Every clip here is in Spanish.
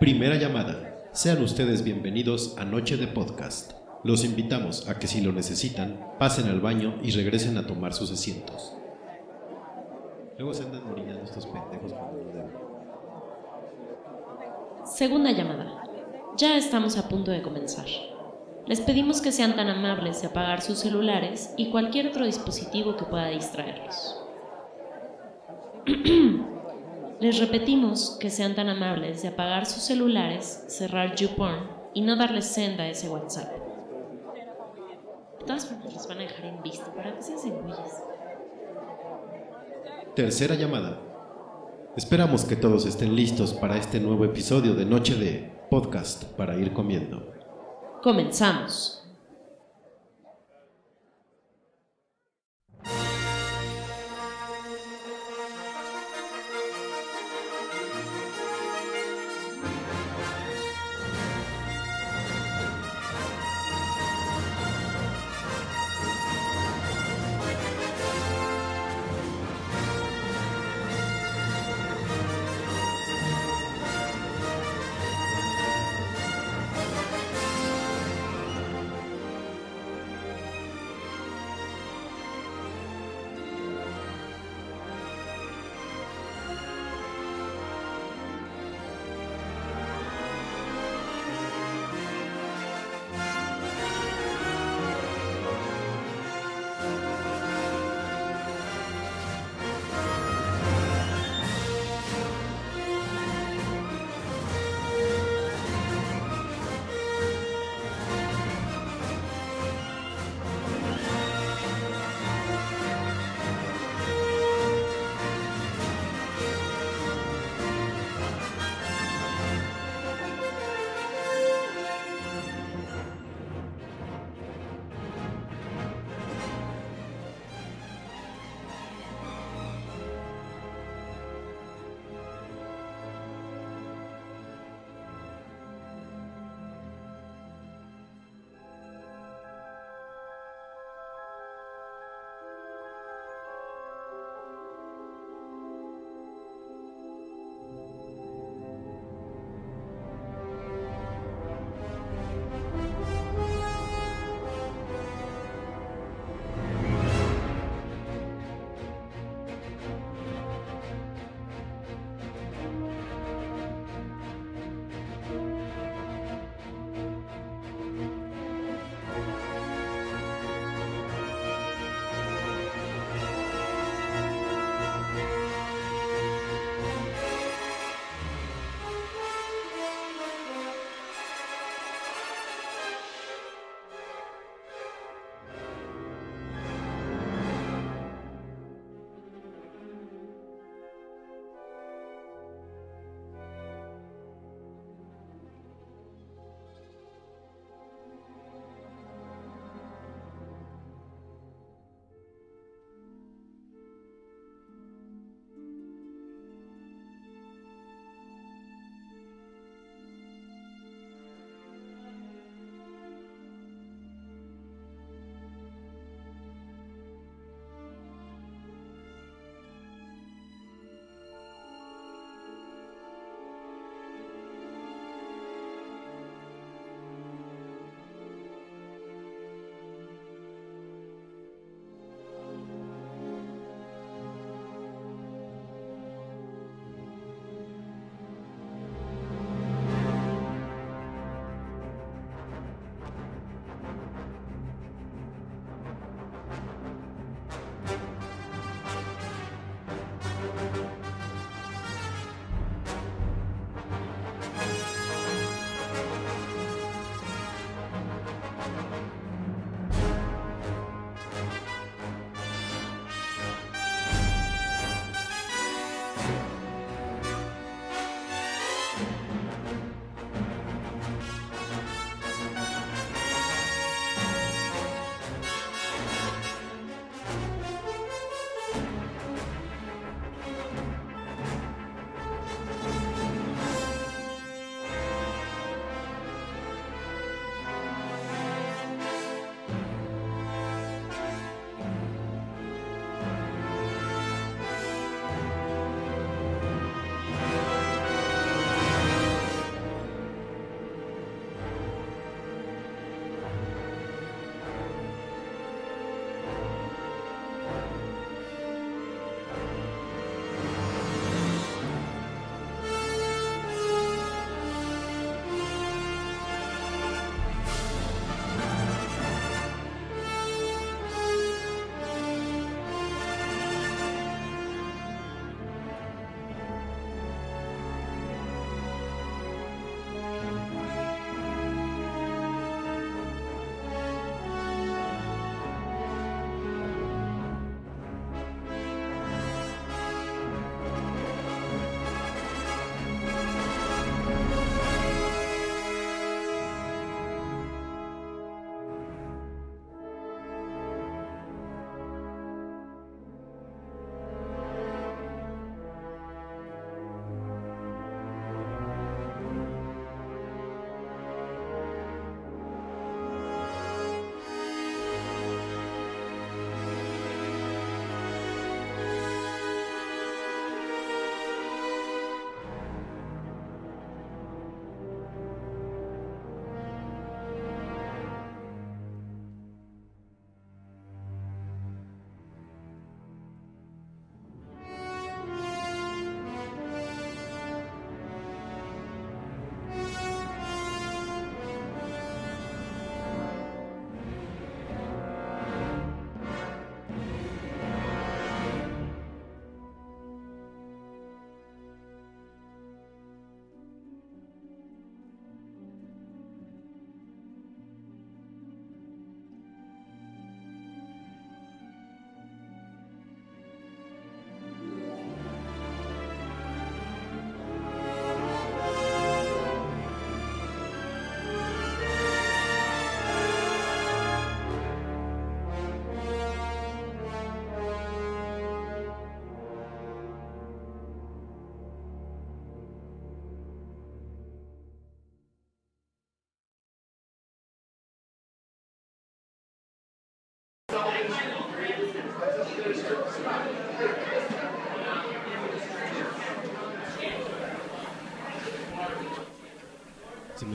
Primera llamada. Sean ustedes bienvenidos a Noche de Podcast. Los invitamos a que si lo necesitan, pasen al baño y regresen a tomar sus asientos. Luego se andan orinando estos pendejos. Segunda llamada. Ya estamos a punto de comenzar. Les pedimos que sean tan amables de apagar sus celulares y cualquier otro dispositivo que pueda distraerlos. Les repetimos que sean tan amables de apagar sus celulares, cerrar YouPorn y no darles senda a ese WhatsApp. De todas formas, los van a dejar en visto para que se hacen güeyes. Tercera llamada. Esperamos que todos estén listos para este nuevo episodio de Noche de Podcast para ir comiendo. Comenzamos.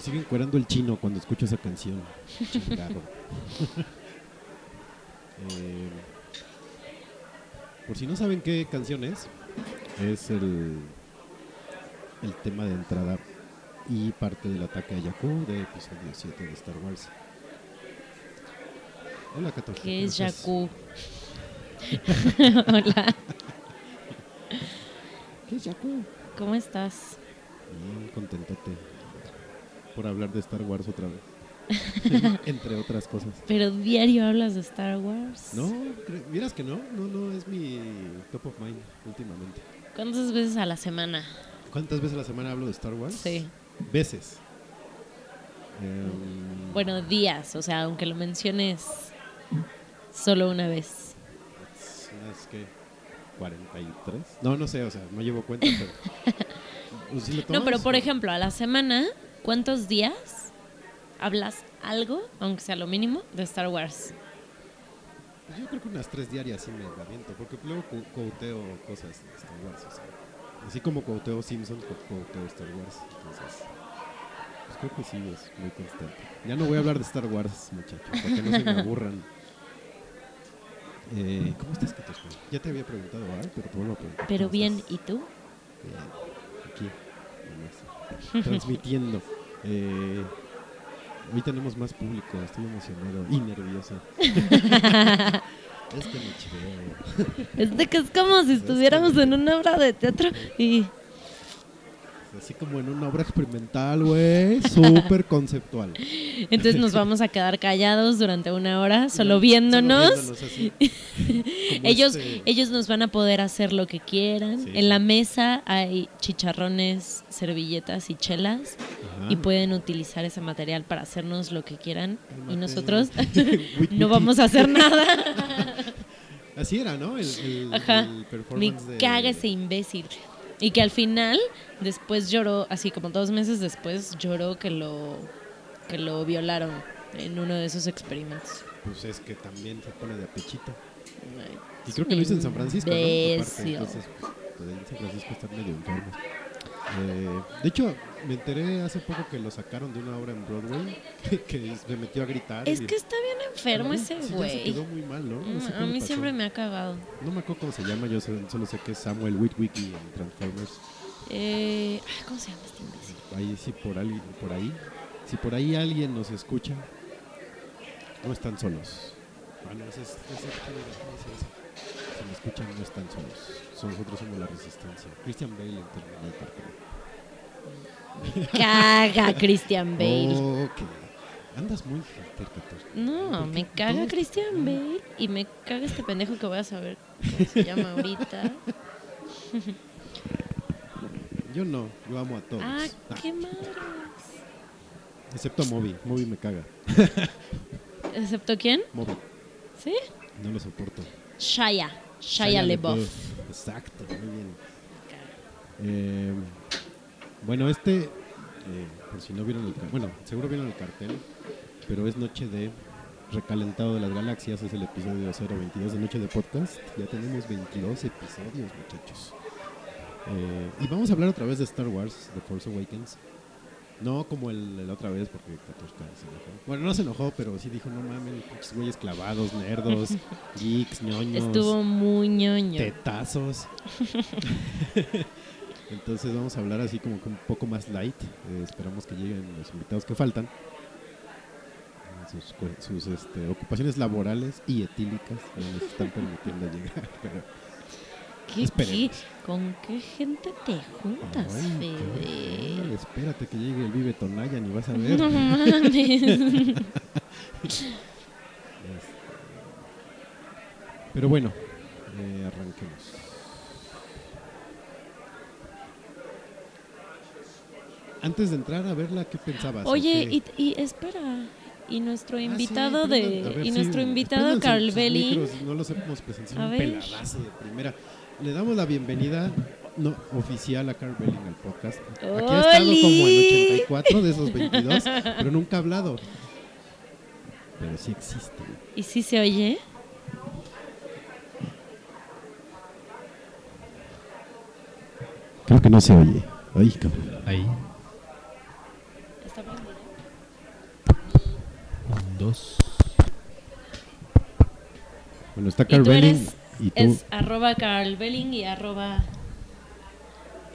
Sigue encuerando el chino cuando escucho esa canción. Chingado. Eh, por si no saben qué canción es, es el, el tema de entrada y parte del ataque a Jakku de episodio 7 de Star Wars. Hola, 14. ¿Qué es ¿cómo estás? Jakku? Hola, ¿Qué es Jakku? ¿cómo estás? Bien contentote por hablar de Star Wars otra vez. Entre otras cosas. Pero diario hablas de Star Wars. No, miras que no, no, no, es mi top of mind últimamente. ¿Cuántas veces a la semana? ¿Cuántas veces a la semana hablo de Star Wars? Sí. Veces. Em, Bueno, días, o sea, aunque lo menciones solo una vez. unas que 43. No, no sé, o sea, no llevo cuenta, pero. Pues, si lo No, pero por ejemplo, a la semana, ¿cuántos días hablas algo, aunque sea lo mínimo, de Star Wars? yo creo que unas tres diarias sí me aviento, porque luego couteo cosas de Star Wars, o sea. Así como couteo Simpsons, co- couteo Star Wars. Entonces, pues creo que sí es muy constante. Ya no voy a hablar de Star Wars, muchachos, para que no se me aburran. Eh, ¿Cómo estás, Katusha? Ya te había preguntado, ¿verdad? Pero te vuelvo a preguntar. Pero ¿cómo bien, estás? ¿y tú? Bien, aquí, nomás, transmitiendo. Eh, hoy tenemos más público, estoy emocionado y nervioso. es que me chiveo. Es de que es como si estuviéramos en una obra de teatro y Así como en una obra experimental, güey, súper conceptual. entonces nos vamos a quedar callados durante una hora, solo Solo viéndonos. Ellos, este- ellos nos van a poder hacer lo que quieran. Sí, en la mesa hay chicharrones, servilletas y chelas Ajá. y pueden utilizar ese material para hacernos lo que quieran y nosotros no vamos a hacer nada. Así era, ¿no? El, el- Ajá. el Me performance de- caga ese imbécil. Y que al final, después lloró, así como dos meses después, lloró que lo, que lo violaron en uno de esos experimentos. Pues es que también se pone de apechito. Ay, Y creo que lo hizo en San Francisco, ¿no? Aparte, entonces, pues, en San Francisco están medio enfermos. Eh, de hecho, me enteré hace poco que lo sacaron de una obra en Broadway que, que se metió a gritar. Es y- que está bien enfermo ese sí, ya se güey. quedó muy mal, ¿no? No sé Mm, a mí siempre me ha cagado. No me acuerdo cómo se llama, yo solo sé que es Samuel Witwicky en Transformers. Eh, ay, ¿Cómo se llama este imbécil? Ahí sí, por, ahí, por ahí. Si por ahí alguien nos escucha, no están solos. Ah, no, ese es- ese es- ¿cómo dice eso? Si me escuchan, no están solos. Nosotros somos la resistencia. Christian Bale en Terminator. creo. Caga Christian Bale. Ok. Andas muy hater, Cator. No, me caga Christian Bale y me caga este pendejo que voy a saber cómo se llama ahorita. Yo no, yo amo a todos. Ah, Ah, qué madres. excepto a Moby. Moby me caga. ¿Excepto quién? Moby, ¿Sí? no lo soporto. Shia. Shia LeBoff. Exacto, muy bien. Eh, bueno, este, eh, por si no vieron el cartel, bueno, seguro vieron el cartel, pero es Noche de Recalentado de las Galaxias, es el episodio 022 de Noche de Podcast. Ya tenemos 22 episodios, muchachos. Eh, y vamos a hablar otra vez de Star Wars, The Force Awakens. No como el, la otra vez, porque Katoshka se enojó. Bueno, no se enojó, pero sí dijo, no mames, pinches güeyes clavados, nerdos, geeks, ñoños Estuvo muy ñoño. tetazos. Entonces vamos a hablar así como que un poco más light. Eh, esperamos que lleguen los invitados que faltan. Sus, este, ocupaciones laborales y etílicas no están permitiendo llegar. Pero, ¿Qué, qué? ¿Con qué gente te juntas, Ay, Fede? Espérate que llegue el Vive Tonayan y vas a ver. No mames. Este, Pero bueno, eh, arranquemos. Antes de entrar a verla, ¿qué pensabas? Oye, ¿O y, qué? y espera. Y nuestro Ah, sí, invitado de. ver, y sí, nuestro invitado Carl Belling. micros, No los hemos presentado, un ver. peladazo de primera. Le damos la bienvenida no, oficial a Carl Belling al podcast. Aquí ha estado como en 84 de esos 22, pero nunca ha hablado. Pero sí existe. ¿Y si se oye? Creo que no se oye. Ay, cabrón. Ahí. ¿Está prendido? Dos. Bueno, está Carl Belling. eres- ¿Y tú? Es arroba Carl Belling y arroba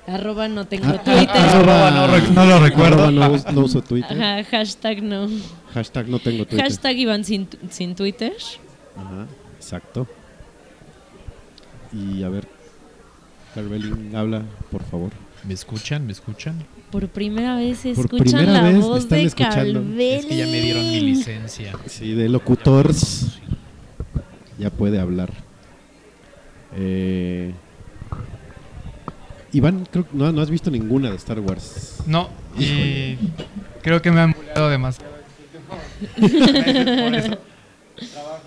Arroba no tengo Ah, Twitter. ah, Arroba no rec- no lo recuerdo. arroba no, us- no uso Twitter. Ajá, hashtag no. Hashtag no tengo Twitter. Hashtag Iván sin, sin Twitter. Ajá, exacto. Y a ver, Carl Belling, habla, por favor. ¿Me escuchan? ¿Me escuchan? Por primera vez Por escuchan primera la vez voz están de escuchando. Es que ya me dieron mi licencia. Sí, de locutores. Ya puede hablar. Eh, Iván, creo que no, no has visto ninguna de Star Wars. No, y creo que me han bulleado demasiado. Por eso trabajo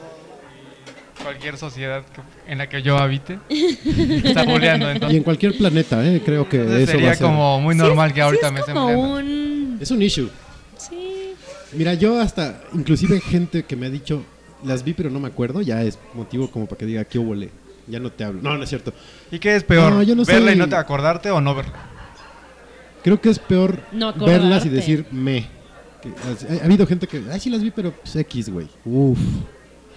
y cualquier sociedad que- en la que yo habite está bulleando. Y en cualquier planeta, eh, creo que entonces eso va sería a ser. como muy Sí, normal que ahorita sí me es estén como bulleando. un... Es un issue. Sí. Mira, yo hasta, inclusive gente que me ha dicho, las vi pero no me acuerdo, ya es motivo como para que diga, ¿qué volé? Ya no te hablo. No, no es cierto. ¿Y qué es peor? No, yo no ¿Verla soy- y no te acordarte o no verla? Creo que es peor No acordarte. verlas y decir me. Que, ha, ha habido gente que, ay, sí las vi, pero pues, X, güey. Uf.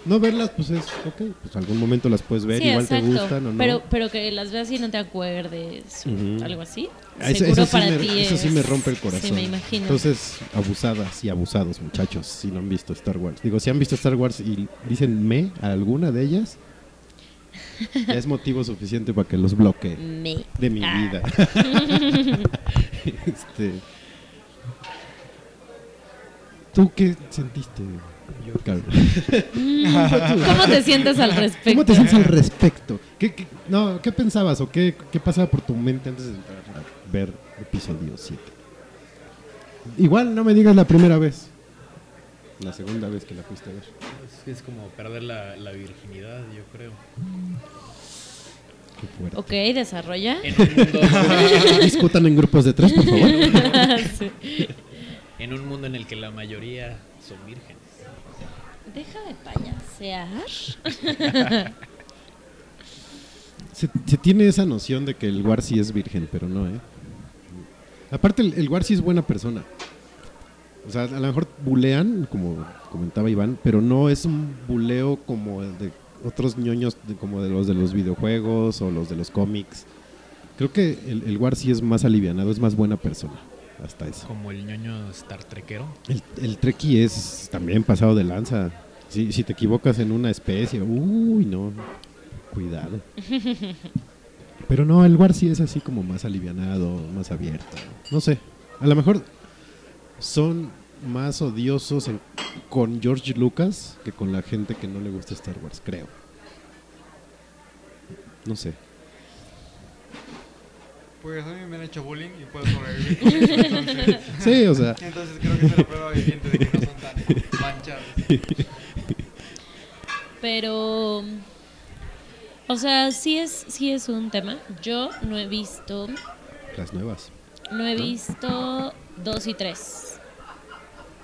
No verlas, pues es, ok, pues algún momento las puedes ver, sí, igual exacto. te gustan o no. pero, pero que las veas y no te acuerdes, Ujú. algo así. Ah, eso, Seguro eso sí para me, ti eso sí me rompe el corazón. Sí, me imagino. Entonces, abusadas y abusados, muchachos, si no han visto Star Wars. Digo, si han visto Star Wars y dicen me a alguna de ellas, ya es motivo suficiente para que los bloquee Me. de mi Ah. vida. este, ¿Tú qué sentiste? Carlos? ¿Cómo te sientes al respecto? ¿Cómo te sientes al respecto? ¿Qué, qué- no, ¿qué pensabas o qué, qué pasaba por tu mente antes de entrar a ver episodio 7? Igual no me digas la primera vez. La segunda vez que la fuiste a ver. Es, como perder la, la virginidad, yo creo. Qué fuerte. Ok, desarrolla. En un mundo, Discutan en grupos de tres, por favor. Sí. en un mundo en el que la mayoría son vírgenes. Deja de payasear. Se, se tiene esa noción de que el Warsi es virgen, pero no, ¿eh? Aparte, el, el Warsi es buena persona. O sea, a lo mejor bulean, como comentaba Iván, pero no es un buleo como el de otros ñoños, de- como de los de los videojuegos o los de los cómics. Creo que el, el Warsi es más alivianado, es más buena persona. Hasta eso. Como el ñoño Star Trekero. El, el Treki es también pasado de lanza. Si, si te equivocas en una especie, uy, no. Cuidado. Pero no, el War sí es así como más alivianado, más abierto. No sé. A lo mejor son más odiosos en- con George Lucas que con la gente que no le gusta Star Wars, creo. No sé. Pues a mí me han hecho bullying y puedo sobrevivir. Entonces, Sí, o sea, entonces creo que es la prueba viviente de que no son tan manchados. Pero. O sea, sí es, sí es un tema. Yo no he visto. las nuevas. No he visto 2 y 3.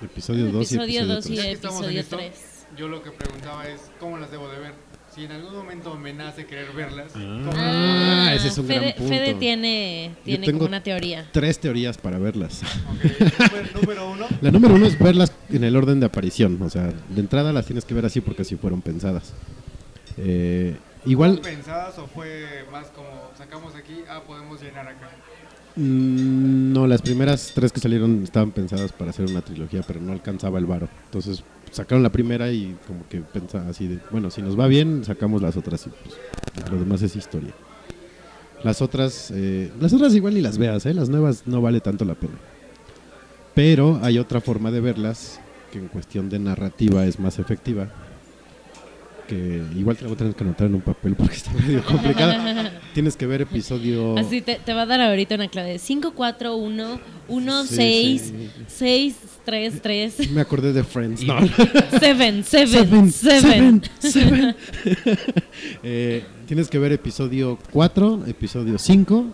Episodio 2 y Episodio episodio dos y tres. Ya que estamos en episodio esto, 3. yo lo que preguntaba es cómo las debo de ver. Si en algún momento me nace querer verlas, Ah. ¿cómo? Ah, ese es un Fede, gran punto. Fede tiene, tiene tengo- como una teoría. Tres teorías para verlas. Ok, número, número uno, La número uno es verlas en el orden de aparición. O sea, de entrada las tienes que ver así porque así fueron pensadas. Eh, igual, ¿fueron pensadas o fue más como sacamos aquí, ah, podemos llenar acá? Mm, no, las primeras tres que salieron estaban pensadas para hacer una trilogía, pero no alcanzaba el varo. Entonces sacaron la primera y como que pensaba así de, bueno, si nos va bien, sacamos las otras y pues lo demás es historia. Las otras, eh, las otras igual ni las veas, ¿eh? las nuevas no vale tanto la pena. Pero hay otra forma de verlas que en cuestión de narrativa es más efectiva. Que igual te la voy a tener que anotar en un papel porque está medio complicada. Tienes que ver episodio. Así te, te va a dar ahorita una clave. 5, 4, 1, 1, Sí, 6, sí. 6, 3, 3, Me acordé de Friends. No. 7, 7, Seven, 7. seven, seven. Eh, tienes que ver episodio 4, episodio 5,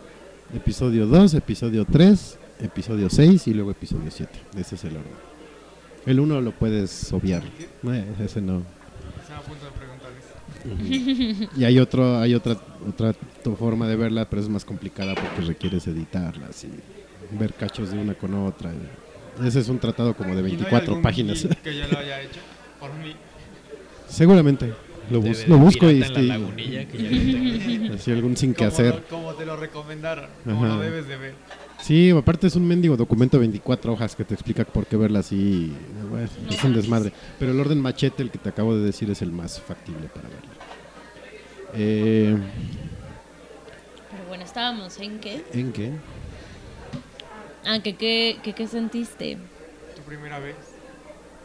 episodio 2, episodio 3, episodio 6 y luego episodio 7. Ese es el orden. El 1 lo puedes obviar. Eh, ese no. Estaba a punto de preguntarles. Y hay otro, hay otra, otra to- forma de verla, pero es más complicada porque requieres editarlas y ver cachos de una con otra. Ese es un tratado como de ¿Y no hay 24 algún páginas. que ya lo haya hecho por mí. Seguramente. Lo, bus- lo busco y la este, lagunilla que ya lo tengo. así algún sin que hacer. lo- Como te lo recomendaron, como lo debes de ver. Sí, aparte es un mendigo documento de 24 hojas que te explica por qué verla así. Bueno, es un desmadre. Pero el orden machete, el que te acabo de decir, es el más factible para verla. Eh, Pero bueno, estábamos en qué. ¿En qué? Ah, que qué que, qué sentiste. Tu primera vez.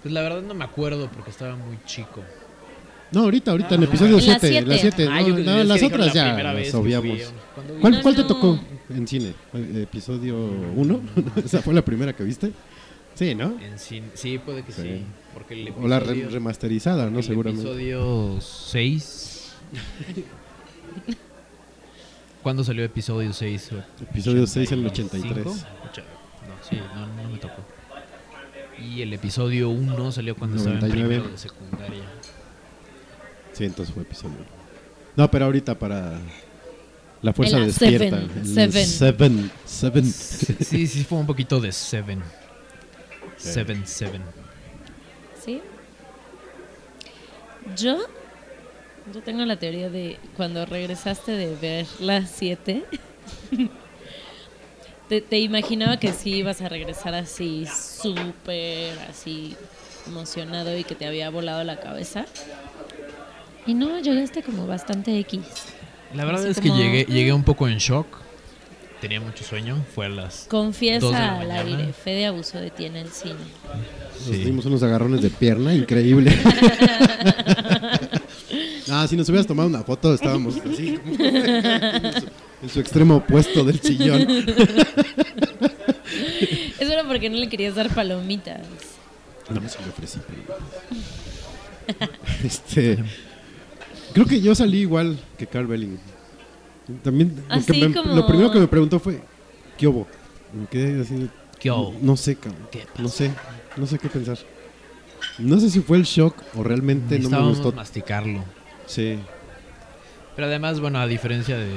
Pues la verdad no me acuerdo porque estaba muy chico. No, ahorita, ahorita, en Ah, episodio en las 7. siete. Las 7. Ah, que- no, que las otras la ya las obviamos. fui, ¿cuándo vi? ¿Cuál, No, cuál te no. tocó en cine? ¿El ¿Episodio 1? ¿Esa fue la primera que viste? Sí, ¿no? En cine- sí, puede que sí. Sí. Porque el O la re- episodio, remasterizada, ¿no? el Seguramente. episodio 6. ¿Cuándo salió episodio 6? Episodio 6 en el 83. No, sí, no, no me tocó. Y el episodio 1 salió cuando estaba en 99. primero de secundaria. Sí, entonces fue episodio. No, pero ahorita para la fuerza la despierta. Seven, Seven. Seven. Seven. Sí, sí, fue un poquito de Seven. Seven, Seven. ¿Sí? Yo, yo tengo la teoría de cuando regresaste de ver las 7, te, te imaginaba que sí ibas a regresar así súper, así emocionado y que te había volado la cabeza. Y no, llegaste como bastante X. La verdad Así es que como- llegué, llegué un poco en shock. Tenía mucho sueño. Fue a las. Confiesa la al mañana. aire, Fede abusó de ti en el cine. Nos Sí. dimos unos agarrones de pierna, increíble. ah, si nos hubieras tomado una foto, estábamos así, como en su, en su extremo opuesto del sillón. Eso era porque no le querías dar palomitas. No me se le ofrecí, pero- Este. Creo que yo salí igual que Carl Belling. También, me- como- lo primero que me preguntó fue: ¿Qué hubo? Me quedé así. ¿Qué hubo? No sé, cabrón. ¿Qué No sé, no sé qué pensar. No sé si fue el shock o realmente no me gustó. masticarlo. Sí. Pero además, bueno, a diferencia de, de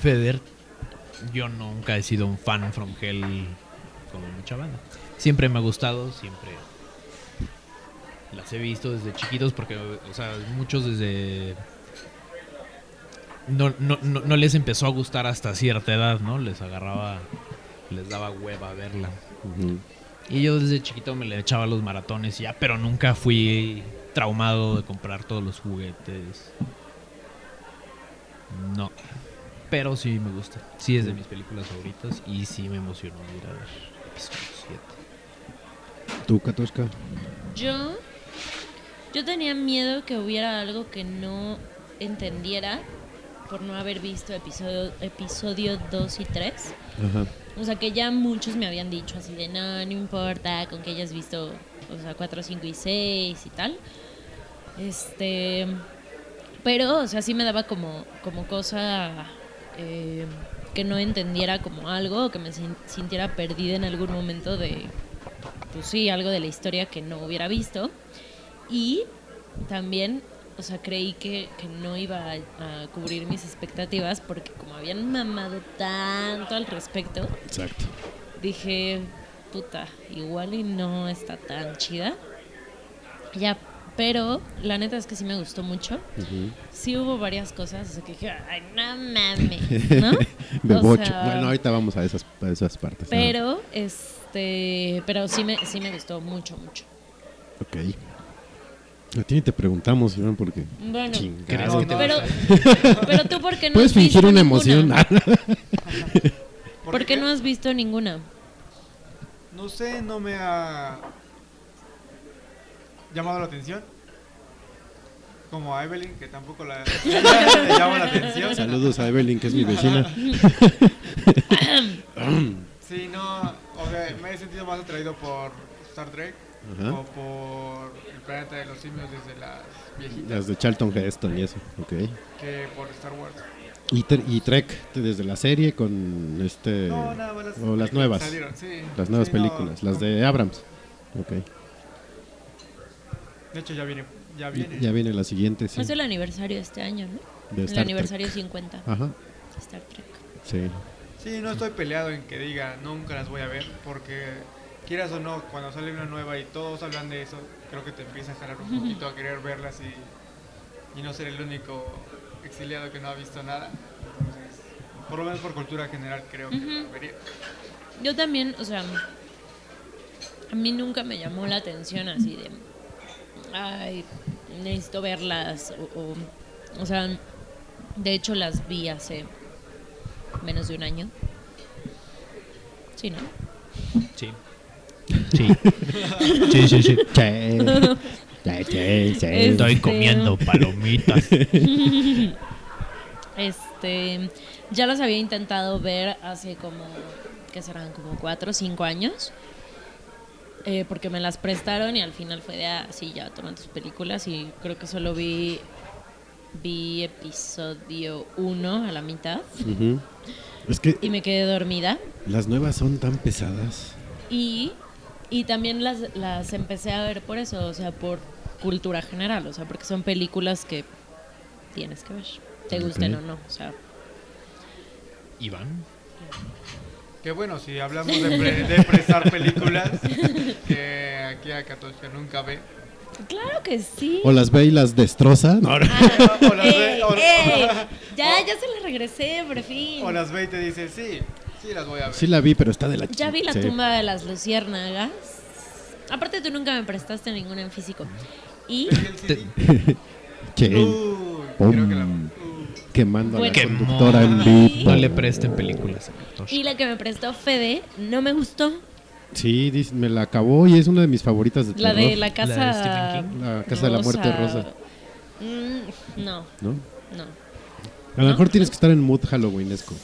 Feder, yo nunca he sido un fan from Hell como mucha banda. Siempre me ha gustado, siempre las he visto desde chiquitos porque, o sea, muchos desde... No, no, no, no les empezó a gustar hasta cierta edad, ¿no? Les agarraba, les daba hueva verla. Y yo desde chiquito me le echaba los maratones y ya, pero nunca fui traumado de comprar todos los juguetes. No. Pero sí me gusta. Sí es de mis películas favoritas y sí me emocionó ir a ver episodio 7. ¿Tú, Katoshka? Yo, yo tenía miedo que hubiera algo que no entendiera por no haber visto episodio, episodio 2 y 3. Ajá. O sea, que ya muchos me habían dicho así de, no, no importa, con que hayas visto, o sea, 4, 5 y 6 y tal. Este, pero, o sea, sí me daba como, como cosa eh, que no entendiera como algo, que me sin- sintiera perdida en algún momento de, pues sí, algo de la historia que no hubiera visto. Y también, o sea, creí que, que no iba a, a cubrir mis expectativas porque como habían mamado tanto al respecto, Exacto. dije, puta, igual y no está tan chida. Ya, pero la neta es que sí me gustó mucho. Sí hubo varias cosas, sea, que dije, ay, no mames, ¿no? O Bebocho. sea, bueno, ahorita vamos a esas, a esas partes. ¿no? Pero, este, pero sí me, sí me gustó mucho, mucho. Ok. A ti ni te preguntamos, Iván, porque. Bueno, ¿Crees Chingado. que te pero, pero tú, ¿por qué no Puedes has visto fingir una ninguna? emoción. ¿Por qué no has visto ninguna? No sé, no me ha llamado la atención. Como a Evelyn, que tampoco la, le llama la atención. Saludos a Evelyn, que es mi vecina. Sí, no, o sea, me he sentido más atraído por Star Trek Ajá. o por el planeta de los simios desde las viejitas Las de Charlton Heston y eso. Ok. que por Star Wars. Y, y Trek desde la serie con este. No, nada más las, o las nuevas. salieron, sí. Las nuevas Sí, no, películas, las de Abrams. Ok. De hecho, ya viene. Ya viene. Ya viene la siguiente, sí. Es el aniversario de este año, ¿no? De el aniversario Trek. 50 Ajá, Star Trek. sí. Sí, no estoy peleado en que diga nunca las voy a ver, porque quieras o no, cuando sale una nueva y todos hablan de eso, creo que te empieza a jalar un poquito a querer verlas y, y no ser el único exiliado que no ha visto nada. Entonces, por lo menos por cultura general, creo que la vería. Yo también, o sea, a mí nunca me llamó la atención así de, ay, necesito verlas, o, o, o sea, de hecho las vi hace menos de un año. Sí, ¿no? Sí. Sí. Sí, sí, sí. Estoy Este- comiendo palomitas. Este, ya las había intentado ver hace como, que serán como cuatro o cinco años. Eh, porque me las prestaron y al final fue de así ya toman tus películas y creo que solo vi vi episodio 1 a la mitad. Es que y me quedé dormida las nuevas son tan pesadas. y, y también las, las empecé a ver por eso, o sea, por cultura general, o sea, porque son películas que tienes que ver, te gusten o no, o sea, Iván. Que bueno, si hablamos de, pre- de prestar películas, que aquí a Katoshka nunca ve. claro que sí. O las ve y las destroza. No, no. Ah, O las ey, ve- o- ey, ya, ya se las regresé, por fin. O las ve y te dice, sí, sí las voy a ver. Sí la vi, pero está de la Ya vi la sí. tumba de las luciérnagas. Aparte tú nunca me prestaste ninguna en físico. Y. Che, Uy, creo que la... quemando a la Bueno. Quemó. conductora en vivo. No le presten películas y la que me prestó Fede no me gustó. Sí, me la acabó y es una de mis favoritas de La terror. de la casa La de Stephen King. La casa de la muerte rosa, Mm, no, ¿no? no. A lo mejor tienes que estar en mood halloweenesco.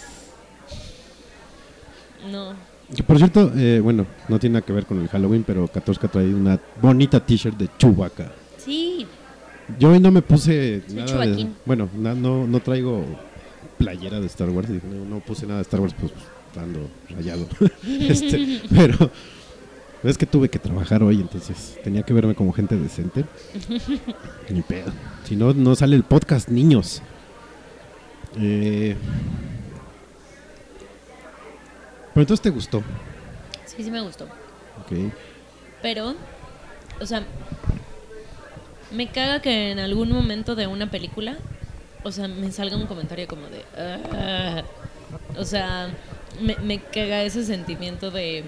No. Que por cierto, eh, bueno, no tiene nada que ver con el Halloween, pero Katorska trae una bonita t-shirt de Chewbacca. Sí, Yo hoy no me puse Soy nada de. Bueno, na- no, no traigo playera de Star Wars. No, no puse nada de Star Wars, pues ando rayado. este, pero es que tuve que trabajar hoy, entonces tenía que verme como gente decente. Ni pedo. Si no, no sale el podcast, niños. Eh, pero entonces te gustó. sí, sí me gustó. Ok. Pero, o sea, me caga que en algún momento de una película, o sea, me salga un comentario como de... "Ah". o sea, me, me caga ese sentimiento de...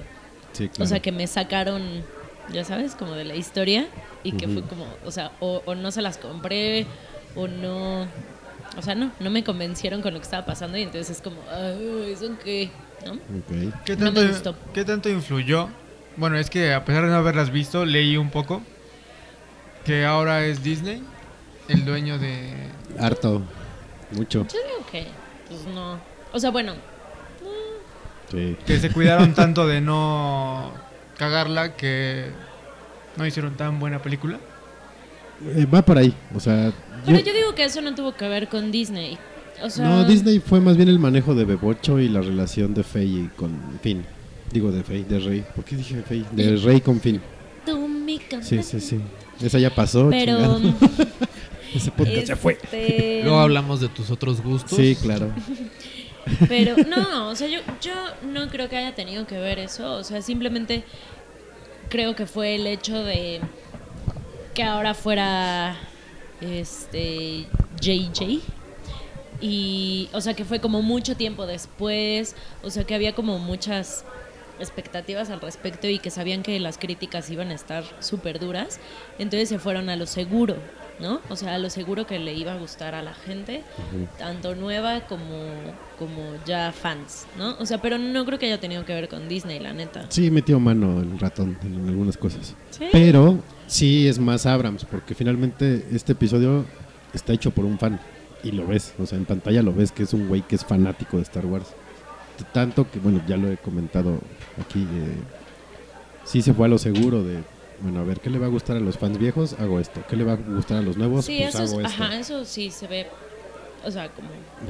Sí, claro. O sea, que me sacaron, ya sabes, como de la historia y que Ujú. fue como, o sea, o, o no se las compré o no... O sea, no, no me convencieron con lo que estaba pasando y entonces es como, "Ay, ¿eso qué? ¿No? Ok. ¿Qué No me tanto, gustó. ¿Qué tanto influyó? Bueno, es que a pesar de no haberlas visto, leí un poco que ahora es Disney el dueño de... Harto. Mucho. Yo digo que, pues no. O sea, bueno, Sí. que se cuidaron tanto de no cagarla que no hicieron tan buena película. Eh, va por ahí. O sea. Pero yo- yo digo que eso no tuvo que ver con Disney. O sea, no, Disney fue más bien el manejo de Bebocho y la relación de Faye con Finn. Digo de Faye, de Rey. ¿Por qué dije Faye? De Rey con Finn. tú Sí, sí, sí. Esa ya pasó. Pero chingado. Ese podcast ya fue. este, Luego hablamos de tus otros gustos. Sí, claro. Pero no, o sea, yo, yo no creo que haya tenido que ver eso. O sea, simplemente creo que fue el hecho de que ahora fuera este JJ. Y, o sea, que fue como mucho tiempo después. O sea, que había como muchas expectativas al respecto y que sabían que las críticas iban a estar súper duras. Entonces se fueron a lo seguro, ¿no? O sea, a lo seguro que le iba a gustar a la gente, tanto nueva como, como ya fans, ¿no? O sea, pero no creo que haya tenido que ver con Disney, la neta. Sí, metió mano el ratón en algunas cosas. Sí. Pero sí es más Abrams, porque finalmente este episodio está hecho por un fan. Y lo ves, o sea, en pantalla lo ves que es un güey que es fanático de Star Wars. Tanto que, bueno, ya lo he comentado aquí. eh, sí se fue a lo seguro de, bueno, a ver, ¿qué le va a gustar a los fans viejos? Hago esto. ¿Qué le va a gustar a los nuevos? Sí, pues eso, es- hago esto. ajá, eso sí se ve, o sea, como...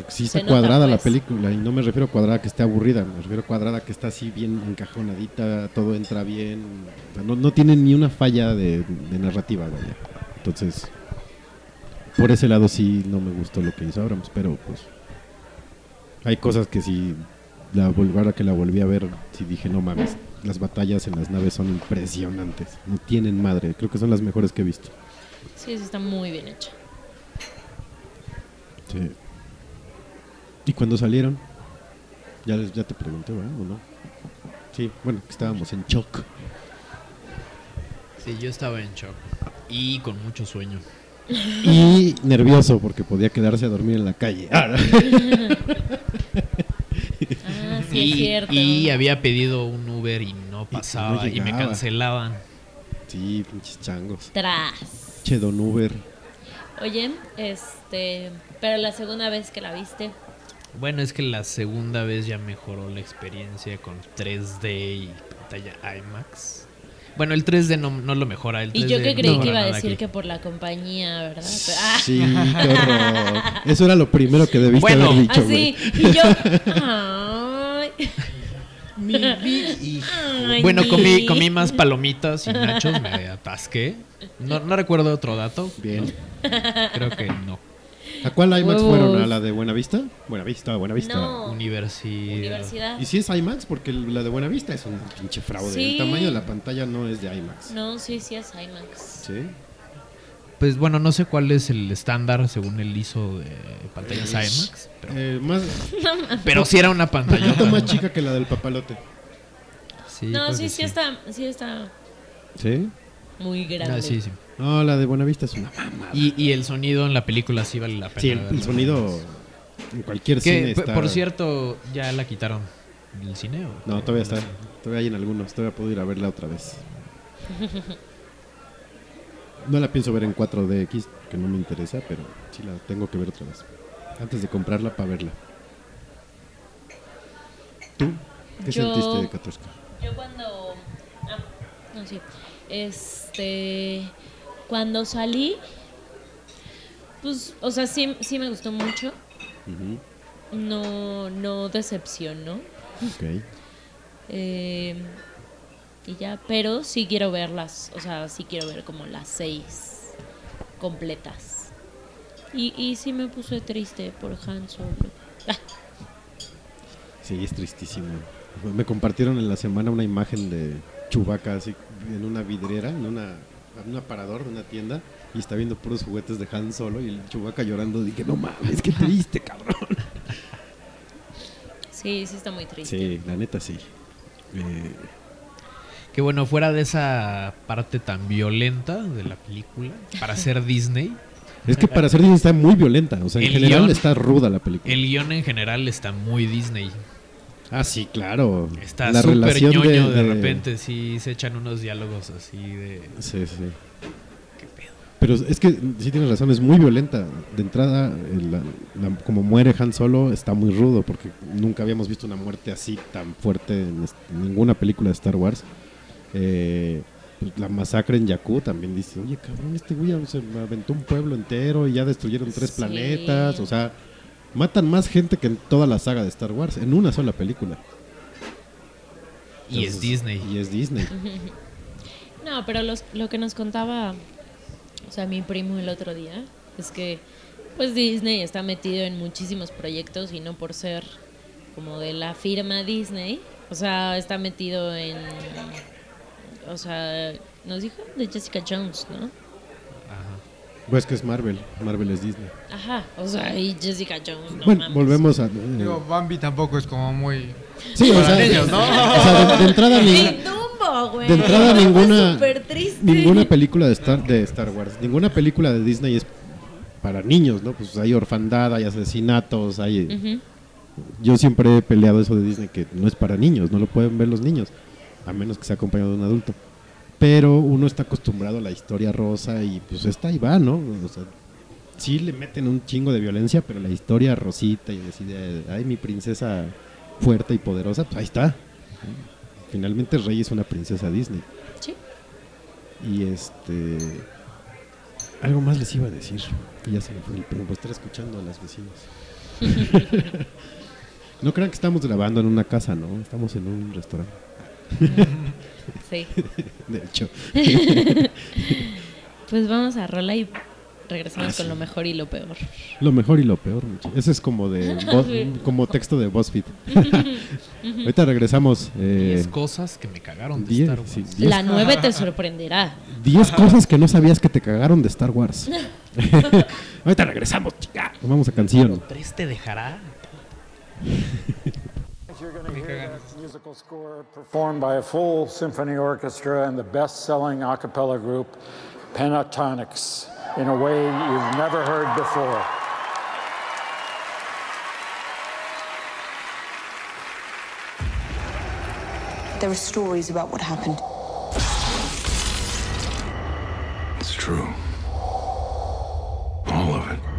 Sí se está nota, cuadrada la pues. película y no me refiero a cuadrada que esté aburrida, me refiero a cuadrada que está así bien encajonadita, todo entra bien, o sea, no, no tiene ni una falla de, de narrativa, vaya. Entonces, por ese lado sí no me gustó lo que hizo Abrams, pero pues hay cosas que si la ahora que la volví a ver, sí dije, no mames, las batallas en las naves son impresionantes, no tienen madre, creo que son las mejores que he visto. Sí, sí, está muy bien hecha. Sí. ¿Y cuando salieron? Ya, les- ya te pregunté, ¿verdad? ¿O no? Sí, bueno, estábamos en shock. Sí, yo estaba en shock. Y con mucho sueño. Y nervioso porque podía quedarse a dormir en la calle. Ah, Ah, sí, y, es cierto. y había pedido un Uber y no pasaba y, me cancelaban. sí, pinches changos. Tras. Che, Don Uber. Oye, este. Pero la segunda vez que la viste. Bueno, es que la segunda vez ya mejoró la experiencia con 3D y pantalla IMAX. Bueno, el 3D no, no lo mejora. El 3D Y yo que creí que iba a decir aquí. que por la compañía, ¿verdad? Ah, Sí, qué horror. Eso era lo primero que debiste Bueno. haber dicho, así. güey. Y yo. Ay, Bueno, mi- comí, comí más palomitas y nachos, me atasqué. No, no recuerdo otro dato. Bien. Creo que no. ¿A cuál IMAX fueron? ¿A la de Buenavista? Buenavista, Buenavista. No. Universidad. Universidad. Y si es IMAX, porque la de Buenavista es un pinche fraude. Sí. El tamaño de la pantalla no es de IMAX. No, sí, sí es IMAX. ¿Sí? Pues bueno, no sé cuál es el estándar según el ISO de pantallas IMAX. Pero, Eh, más, pero sí era una un pantalla. poquito más chica que la del papalote. Sí, No, creo sí, sí está, sí está ¿Sí? muy grande. Ah, sí, sí. No, la de Buenavista es una mamá. Y, y el sonido en la película sí vale la pena. Sí, el, sonido en cualquier Que, cine está... por cierto, ya la quitaron del cine. ¿o? No, todavía está. Todavía hay en algunos. Todavía puedo ir a verla otra vez. No la pienso ver en 4DX, que no me interesa, pero sí la tengo que ver otra vez. Antes de comprarla para verla. ¿Tú? ¿Qué Yo- sentiste de Katuska? Yo cuando. Ah, no, sí. Este. Cuando salí. Pues, o sea, sí, sí me gustó mucho. No, no decepcionó. Ok. Eh, y ya, pero sí quiero verlas. O sea, sí quiero ver como las seis completas. Y, y sí me puse triste por Han Solo. Sí, es tristísimo. Me compartieron en la semana una imagen de Chubaca así en una vidriera, en una en un aparador de una tienda y está viendo puros juguetes de Han Solo y el Chubaca llorando. Dije, no mames, qué triste, cabrón. sí, sí está muy triste. Sí, la neta sí. Eh, Que bueno, fuera de esa parte tan violenta de la película, para ser Disney, es que para ser Disney está muy violenta. O sea, en El general guión- está ruda la película. el guion en general está muy Disney. Ah, sí, claro. Está La súper relación ñoño de, repente, sí se echan unos diálogos así de... Sí, sí. Pero es que sí tienes razón, es muy violenta. De entrada, el- la- la- como muere Han Solo, está muy rudo, porque nunca habíamos visto una muerte así tan fuerte en ninguna película de Star Wars. Eh, pues, la masacre en Jakku también dice, oye, cabrón, este güey se aventó un pueblo entero y ya destruyeron tres Sí. planetas. O sea, matan más gente que en toda la saga de Star Wars, en una sola película. Y es Disney. Y es Disney. No, pero los- lo que nos contaba, o sea, mi primo el otro día, es que pues Disney está metido en muchísimos proyectos y no por ser como de la firma Disney, o sea, está metido en, o sea, nos dijo de Jessica Jones, ¿no? Pues que es Marvel, Marvel es Disney. Ajá, o sea, y Jessica Jones, no bueno, mames. volvemos a... Digo, Bambi tampoco es como muy... Sí, o sea, niños, ¿no? o sea, de, de entrada, ni- ¡Ey, Dumbo, güey! de entrada ninguna, súper triste. ninguna película de Star, de Star Wars, ninguna película de Disney es para niños, ¿no? Pues hay orfandad, hay asesinatos, hay... Yo siempre he peleado eso de Disney que no es para niños, no lo pueden ver los niños, a menos que sea acompañado de un adulto. Pero uno está acostumbrado a la historia rosa y pues esta ahí va, ¿no? O sea, sí le meten un chingo de violencia, pero la historia rosita y decide, ay, mi princesa fuerte y poderosa, pues ahí está. Finalmente Rey es una princesa Disney. Sí. Y este... Algo más les iba a decir. Y ya se me fue el pedo por estar escuchando a las vecinas. no crean que estamos grabando en una casa, ¿no? Estamos en un restaurante. Sí. De hecho. Pues vamos a rola y regresamos con lo mejor y lo peor. Lo mejor y lo peor. Ese es como de como texto de BuzzFeed. Ahorita regresamos. eh, 10 cosas que me cagaron de diez- Star Wars. sí, diez- La 9 te sorprenderá. 10 cosas que no sabías que te cagaron de Star Wars. Ahorita regresamos, chica. Vamos a canción. ¿Tres te dejará? Hear that musical score performed by a full symphony orchestra and the best-selling a cappella group Pentatonics in a way you've never heard before. There are stories about what happened. It's true. All of it.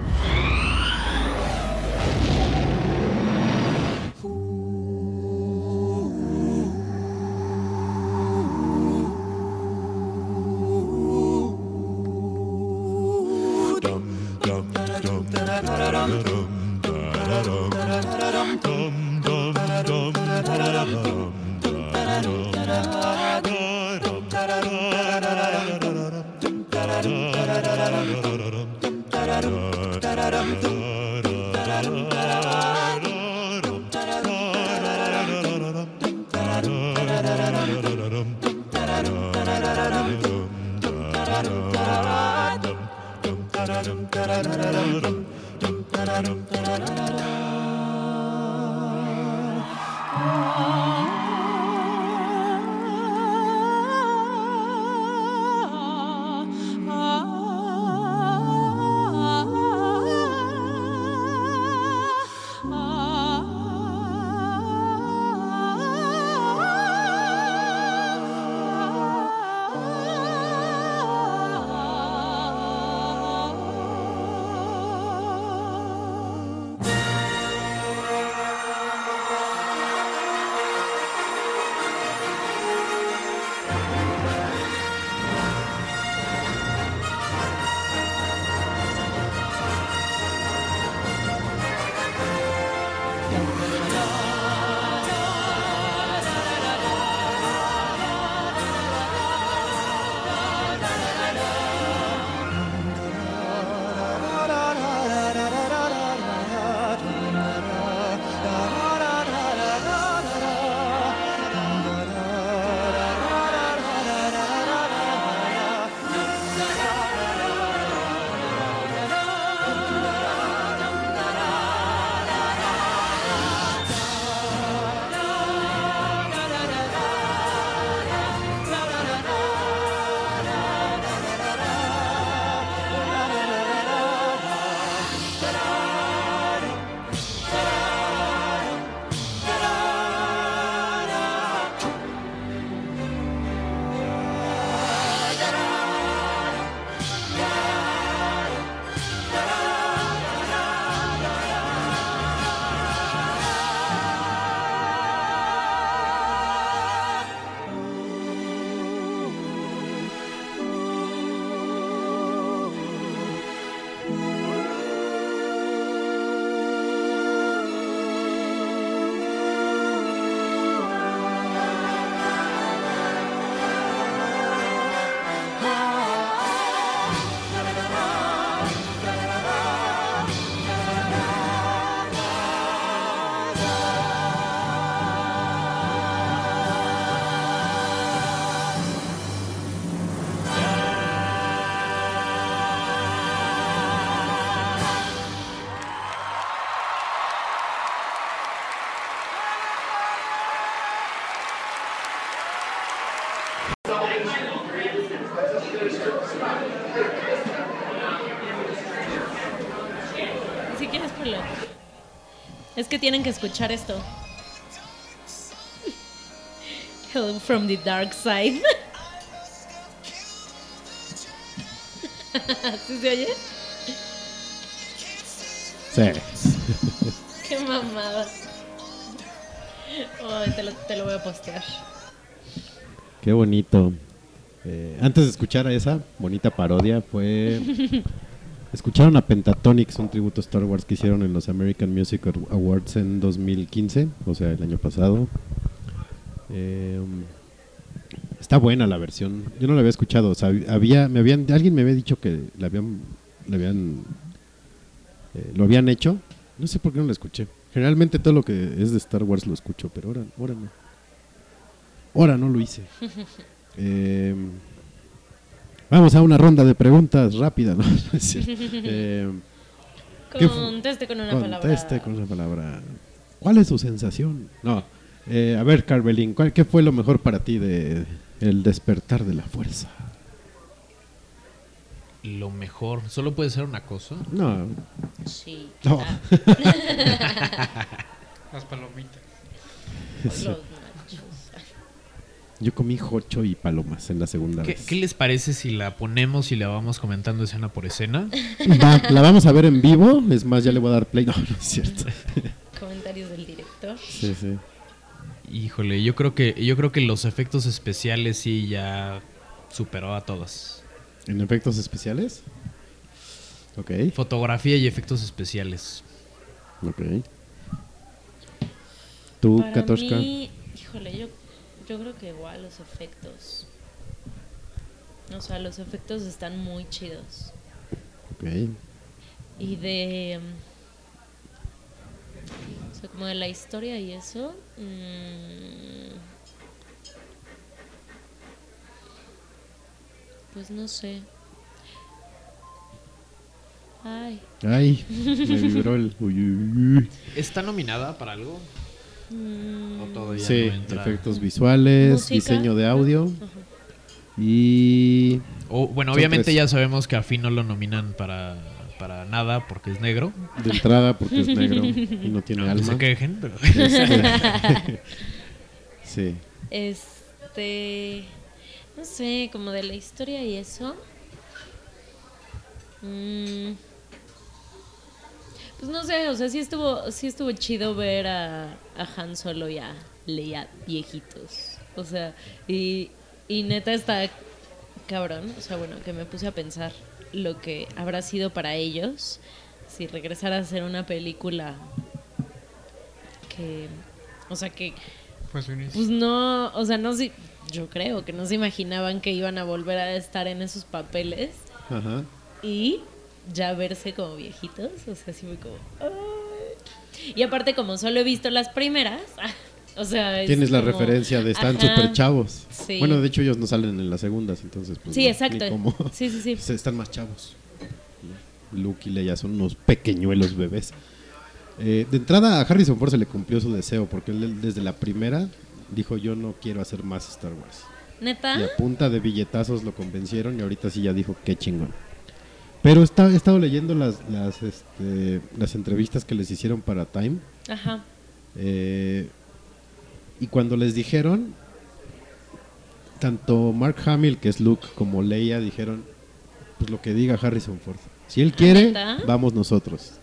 tararara. Que tienen que escuchar esto. Hello from the dark side. ¿Sí se oye? Sí. Qué mamada. Ay, te, lo, te lo voy a postear. Qué bonito. Eh, antes de escuchar a esa bonita parodia, fue. Escucharon a Pentatonix, un tributo a Star Wars que hicieron en los American Music Awards en 2015, o sea, el año pasado. Eh, Está buena la versión. Yo no la había escuchado. O sea, había, me habían, alguien me había dicho que la habían, la habían, eh, lo habían hecho. No sé por qué no la escuché. Generalmente todo lo que es de Star Wars lo escucho, pero ahora, ahora no. Ahora no lo hice. vamos a una ronda de preguntas rápida, ¿no? Eh, ¿qué fu- Conteste con una palabra. Conteste con una palabra. ¿Cuál es su sensación? No. Eh, a ver, Carvelín, ¿cuál- ¿qué fue lo mejor para ti de el despertar de la fuerza? Lo mejor, solo puede ser una cosa. No, Sí. No. ah, Las palomitas. Yo comí jocho y palomas en la segunda ¿Qué, vez. qué les parece si la ponemos y la vamos comentando escena por escena? Va, la vamos a ver en vivo. Es más, ya le voy a dar play. No, no es cierto. Comentarios del director. Sí, sí. Híjole, yo creo que yo creo que los efectos especiales sí ya superó a todas. ¿En efectos especiales? Ok, Fotografía y efectos especiales. ok. ¿Tú, Para Katoshka? mí, híjole, yo, yo creo que igual los efectos. O sea, los efectos están muy chidos. Ok. Y de. O sea, como de la historia y eso. mm, pues no sé. Ay. Ay, me vibró el... uy, uy, uy. ¿Está nominada para algo? Mm, ¿O todavía Sí, no efectos visuales, música. diseño de audio Ajá. y... Bueno, obviamente tres. ya sabemos que a Finn no lo nominan para, para nada porque es negro. De entrada porque es negro y no tiene No, alma. se quejen, pero... Este, sí. Este. No sé, como de la historia y eso. Mm, pues no sé, o sea, sí estuvo, sí estuvo chido ver a, a Han Solo y a Leia viejitos. O sea, y, y neta está cabrón. O sea, bueno, que me puse a pensar lo que habrá sido para ellos si regresara a hacer una película que. O sea, que inicio. pues no, o sea, no sé, yo creo que no se imaginaban que iban a volver a estar en esos papeles Ajá. y ya verse como viejitos, o sea, así fue como... "Ay". Y aparte como solo he visto las primeras, o sea... es Tienes la como- referencia de están súper chavos. Sí. Bueno, de hecho ellos no salen en las segundas, entonces pues Sí, no, exacto. Sí, sí, sí. Se- Están más chavos. Luke y Leia son unos pequeñuelos bebés. Eh, de entrada a Harrison Ford se le cumplió su deseo porque él desde la primera dijo yo no quiero hacer más Star Wars. ¿Neta? Y a punta de billetazos lo convencieron y ahorita sí ya dijo qué chingón. Pero está- he estado leyendo las, las, este, las entrevistas que les hicieron para Time Ajá. eh, y cuando les dijeron, tanto Mark Hamill, que es Luke, como Leia, dijeron, pues lo que diga Harrison Ford. Si él quiere, vamos nosotros.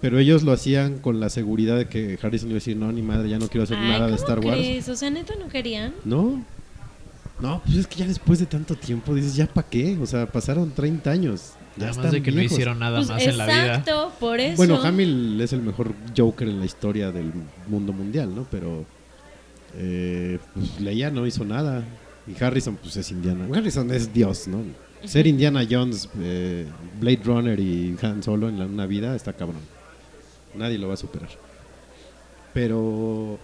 Pero ellos lo hacían con la seguridad de que Harrison iba a decir, no, ni madre, ya no quiero hacer Ay, nada de ¿cómo Star Wars. crees? O sea, neta no querían. No. No, pues es que ya después de tanto tiempo dices, ¿ya para qué? O sea, pasaron 30 años. Ya Además están de que no hicieron nada Pues más en la vida. exacto, por eso. Bueno, Hamill es el mejor Joker en la historia del mundo mundial, ¿no? Pero eh, pues Leia no hizo nada. Y Harrison, pues es Indiana. Harrison es Dios, ¿no? Ser Indiana Jones, eh, Blade Runner y Han Solo en la, una vida está cabrón. Nadie lo va a superar. Pero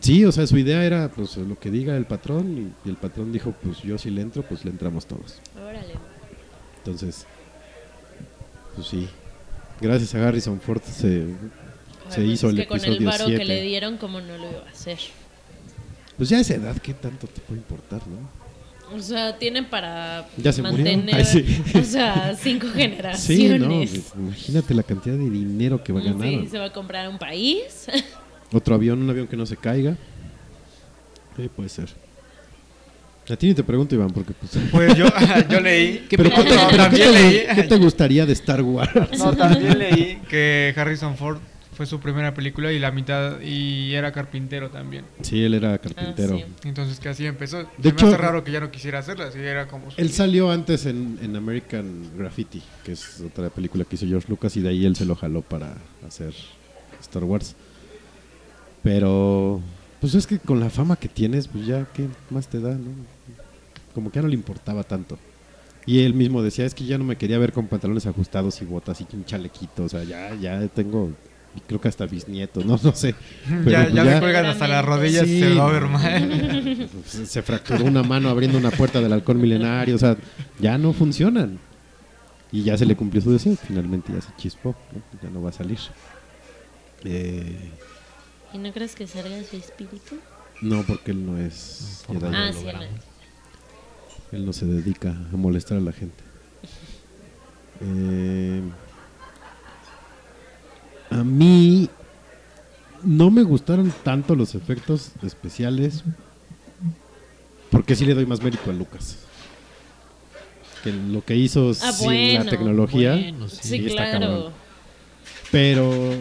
sí, o sea, su idea era pues lo que diga el patrón y, y el patrón dijo, pues yo si le entro, pues le entramos todos. Órale. Entonces, pues sí. Gracias a Harrison Ford se, Ay, se pues hizo es el que con el episodio varo que 7. le dieron, como no lo iba a hacer? Pues ya a esa edad, ¿qué tanto te puede importar, no? O sea, tienen para Ya se murió. mantener, Ay, sí. o sea, cinco Sí, generaciones. no, pues, imagínate la cantidad de dinero que va a ganar. Sí, se va a comprar un país. Otro avión, un avión que no se caiga. Sí, puede ser. A ti ni te pregunto, Iván, porque pues... Pues yo, yo leí. ¿Pero qué te, No, pero qué también te- leí. qué te gustaría de Star Wars? No, también leí que Harrison Ford fue su primera película y la mitad y era carpintero también. Sí, él era carpintero. Ah, sí. Entonces que así empezó. De hecho- me hace raro que ya no quisiera hacerla, así era como su- Él salió antes en, en American Graffiti, que es otra película que hizo George Lucas, y de ahí él se lo jaló para hacer Star Wars. Pero Pues es que con la fama que tienes, pues ya, ¿qué más te da? no? Como que ya no le importaba tanto. Y él mismo decía, es que ya no me quería ver con pantalones ajustados y botas y un chalequito. O sea, ya, ya tengo, creo que hasta bisnietos, no, no sé. Pero ya pues ya ya- me cuelgan hasta las rodillas Sí. se va a ver mal. se, se fracturó una mano abriendo una puerta del halcón milenario. O sea, ya no funcionan. Y ya se le cumplió su deseo. Finalmente ya se chispó. ¿no? Ya no va a salir. Eh, ¿Y no crees que salga su espíritu? no, porque él no es Jedi. Ah, sí, no. Él no se dedica a molestar a la gente. Eh, a mí no me gustaron tanto los efectos especiales porque sí le doy más mérito a Lucas. Que lo que hizo Ah, sin bueno, la tecnología. bueno, sí. Sí, está cabrón. claro. Pero,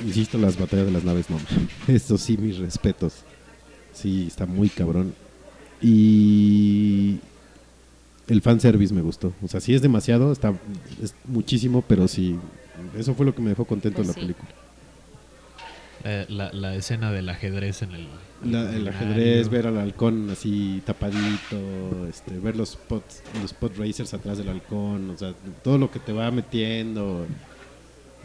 insisto, las batallas de las naves no. Eso sí, mis respetos. Sí, está muy cabrón. Y el fanservice me gustó. O sea, sí es demasiado, está es muchísimo, pero sí, eso fue lo que me dejó contento Pues en la sí. película. Eh, la, la escena del ajedrez en el. La- el ajedrez, ver al halcón así tapadito, este, ver los los pod racers atrás del halcón, o sea, todo lo que te va metiendo.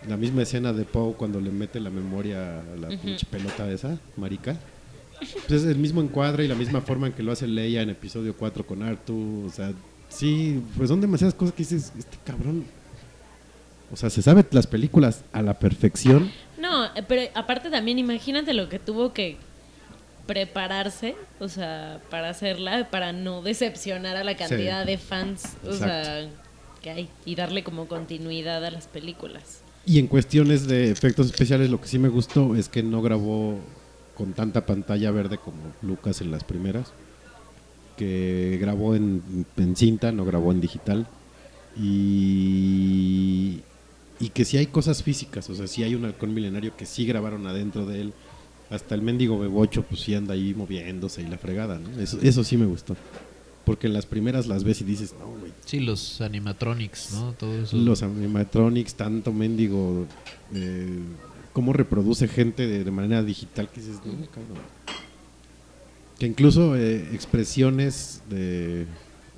La misma escena de Poe cuando le mete la memoria a la pinche pelota esa, marica. Pues es el mismo encuadre y la misma forma en que lo hace Leia en episodio 4 con Artu, o sea, sí, pues son demasiadas cosas que dices, este cabrón. O sea, se sabe las películas a la perfección. No, pero aparte también imagínate lo que tuvo que prepararse, o sea, para hacerla, para no decepcionar a la cantidad Sí. de fans, o Exacto. sea, que hay, y darle como continuidad a las películas. Y en cuestiones de efectos especiales, lo que sí me gustó es que no grabó con tanta pantalla verde como Lucas en las primeras, que grabó en, en cinta, no grabó en digital, y, y que sí hay cosas físicas, o sea, sí hay un halcón milenario que sí grabaron adentro de él, hasta el mendigo bebocho pues sí anda ahí moviéndose y la fregada. Eso, eso sí me gustó, porque en las primeras las ves y dices, no, güey, Sí, los animatronics, ¿no? Todo eso. los animatronics, tanto mendigo, eh, cómo reproduce gente de, de manera digital que dices, no, cabrón. Que incluso eh, expresiones de,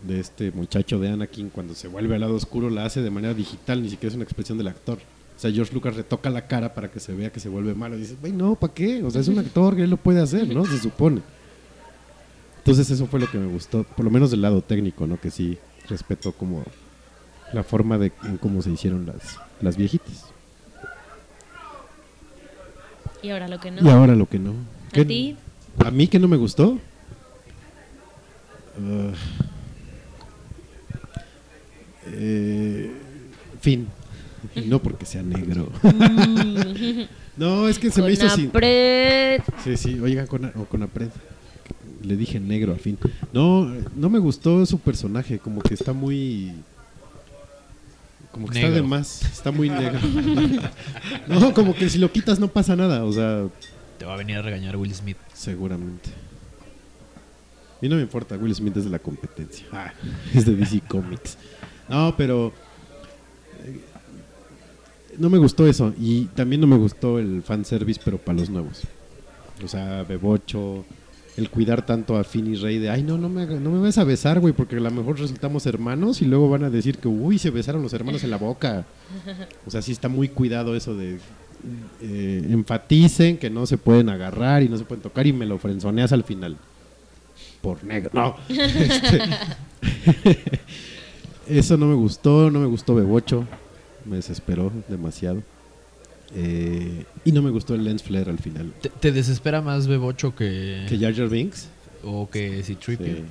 de este muchacho de Anakin cuando se vuelve al lado oscuro la hace de manera digital, ni siquiera es una expresión del actor. O sea, George Lucas retoca la cara para que se vea que se vuelve malo. Y dices, güey, no, ¿para qué? O sea, es un actor que él lo puede hacer, ¿no? Se supone. Entonces eso fue lo que me gustó, por lo menos del lado técnico, ¿no? Que sí respeto como la forma de en cómo se hicieron las, las viejitas. Y ahora lo que no. Y ahora lo que no. ¿A ¿Qué- ti? ¿A mí que no me gustó? Ah. Eh, fin. Y no porque sea negro. no, es que se me hizo. Conapred. Sí, sí, oigan, con, o con Apred. Le dije negro al fin. No, no me gustó su personaje, como que está muy. Como que está de más, está muy negro. no, como que si lo quitas no pasa nada, o sea, Te va a venir a regañar Will Smith. seguramente. Y no me importa, Will Smith es de la competencia. Ah, es de DC Comics. No, pero. eh, No me gustó eso. Y también no me gustó el fanservice, pero para los nuevos. O sea, Bebocho. El cuidar tanto a Finn y Rey de, ay, no, no me, no me vas a besar, güey, porque a lo mejor resultamos hermanos y luego van a decir que, uy, se besaron los hermanos en la boca. O sea, sí está muy cuidado eso de, eh, enfaticen que no se pueden agarrar y no se pueden tocar y me lo frenzoneas al final. Por negro. No. Este, eso no me gustó, no me gustó Bebocho. Me desesperó demasiado. Eh, y no me gustó el lens flare al final. ¿Te, te desespera más Bebocho que. Que Jar Jar Binks. o que Citripio? Sí.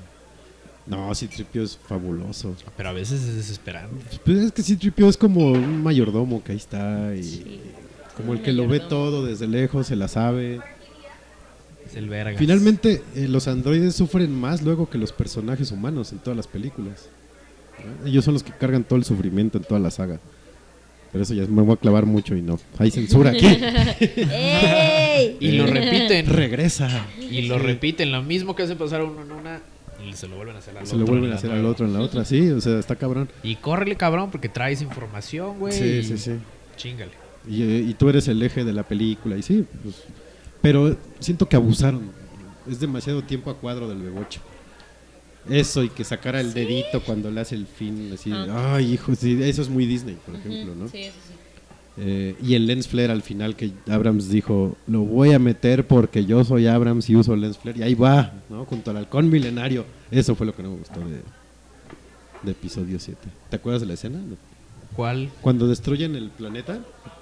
No, Citripio es fabuloso. Pero a veces es desesperante. Pues es que Citripio es como un mayordomo que ahí está y Sí. como el que lo ve todo desde lejos, se la sabe. Es el verga. Finalmente, eh, los androides sufren más luego que los personajes humanos en todas las películas. ¿no? Ellos son los que cargan todo el sufrimiento en toda la saga. Pero eso ya me voy a clavar mucho y no. Hay censura aquí. ¡Ey! Y lo repiten. Regresa. Y lo repiten. Lo mismo que hace pasar a uno en una. Y se lo vuelven a hacer al Se otro. lo vuelven en a hacer al otro en la otra. Sí, o sea, está cabrón. Y córrele, cabrón, porque traes información, güey. Sí, sí, sí. Chingale. Y, eh, y tú eres el eje de la película. Y sí, pues, Pero siento que abusaron. Es demasiado tiempo a cuadro del bebocho. Eso y que sacara el dedito cuando le hace el fin, así, Ah. ay hijo, sí, eso es muy Disney, por ejemplo, ¿no? Sí, eso sí. Eh, y el lens flare al final que Abrams dijo, lo voy a meter porque yo soy Abrams y uso lens flare. Y ahí va, ¿no? Junto al halcón milenario. Eso fue lo que no me gustó de, de episodio 7. ¿Te acuerdas de la escena? ¿Cuál? Cuando destruyen el planeta,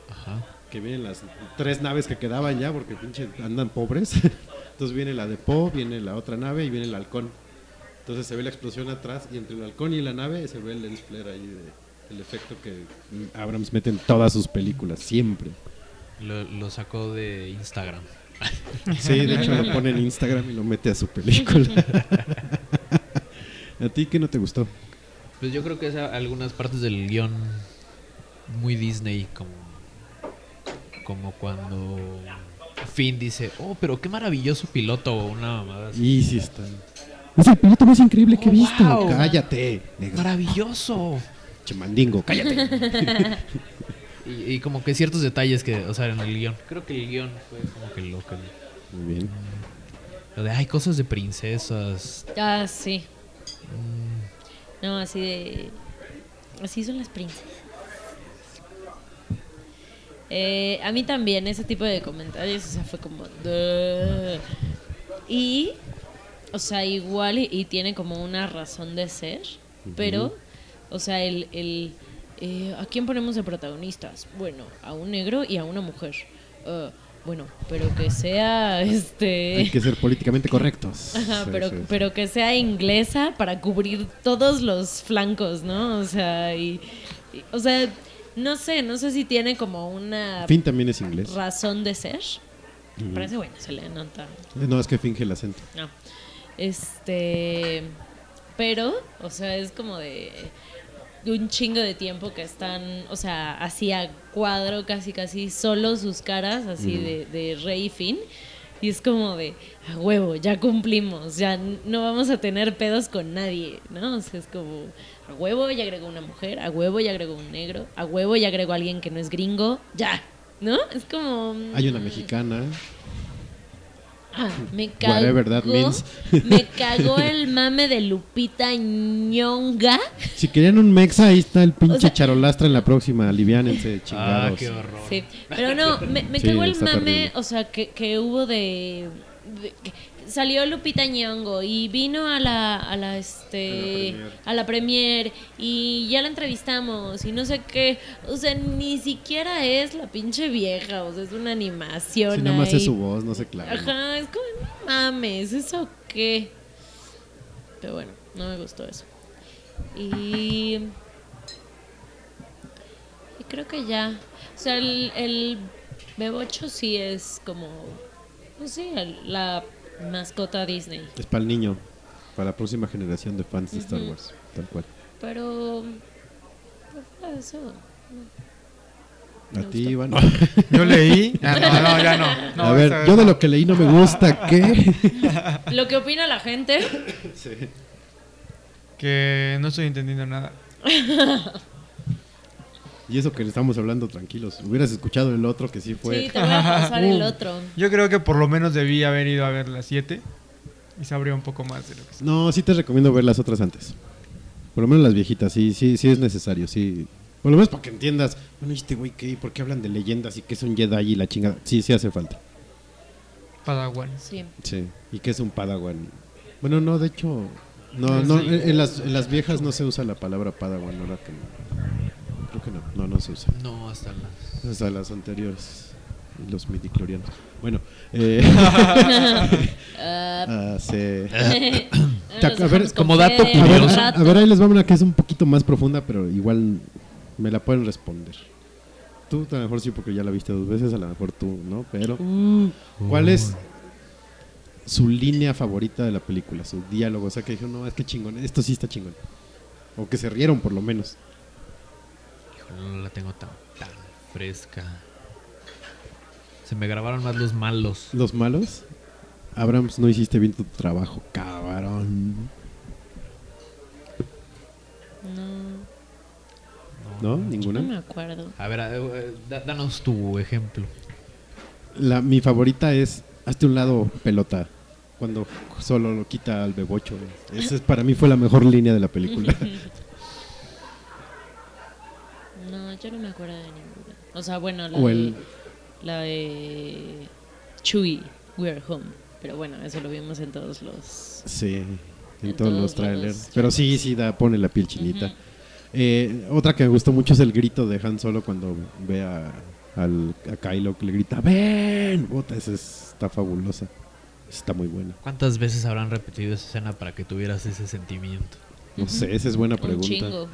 Ajá. que vienen las tres naves que quedaban ya porque pinche andan pobres. Entonces viene la de Poe, viene la otra nave y viene el halcón. Entonces se ve la explosión atrás y entre el halcón y la nave se ve el lens flare ahí de el efecto que Abrams mete en todas sus películas, siempre. Lo, lo sacó de Instagram. Sí, de hecho lo pone en Instagram y lo mete a su película. ¿A ti qué no te gustó? Pues yo creo que es algunas partes del guion muy Disney, como, como cuando Finn dice, oh, pero qué maravilloso piloto, o una mamada así. Y sí está. Es el piloto más increíble que he Oh, visto. wow. Cállate, negro. ¡Maravilloso! Chemandingo, cállate. Y, y como que ciertos detalles que, o sea, en el guion. Creo que el guion fue como que lo que... Muy bien. Lo de, hay cosas de princesas. Ah, sí. No, así de. Así son las princesas. Eh, a mí también ese tipo de comentarios, o sea, fue como... "Duh". Y, o sea, igual y, y tiene como una razón de ser, pero, o sea, el... el eh, ¿A quién ponemos de protagonistas? Bueno, a un negro y a una mujer. Ah, bueno, pero que sea este... Hay que ser políticamente correctos. Ajá, Sí, pero, sí, sí. pero que sea inglesa para cubrir todos los flancos, ¿no? O sea, y, y- o sea, no sé, no sé si tiene como una Finn también es inglés. razón de ser. Parece bueno, se le nota. No, es que finge el acento. No. Este, pero, o sea, es como de un chingo de tiempo que están, o sea, así a cuadro, casi casi solo sus caras, así de, de Rey y Finn. Y es como de, a huevo, ya cumplimos, ya no vamos a tener pedos con nadie, ¿no? O sea, es como, a huevo ya agregó una mujer, a huevo ya agregó un negro, a huevo ya agregó alguien que no es gringo, ya, ¿no? Es como... Hay una mm, mexicana. Ah, me cagó. Whatever that means. Me cagó el mame de Lupita Ñonga. Si querían un mexa, ahí está el pinche O sea- charolastra en la próxima. Aliviánense, Ah, chingados. qué horror. Sí, pero no, me, me Sí, cagó el mame, terrible. o sea, que, que hubo de, de- que salió Lupita Ñongo y vino a la a la este a la premier y ya la entrevistamos y no sé qué, o sea, ni siquiera es la pinche vieja, o sea, es una animación. Si nada más ahí. es su voz, no sé claro. Ajá, es como, no mames, ¿eso qué? Pero bueno, no me gustó eso. Y. Y creo que ya. O sea, el, el Bebocho sí es como. Pues sí, el- la mascota Disney. Es para el niño. Para la próxima generación de fans de Star. Wars. Tal cual. Pero. pues, de eso. A ti. Iván. Yo leí. Ah, no, no, ya no. No, a ver, vez yo de lo que leí no me gusta. ¿Qué? Lo que opina la gente. Que no estoy entendiendo nada. y eso que estamos hablando tranquilos. Hubieras escuchado el otro que sí fue. Sí, te voy a pasar el Uh. otro. Yo creo que por lo menos debí haber ido a ver las 7 y sabría un poco más de lo que No, sí te recomiendo ver las otras antes. Por lo menos las viejitas, sí, sí, sí es necesario, sí. Por lo menos para que entiendas, bueno, ¿y este güey qué? ¿Por qué hablan de leyendas y que es un Jedi y la chingada? Sí, sí hace falta. Padawan. Sí. Sí. ¿Y qué es un Padawan? Bueno, no, de hecho, no, no, en, en las, en las viejas no se usa la palabra Padawan, ahora que no. Creo que no, no, no se usa. No, hasta las... Hasta las anteriores, los midiclorianos. Bueno, eh, ah, A ver, como dato A ver, a ver, ahí les va una que es un poquito más profunda, pero igual me la pueden responder. Tú a lo mejor sí, porque ya la viste dos veces, a lo mejor tú, ¿no? Pero, ¿cuál es su línea favorita de la película? Su diálogo, o sea, que dijeron, no, es que chingón, esto sí está chingón. O que se rieron, por lo menos. Híjole, no la tengo tan, tan fresca. Se me grabaron más los malos. Los malos, Abrams, no hiciste bien tu trabajo, cabrón. No, ¿No? no me ¿Ninguna? acuerdo. A ver, eh, eh, da- danos tu ejemplo. La, mi favorita es hazte un lado pelota cuando solo lo quita al bebocho. Esa es, para mí fue la mejor línea de la película. No, yo no me acuerdo de ninguna. O sea, bueno, la, O de, el- la de Chewie, We're Home. Pero bueno, eso lo vimos en todos los... Sí, en, En todos todos los trailers. Pero sí, sí, da, pone la piel chinita. Eh, otra que me gustó mucho es el grito de Han Solo cuando ve a, al, a Kylo que le grita ¡Ven! Bota, esa es- está fabulosa. Está muy buena. ¿Cuántas veces habrán repetido esa escena para que tuvieras ese sentimiento? No sé, esa es buena Un pregunta. chingo.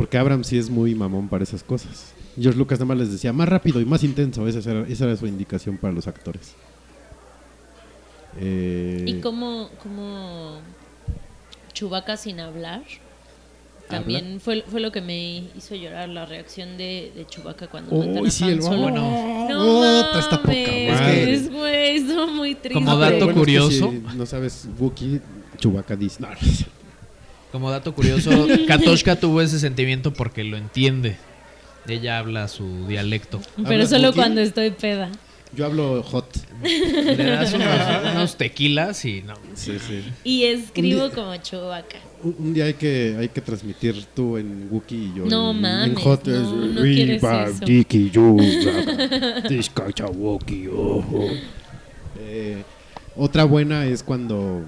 Porque Abrams sí es muy mamón para esas cosas. George Lucas nada más les decía más rápido y más intenso. Esa era, esa era su indicación para los actores. Eh, ¿Y cómo, cómo Chewbacca sin hablar? También fue, fue lo que me hizo llorar la reacción de, de Chewbacca cuando Uy, matan a sí, Han el- Solo. oh, no bota, está poca mames, madre. es, güey, muy triste. Como Pero dato bueno, es que curioso. si no sabes, Wookiee, Chewbacca dice. No, Como dato curioso, Katoshka tuvo ese sentimiento porque lo entiende. Ella habla su dialecto. Pero ¿Hablas solo cuando estoy peda. Yo hablo hot. Le das unos, unos tequilas y no. Sí, sí. Y escribo día- como Chewbacca. Un, día hay que, hay que transmitir tú en Wookiee y yo No en, en mames, hot. no, es, no quieres oh". Eh, otra buena es cuando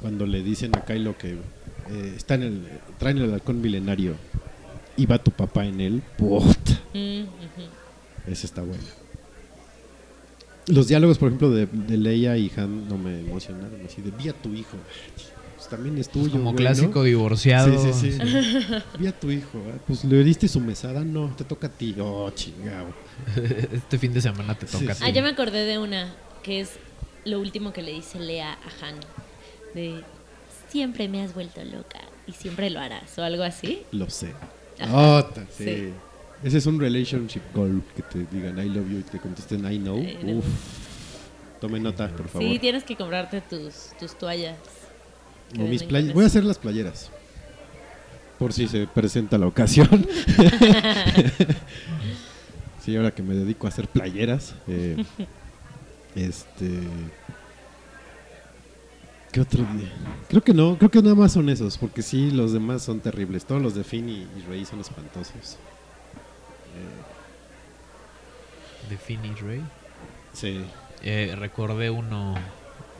cuando le dicen a Kylo que eh, está en el traen el halcón milenario y va tu papá en él. Puta. Mm. Esa está buena. Los diálogos, por ejemplo, de, de Leia y Han no me emocionaron. Así de, vi a tu hijo. Pues también es tuyo. Como güey, clásico ¿no? divorciado. Sí, sí, sí. vi a tu hijo. ah, Pues le diste su mesada. No, te toca a ti. Oh, chingado. Este fin de semana te toca. sí. a Ah, ti. ya me acordé de una, que es lo último que le dice Lea a Han. De, siempre me has vuelto loca y siempre lo harás, o algo así. Lo sé. Sí. Sí. Ese es un relationship goal. Que te digan I love you y te contesten I know. Know. Uf. Tome nota, por favor. Sí, tienes que comprarte tus, tus toallas. O mis venden play- con Voy a hacer las playeras. Por si se presenta la ocasión. sí, ahora que me dedico a hacer playeras. eh, este. ¿Qué otro día? Creo que no, creo que nada más son esos, porque sí, los demás son terribles. Todos los de Finn y, y Rey son espantosos. De Finish Ray. Sí. Eh, recordé uno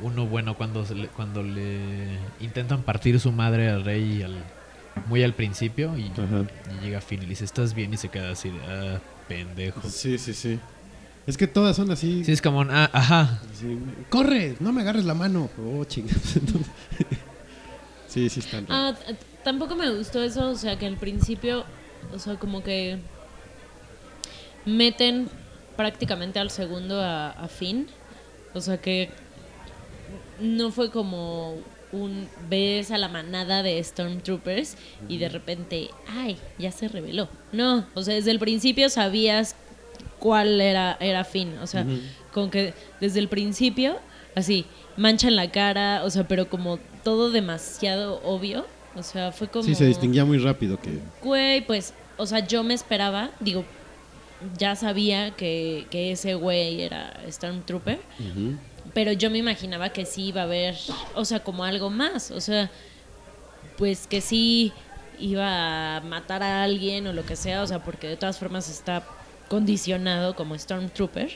uno bueno cuando se le- cuando le intentan partir su madre al rey al, muy al principio y, y llega Finn y le dice estás bien y se queda así ah pendejo Sí, sí, sí. Es que todas son así. sí es como un, ah ajá así, ¡Corre! ¡No me agarres la mano! Oh, chingados. Entonces- sí, sí están. Ah, tampoco me gustó eso, o sea, que al principio, o sea, como que meten prácticamente al segundo a, a Finn. O sea, que no fue como un ves a la manada de Stormtroopers y de repente, ay, ya se reveló. No, o sea, desde el principio sabías cuál era, era Finn. O sea, con que desde el principio, así, manchan la cara, o sea, pero como todo demasiado obvio. O sea, fue como. Sí, se distinguía muy rápido que. Güey, pues, o sea, yo me esperaba, digo, ya sabía que, que ese güey era Stormtrooper, pero yo me imaginaba que sí iba a haber, o sea, como algo más, o sea, pues que sí iba a matar a alguien o lo que sea, o sea, porque de todas formas está condicionado como Stormtrooper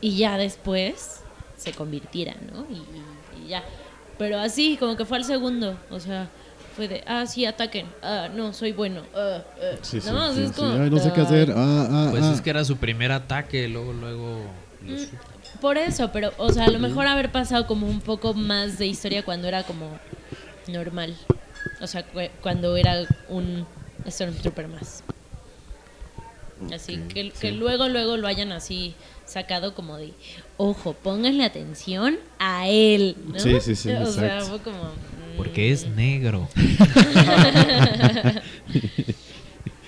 y ya después se convirtiera, ¿no? Y, y- y ya. Pero así, como que fue al segundo, o sea, fue de, ah, sí, ataquen, ah, no, soy bueno, ah, ah. Sí, sí, no, o sea, sí, es sí. como, Ay, no sé qué hacer. Ah, ah, pues ah. es que era su primer ataque luego luego supo. Por eso, pero, o sea, a lo mejor haber pasado como un poco más de historia cuando era como normal. O sea, cu- cuando era un Stormtrooper más. Así que, sí. que luego, luego lo hayan así sacado como de, ojo, pónganle atención a él. ¿no? Sí, sí, sí, O sea, exacto. fue como... mm, porque es negro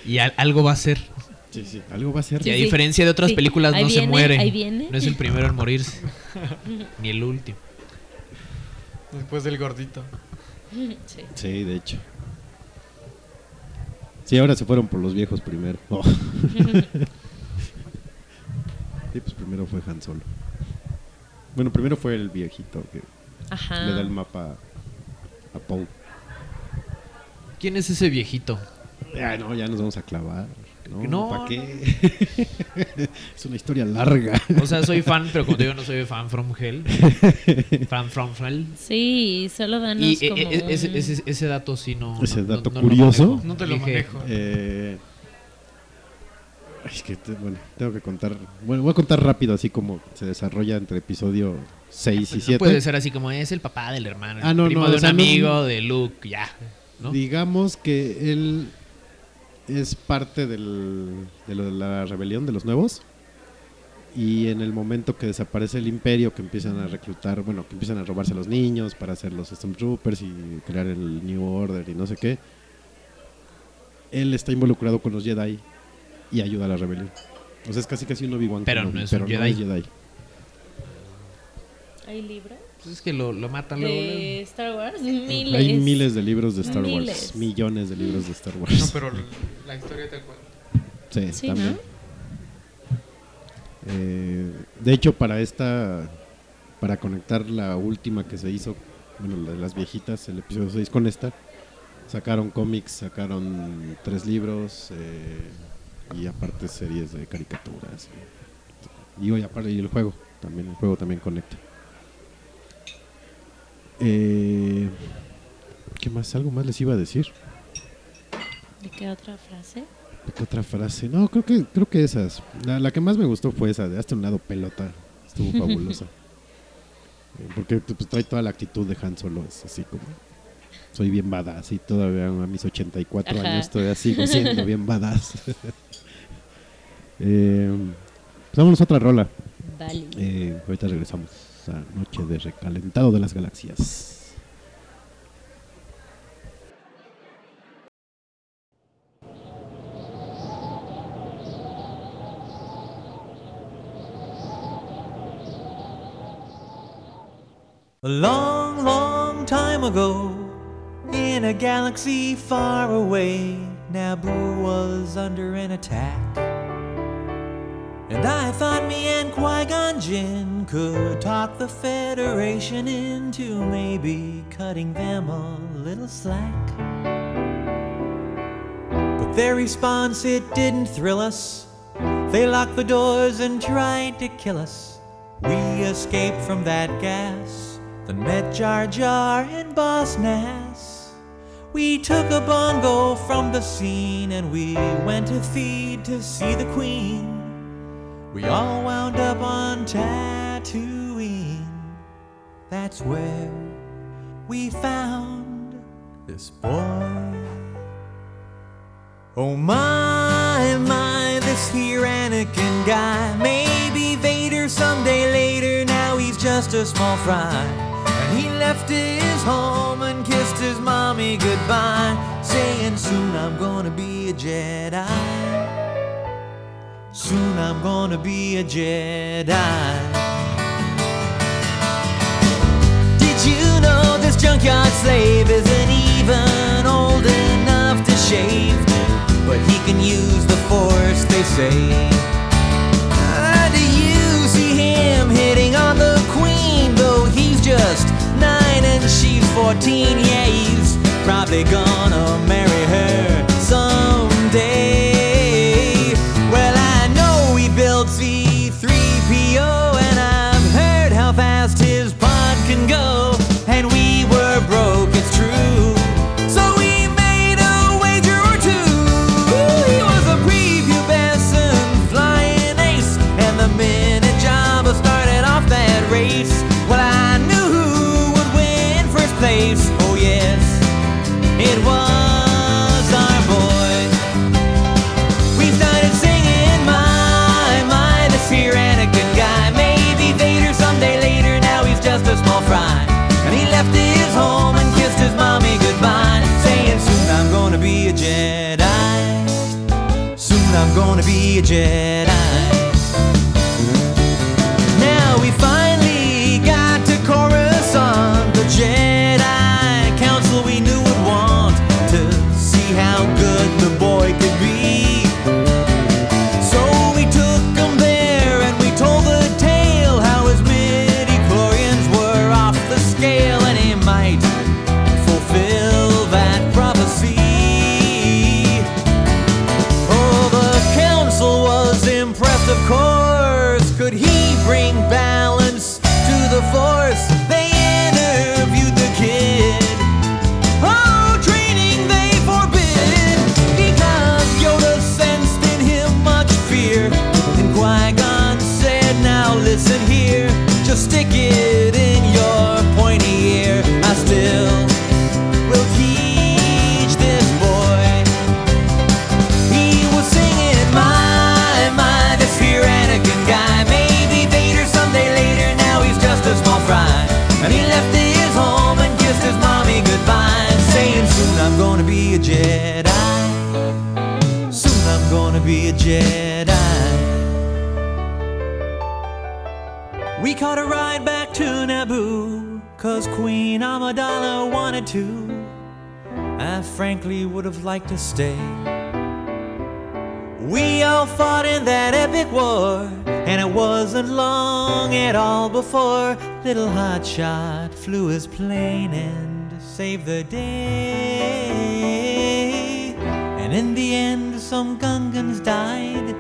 y al- algo va a ser Sí, sí, algo va a ser. y a sí. diferencia de otras Sí. películas Ahí no se muere ahí viene. no es el primero en morirse ni el último Después del gordito. Sí. Sí, de hecho. Sí, ahora se fueron por los viejos primero. Oh. sí, pues primero fue Han Solo. Bueno, primero fue el viejito que Ajá. le da el mapa a Poe. ¿Quién es ese viejito? Ay, no, ya nos vamos a clavar. No, No, ¿para qué? es una historia larga. O sea, soy fan, pero como te digo, no soy fan from hell. Fan from hell. Sí, solo danos Y eh, como eh, ese, un- ese, ese dato sí no. Ese dato curioso. No te lo manejo. Eh, es que, bueno, tengo que contar. Bueno, voy a contar rápido, así como se desarrolla entre episodio 6 y No 7. puede ser así como es el papá del hermano, el Ah, no, primo no, de o un amigo de Luke, ya. ¿no? Digamos que él es parte del, de lo de la rebelión de los nuevos. Y en el momento que desaparece el imperio, que empiezan a reclutar, bueno, que empiezan a robarse a los niños para hacer los Stormtroopers y crear el New Order y no sé qué, él está involucrado con los Jedi y ayuda a la rebelión. O sea, es casi casi un Obi-Wan Pero no es un no Jedi. es Jedi. ¿Hay libros? Pues es que lo, lo matan luego. luego. De Star Wars, miles. Hay miles de libros de Star Wars, millones de libros de Star Wars. No, pero la historia te cuenta. Sí, Sí, también. ¿no? Eh, de hecho, para esta, para conectar la última que se hizo, bueno, la de las viejitas, el episodio 6 con esta, sacaron cómics, sacaron tres libros eh, y aparte series de caricaturas. Y, y, aparte, y el juego, también el juego también conecta. Eh, ¿Qué más? ¿Algo más les iba a decir? ¿De qué otra frase? ¿Qué otra frase? No, creo que creo que esas. La, la que más me gustó fue esa de hasta un lado pelota. Estuvo fabulosa. Eh, Porque pues, trae toda la actitud de Han Solo. Es así como. Soy bien badass y todavía a mis 84 Ajá. años todavía sigo siendo bien badass. eh, pues vámonos a otra rola. Vale. Eh, ahorita regresamos a Noche de Recalentado de las Galaxias. A long, long time ago, in a galaxy far away, Naboo was under an attack. And I thought me and Qui Gon Jinn could talk the Federation into maybe cutting them a little slack. But their response, it didn't thrill us. They locked the doors and tried to kill us. We escaped from that gas, then met Jar Jar and Boss Nass. We took a bongo from the scene and we went to feed to see the Queen. We all wound up on Tatooine. That's where we found this boy. Oh my, my, this here Anakin guy. Maybe Vader someday later, now he's just a small fry. And he left his home and kissed his mommy goodbye, saying, Soon I'm gonna be a Jedi. Soon I'm gonna be a Jedi. Did you know this junkyard slave isn't even old enough to shave? But he can use the force, they say. Ah, do you see him hitting on the queen? Though he's just nine and she's 14, yeah, he's probably gonna marry her be a Jedi. Soon I'm gonna be a Jedi. Cause Queen Amidala wanted to. I frankly would have liked to stay. We all fought in that epic war, and it wasn't long at all before little Hotshot flew his plane and saved the day. And in the end, some Gungans died,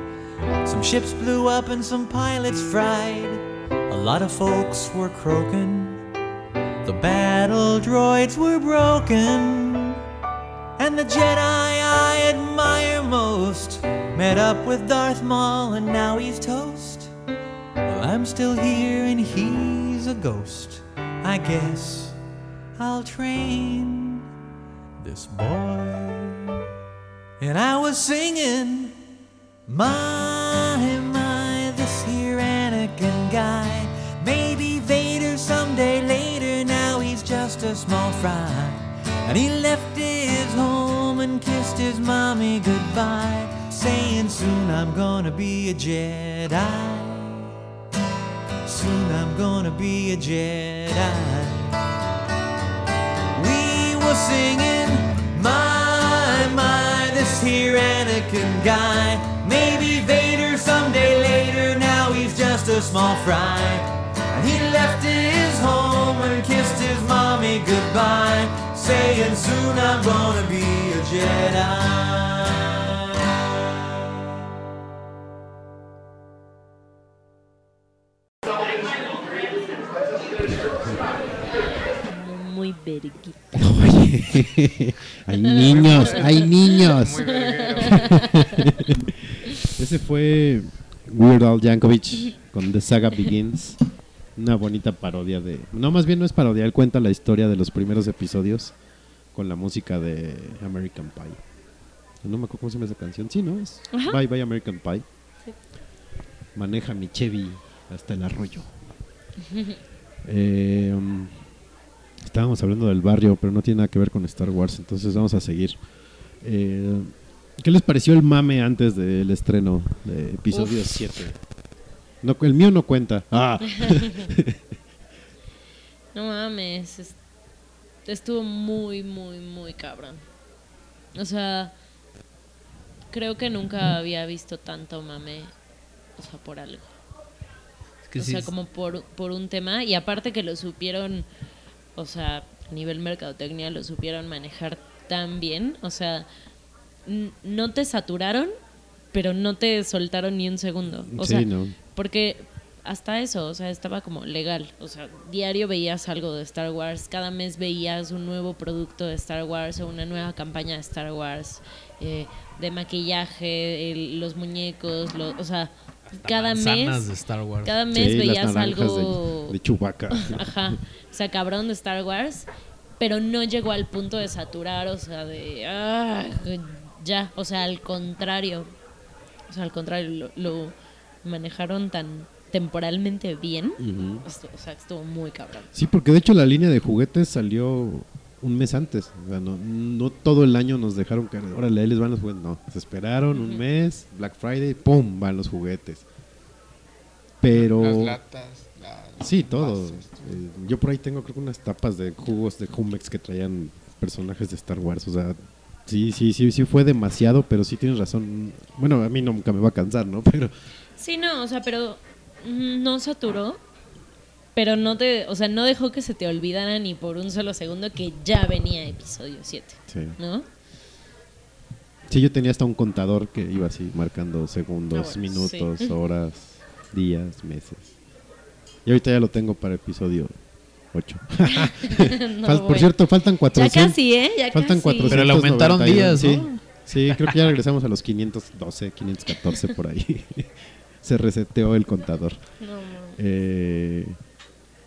some ships blew up, and some pilots fried. A lot of folks were croaking, the battle droids were broken. And the Jedi I admire most met up with Darth Maul and now he's toast. Well, I'm still here and he's a ghost. I guess I'll train this boy. And I was singing, My, my, small fry. And he left his home and kissed his mommy goodbye, saying, Soon I'm gonna be a Jedi. Soon I'm gonna be a Jedi. We were singing, My, my, this here Anakin guy. Maybe Vader someday later, now he's just a small fry. And he left his home and kissed his mommy goodbye, saying, Soon I'm gonna be a Jedi. Muy verguita. Oye, hay niños, hay niños. Ese fue Weird Al Yankovic con The Saga Begins. Una bonita parodia de. No, más bien no es parodia, él cuenta la historia de los primeros episodios con la música de American Pie. No me acuerdo cómo se llama esa canción. Sí, ¿no? Es Ajá. Bye Bye American Pie. Maneja mi Chevy hasta el arroyo. Eh, um, estábamos hablando del barrio, pero no tiene nada que ver con Star Wars, entonces vamos a seguir. Eh, ¿Qué les pareció el mame antes del estreno de episodio Uf. 7? No, el mío no cuenta. Ah, No mames, es- estuvo muy, muy, muy cabrón. O sea, creo que nunca había visto tanto mame, o sea, por algo. Es que o sí sea, es- como por, por un tema, y aparte que lo supieron, o sea, a nivel mercadotecnia lo supieron manejar tan bien, o sea, no te saturaron, pero no te soltaron ni un segundo. O sí, sea, no. Porque hasta eso, o sea, estaba como legal. O sea, diario veías algo de Star Wars, cada mes veías un nuevo producto de Star Wars o una nueva campaña de Star Wars, eh, de maquillaje, el- los muñecos, lo- o sea, cada mes, de Star Wars. cada mes Sí, veías algo, de, de Chewbacca. ajá, o sea, cabrón de Star Wars, pero no llegó al punto de saturar, o sea, de, ah, ya, o sea, al contrario, o sea, al contrario, lo, lo manejaron tan temporalmente bien, estu- o sea, estuvo muy cabrón. Sí, porque de hecho la línea de juguetes salió un mes antes. O sea, no, no todo el año nos dejaron que, órale, ahí les van los juguetes. No, se esperaron un mes, Black Friday, ¡pum! van los juguetes. Pero... Las latas. las Sí, todo. Eh, yo por ahí tengo creo que unas tapas de jugos de Jumex que traían personajes de Star Wars. O sea, sí, sí, sí, sí fue demasiado, pero sí tienes razón. Bueno, a mí nunca me va a cansar, ¿no? Pero Sí, no, o sea, pero no saturó, pero no te, o sea, no dejó que se te olvidara ni por un solo segundo que ya venía episodio 7, sí. ¿no? Sí, yo tenía hasta un contador que iba así marcando segundos, Ah, bueno, minutos, sí. horas, días, meses. Y ahorita ya lo tengo para episodio 8. No, por bueno. cierto, faltan Ya 400. casi, ¿eh? Ya Faltan casi. 400. Pero le aumentaron días, sí. ¿no? Sí, creo que ya regresamos a los 512, 514 por ahí. Se reseteó el contador. No. Eh,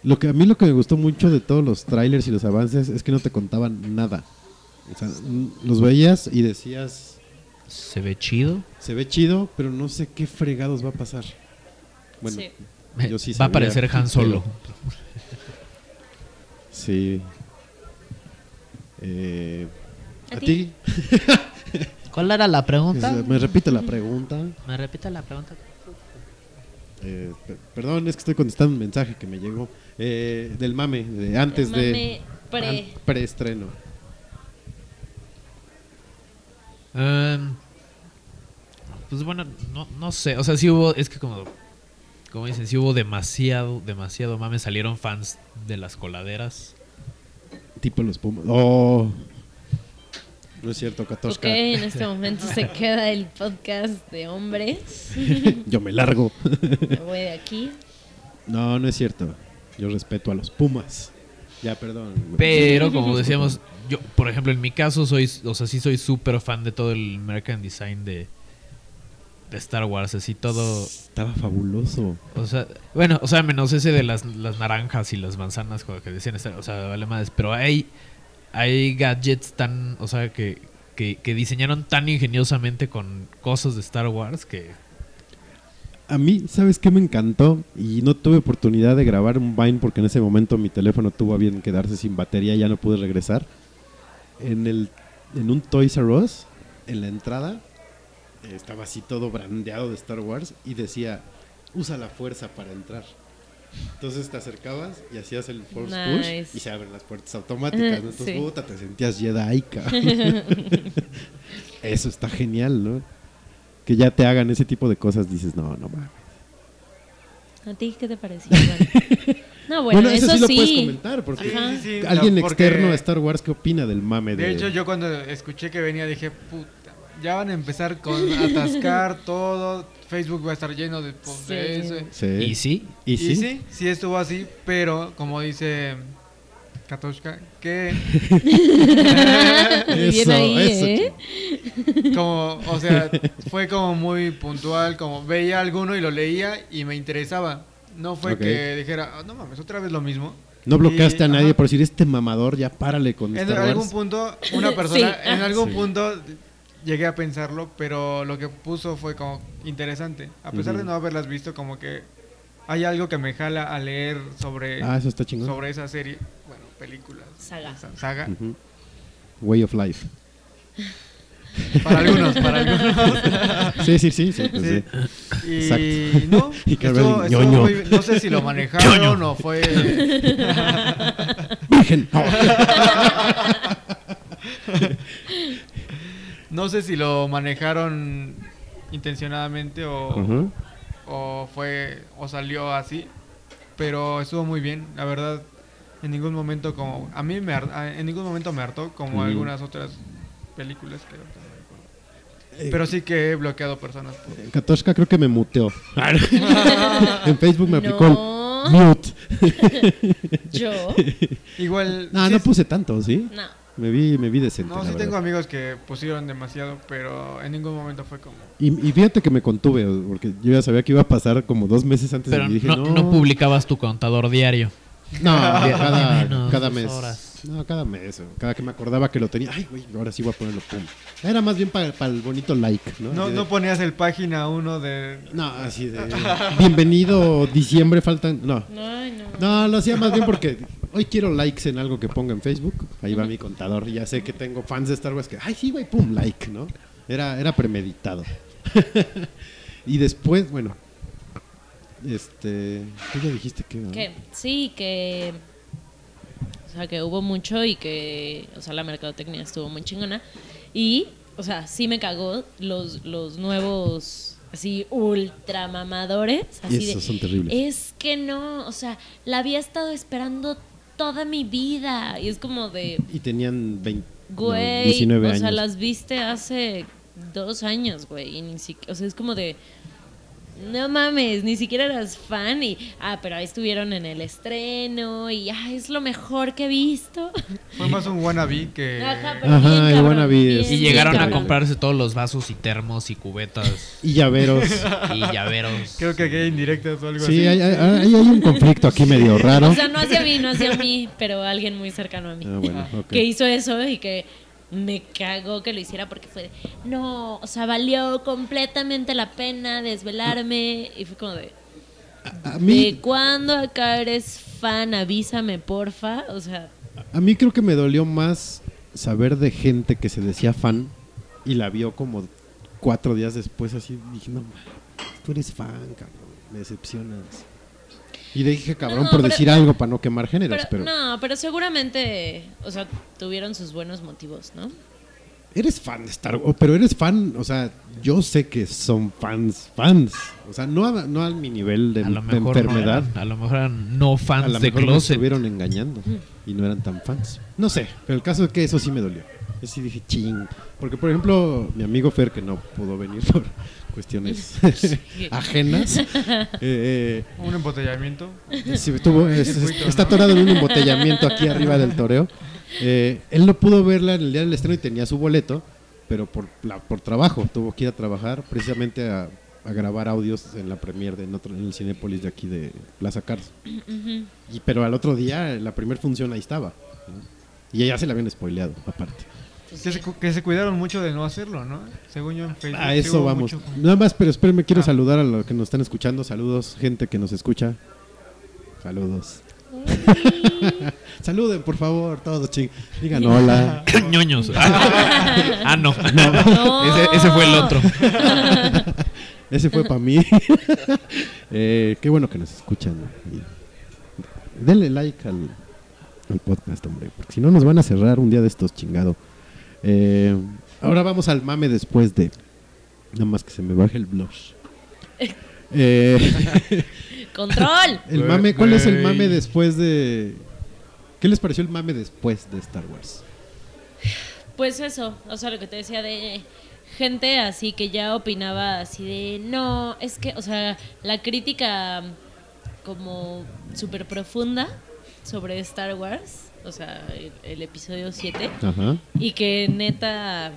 lo que a mí lo que me gustó mucho de todos los trailers y los avances es que no te contaban nada. O sea, n- los veías y decías, Se ve chido. se ve chido, pero no sé qué fregados va a pasar. Bueno, Sí. yo sí Va a aparecer Han Solo. Sí. Eh, ¿A ¿A ti? ¿Cuál era la pregunta? Me repite la pregunta. ¿Me repite la pregunta? Eh, per- perdón, es que estoy contestando un mensaje que me llegó. Eh, del mame, de antes Mame de. pre. an- preestreno. Em, pues bueno, no, no sé. O sea, sí hubo. Es que como. Como dicen, sí hubo demasiado, demasiado mame. Salieron fans de las coladeras. Tipo los Pumas. Oh. No es cierto, Ok, Katoshka. en este momento se queda el podcast de hombres. Yo me largo. Me voy de aquí. no, no es cierto. Yo respeto a los Pumas. Ya, perdón. güey. Pero como decíamos, yo, por ejemplo, en mi caso soy, o sea, sí soy súper fan de todo el American Design de, de Star Wars, así todo, Estaba fabuloso. o sea, bueno, o sea, menos ese de las, las naranjas y las manzanas como que decían, o sea, vale más, pero hay, hay gadgets tan, o sea, que, que, diseñaron tan ingeniosamente con cosas de Star Wars que A mí, ¿sabes qué me encantó? Y no tuve oportunidad de grabar un Vine porque en ese momento mi teléfono tuvo a bien quedarse sin batería y ya no pude regresar. En, el, en un Toys R Us, en la entrada, estaba así todo brandeado de Star Wars y decía, usa la fuerza para entrar. Entonces te acercabas y hacías el Force Nice. Push y se abren las puertas automáticas. ¿no? Entonces, Sí. puta, te sentías Jedi, cabrón. Eso está genial, ¿no? Que ya te hagan ese tipo de cosas, dices, no, no mames. ¿A ti qué te pareció? No, bueno, Bueno, eso, eso, sí lo sí. puedes comentar, porque Ajá. Sí, sí, sí, alguien no, porque- externo a Star Wars, ¿qué opina del mame de...? De hecho, yo cuando escuché que venía dije, puta, ya van a empezar con atascar todo, Facebook va a estar lleno de Sí. eso. Sí. y sí, ¿Y Y sí? sí, sí estuvo así, pero como dice Katoshka, que bien ahí, eso, ¿eh? como, o sea, fue como muy puntual, como veía alguno y lo leía y me interesaba. No fue que dijera, "Ah, no mames, otra vez lo mismo. No bloqueaste Y- a nadie ajá. por decir, este mamador, ya párale con En Star algún Wars. punto, una persona, Sí. en algún Sí. punto llegué a pensarlo, pero lo que puso fue como interesante. A pesar de no haberlas visto, como que hay algo que me jala a leer sobre, Ah, eso está chingón. sobre esa serie, bueno, películas, Saga. esa saga. Way of Life. Para algunos, para algunos. Sí, sí, sí. sí, pues Sí. sí. Y Exacto. no, Y que estuvo- estuvo ñoño. muy no sé si lo manejaron o fue... Virgen. No. No sé si lo manejaron intencionadamente o, o fue o salió así, pero estuvo muy bien, la verdad. En ningún momento como a mí me en ningún momento me hartó como algunas otras películas que no. Eh, Pero sí que he bloqueado personas. por- Katoshka creo que me muteó. en Facebook me aplicó No. mute. Yo. Igual No, sí no es- puse tanto, ¿sí? No. Me vi, me vi decente. No, sí verdad. tengo amigos que pusieron demasiado, pero en ningún momento fue como Y, y fíjate que me contuve, porque yo ya sabía que iba a pasar como dos meses antes pero y dije, no, no, no publicabas tu contador diario. No, cada, cada dos mes. horas. No, cada mes. Cada que me acordaba que lo tenía. Ay, güey, ahora sí voy a ponerlo. Pum. Era más bien para el bonito like, ¿no? no de- no ponías el página uno de No, así de. Bienvenido diciembre, faltan. No. Ay, no. No, lo hacía más bien porque hoy quiero likes en algo que ponga en Facebook. Ahí va mi contador. Y ya sé que tengo fans de Star Wars que, ay, sí, güey, pum, like, ¿no? Era, era premeditado. y después, bueno. Este. Tú ya dijiste que. ¿no? Que sí, que. O sea, que hubo mucho y que. O sea, la mercadotecnia estuvo muy chingona. Y, o sea, sí me cagó los, los nuevos. Así, ultramamadores. Así Y esos de, son terribles. Es que no, o sea, la había estado esperando toda mi vida. Y es como de. Y tenían 20, no, Güey, 19 o años. sea, las viste hace dos años, güey. Y ni siquiera, o sea, es como de. No mames, ni siquiera eras fan y. Ah, pero ahí estuvieron en el estreno y. Ah, es lo mejor que he visto. fue más un wannabe que Ajá, pero Ajá, bien el cabrón, wannabe bien, es- Y bien llegaron a comprarse todos los vasos y termos y cubetas Y llaveros. y llaveros. creo que aquí hay indirectas o algo Sí, así. hay, hay- hay- hay un conflicto aquí medio raro. O sea, no hacia mí, no hacia mí, pero alguien muy cercano a mí. Ah, bueno, ok. Que hizo eso y que me cagó que lo hiciera porque fue de, no, o sea, valió completamente la pena desvelarme y fue como de, A ¿de mí, cuándo acá eres fan? Avísame, porfa. O sea, a mí creo que me dolió más saber de gente que se decía fan y la vio como cuatro días después así. Dije, no, tú eres fan, cabrón. Me decepcionas. Y le dije, cabrón, No, por pero- decir algo para no quemar géneros, Pero, pero, No, pero seguramente, o sea, tuvieron sus buenos motivos, ¿no? eres fan de Star Wars, pero eres fan, o sea, yo sé que son fans, fans. O sea, no a, no a mi nivel de, a lo de mejor no enfermedad. eran- a lo mejor eran no a fans lo de mejor me closet. estuvieron engañando y no eran tan fans. No sé, pero el caso es que eso sí me dolió. Yo sí dije, ching. Porque, por ejemplo, mi amigo Fer, que no pudo venir por cuestiones ajenas, eh, Un embotellamiento. eh, sí, tuvo- es- es- Circuito, está ¿no? atorado en un embotellamiento aquí arriba del toreo. Eh, él no pudo verla en el día del estreno y tenía su boleto, pero por, la- por trabajo, tuvo que ir a trabajar precisamente a, a grabar audios en la premier de en, otro- en el Cinépolis de aquí de Plaza Cars. Y, pero al otro día, la primera función ahí estaba. ¿no? Y ya se la habían spoileado, aparte. Que se, cu- que se cuidaron mucho de no hacerlo, ¿no? Según yo en Facebook. A eso vamos. mucho- Nada más, pero espérenme, quiero Ah. saludar a los que nos están escuchando. Saludos, gente que nos escucha. Saludos. Saluden, por favor, todos, ching. Digan hola. ñoños. ah, no. No. Ese, ese fue el otro. Ese fue para mí. Eh, qué bueno que nos escuchan. Denle like al, al podcast, hombre. Porque si no, nos van a cerrar un día de estos chingado. Eh, ahora vamos al mame después de. Nada más que se me baje el blush. Eh, ¡Control! el mame, ¿Cuál es el mame después de.? ¿Qué les pareció el mame después de Star Wars? Pues eso, o sea, lo que te decía de gente así que ya opinaba así de, no, es que, o sea, la crítica como súper profunda sobre Star Wars, o sea, el, el episodio 7, Ajá. y que neta,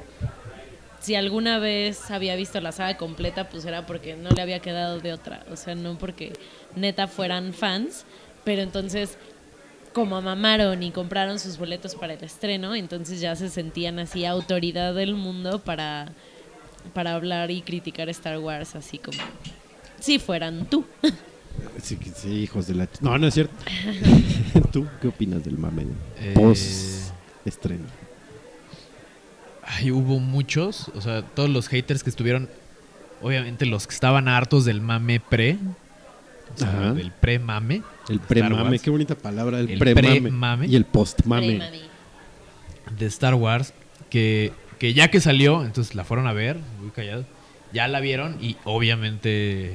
si alguna vez había visto la saga completa, pues era porque no le había quedado de otra, o sea, no porque neta fueran fans, pero entonces como mamaron y compraron sus boletos para el estreno, entonces ya se sentían así autoridad del mundo para, para hablar y criticar Star Wars así como si fueran tú. Sí, hijos de la. No, no es cierto. ¿Tú qué opinas del mame Eh, post estreno? Ay, hubo muchos, o sea, todos los haters que estuvieron, obviamente los que estaban hartos del mame pre, o sea, del pre-mame. El Star pre-mame, Wars, qué bonita palabra. El, El pre-mame. Y el post-mame. De Star Wars, que, que ya que salió, entonces la fueron a ver, muy callados, ya la vieron y obviamente,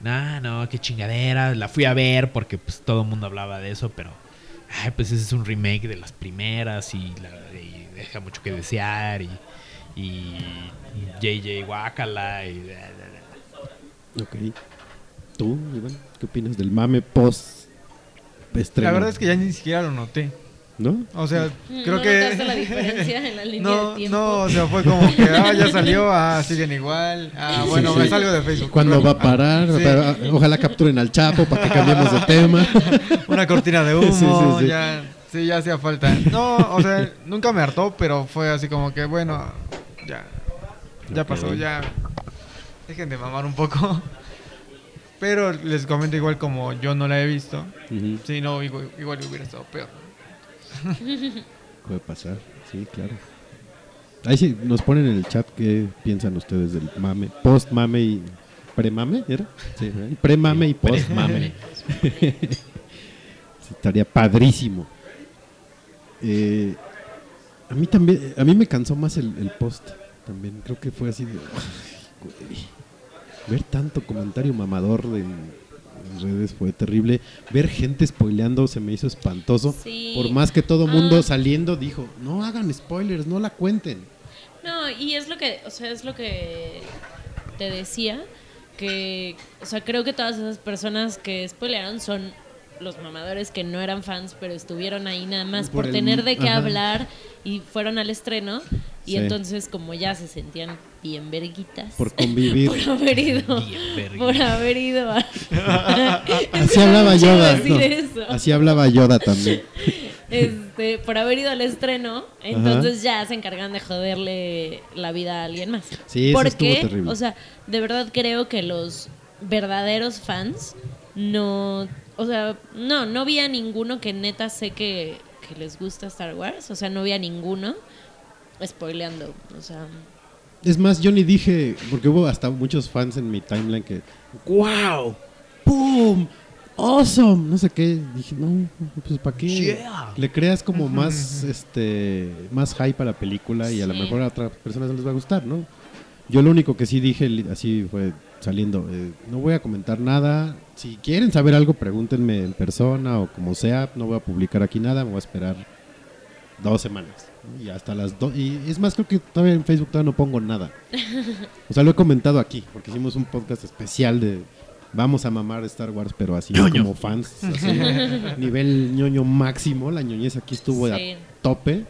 nah, no, qué chingadera, la fui a ver porque pues todo el mundo hablaba de eso, pero, ay, pues ese es un remake de las primeras y, la- y deja mucho que desear y, y JJ Wakala y... Ok. ¿Tú, Iván? ¿Qué opinas del mame post estreno? La verdad es que ya ni siquiera lo noté. ¿No? O sea, Mm, creo ¿no que. notaste la diferencia en la línea no, de tiempo? no, o sea, fue como que, ah, ya salió, ah, siguen igual. Ah, Sí, bueno, sí. me salgo de Facebook. ¿Cuándo va a Ah, parar? sí. Pero, ah, Ojalá capturen al Chapo para que cambiemos de tema. Una cortina de humo, Sí, sí, sí. ya. Sí, ya hacía falta. No, o sea, nunca me hartó, pero fue así como que, bueno, ya. Ya pasó, ya. Dejen de mamar un poco. Pero les comento igual como yo no la he visto. Ujú. Sí, no, igual, igual hubiera estado peor. Puede pasar, sí, claro. Ahí sí, nos ponen en el chat qué piensan ustedes del mame, post-mame y pre-mame, ¿era? Sí, ¿verdad? pre-mame y post-mame. Sí, estaría padrísimo. Eh, a mí también, a mí me cansó más el, el post también. Creo que fue así de. "Ay, güey". Ver tanto comentario mamador de- en redes fue terrible. Ver gente spoileando se me hizo espantoso. Sí. Por más que todo mundo Ah. saliendo dijo, no hagan spoilers, no la cuenten. No, y es lo que, o sea, es lo que te decía, que, o sea, creo que todas esas personas que spoilearon son los mamadores que no eran fans, pero estuvieron ahí nada más Por por, el- tener de qué ajá. hablar y fueron al estreno y Sí. entonces como ya se sentían bien verguitas Por convivir. por haber ido, por haber ido a... Así hablaba Yoda. decir no, eso. así hablaba Yoda también. este, por haber ido al estreno, entonces ya se encargan de joderle la vida a alguien más. Sí, eso estuvo Porque, terrible. o sea, de verdad creo que los verdaderos fans no, o sea, no, no vi a ninguno que neta sé que, que les gusta Star Wars, o sea, no vi a ninguno spoileando, o sea, Es más, yo ni dije, porque hubo hasta muchos fans en mi timeline que, wow, boom, awesome, no sé qué. Dije, no, pues ¿para qué? Yeah. Le creas como más, este, más hype a la película y a lo mejor a otras personas no les va a gustar, ¿no? Yo lo único que sí dije, así fue saliendo, eh, no voy a comentar nada. Si quieren saber algo, pregúntenme en persona o como sea. No voy a publicar aquí nada, me voy a esperar dos semanas. Y hasta las dos. Y es más, creo que todavía en Facebook todavía no pongo nada. O sea, lo he comentado aquí, porque hicimos un podcast especial de vamos a mamar Star Wars, pero así como fans, así, nivel ñoño máximo. La ñoñez aquí estuvo Sí. a tope.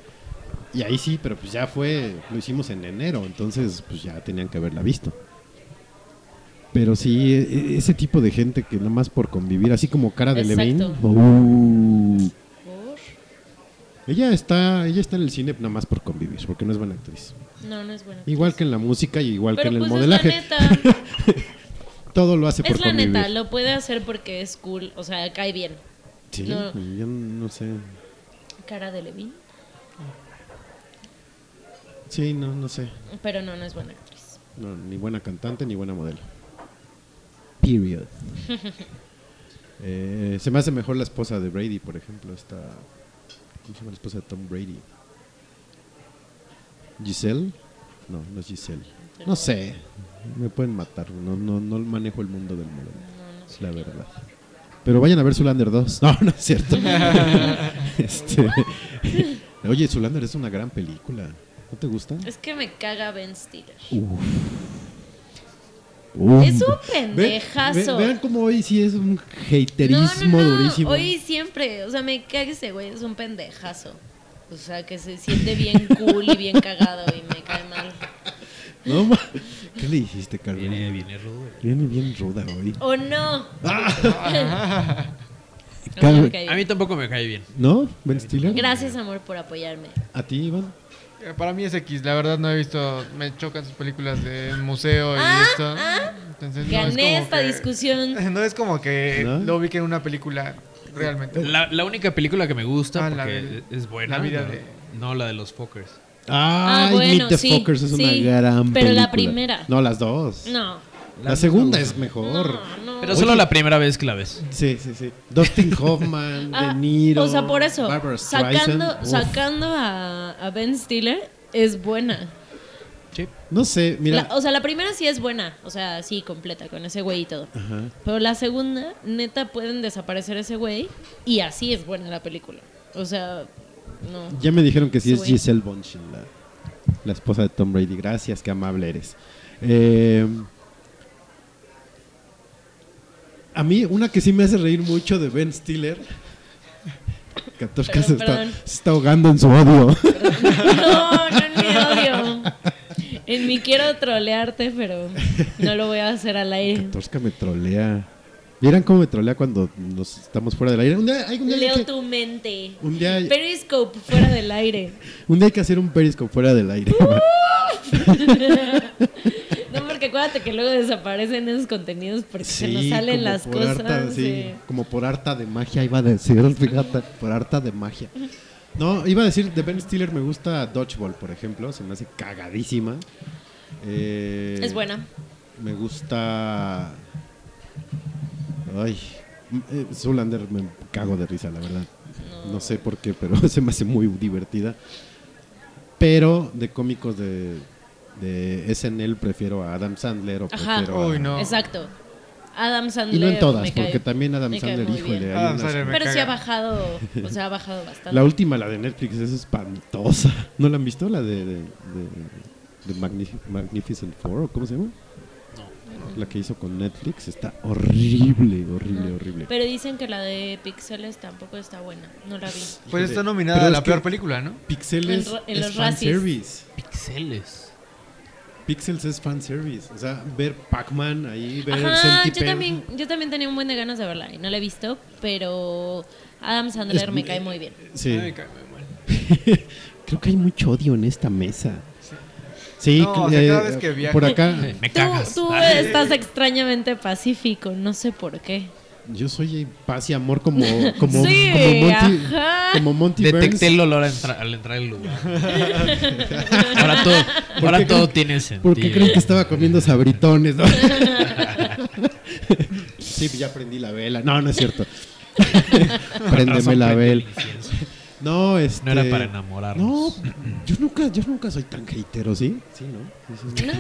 Y ahí sí, pero pues ya fue, lo hicimos en enero, entonces pues ya tenían que haberla visto. Pero sí, e- e- ese tipo de gente que nada más por convivir, así como cara de Levine. Exacto. uh, Por- ella está, ella está en el cine nada más por convivir, porque no es buena actriz. No, no es bueno. Igual que en la música y igual Pero que en el pues modelaje. es la neta. Todo lo hace por es la convivir. neta, lo puede hacer porque es cool, o sea, cae bien. Sí, No. yo no sé. Cara de Levin, Sí, no, no sé. pero no, no es buena actriz. No, ni buena cantante ni buena modelo. Period. Eh, se me hace mejor la esposa de Brady, por ejemplo. Esta, ¿Cómo se llama la esposa de Tom Brady? ¿Giselle? No, no es Giselle. No sé. Me pueden matar. No, no, no manejo el mundo del modelo. Es la verdad. Pero vayan a ver Zulander 2. No, no es cierto. Este, Oye, Zulander es una gran película. ¿No te gusta? Es que me caga Ben Stiller. Uh. Es un pendejazo. ve- vean cómo hoy sí es un No, haterismo no, no. durísimo. Hoy siempre, o sea, me caga ese güey, es un pendejazo. O sea, que se siente bien cool y bien cagado y me cae mal. No, ma- ¿Qué le hiciste, Carmen? Viene, viene rudo. Viene bien ruda hoy. ¿O no? Ah. No, me cae A mí tampoco me cae bien. ¿No? ¿Ben Stiller? Gracias, amor, por apoyarme. ¿A ti, Iván? Eh, Para mí es X, la verdad no he visto, me chocan sus películas de museo y Ah, esto. ah. Entonces, no es Gané como esta que- discusión. No es como que ¿No? lo ubique en una película realmente. La, la única película que me gusta Ah, la porque es buena. la vida no, de- no, la de los Fockers. Ah, bueno, Meet the sí, Fockers es una gran Pero la película. primera. No, las dos. No. La segunda es mejor. No, no. Pero solo la primera vez que la ves. Sí, sí, sí. Dustin Hoffman, Ah, De Niro. o sea, por eso, sacando, sacando a, a Ben Stiller, es buena. Sí. No sé, mira. La- o sea, la primera sí es buena, o sea, sí, completa, con ese güey y todo. Ajá. Pero la segunda, neta, pueden desaparecer ese güey y así es buena la película. O sea, no. Ya me dijeron que sí es güey. Giselle Bundchen, la, la esposa de Tom Brady. Gracias, qué amable eres. Eh, a mí, una que sí me hace reír mucho de Ben Stiller. Katoshka Perdón, se está, se está ahogando en su odio. No, no en mi odio. En mi quiero trolearte, pero no lo voy a hacer al aire. Katoshka me trolea. ¿Vieran cómo me trolea cuando nos estamos fuera del aire? Un día, hay, un día hay Leo que, tu mente. un día hay- Periscope fuera del aire. un día hay que hacer un periscope fuera del aire. No, porque acuérdate que luego desaparecen esos contenidos porque se nos Sí, salen las cosas. harta- sí, sí. como por harta de magia iba a decir, fíjate, por harta de magia. No, iba a decir, de Ben Stiller me gusta Dodgeball, por ejemplo, se me hace cagadísima. Eh, Es buena. Me gusta... Ay, eh, Zoolander me cago de risa, la verdad. No. sé por qué, pero se me hace muy divertida. Pero de cómicos de, de SNL prefiero a Adam Sandler o Ajá. prefiero a- Uy, no. Exacto. Adam Sandler. Y no en todas, me cae- porque también Adam me cae Sandler, muy híjole, bien. hay Adam unas- Sandler me Pero sí caga. ha bajado, o sea, ha bajado bastante. La última, la de Netflix, es espantosa. ¿No la han visto? La de, de, de- de Magnifi- Magnificent Four, ¿o cómo se llama? La que hizo con Netflix está horrible, horrible, horrible. Pero dicen que la de Pixeles tampoco está buena. No la vi. Pues está nominada pero a es la que peor película, ¿no? Pixeles En ro- en es los Razzies. fanservice. Pixeles. Pixels es fanservice. O sea, ver Pac-Man ahí, ver Ajá, yo también, yo también tenía un buen de ganas de verla y no la he visto, pero Adam Sandler Es- me cae muy bien. Sí. Ay, me cae muy mal. Creo que hay mucho odio en esta mesa. Sí, No, o sea, eh, cada vez que viajo- por acá. Me Tú, cagas. tú Ay. estás extrañamente pacífico, no sé por qué. Yo soy paz y amor como, como, Sí, como Monty, ajá. como Monty Detecté Burns. el olor al, entra- al entrar al lugar. ahora todo, ahora todo creen- tiene sentido. ¿Por qué creen que estaba comiendo sabritones? no? sí, ya prendí la vela. No, no es cierto. Préndeme la vela. No, este... No era para enamorarnos. No, yo nunca, yo nunca soy tan hatero, ¿sí? Sí, ¿no? Sí, sí. No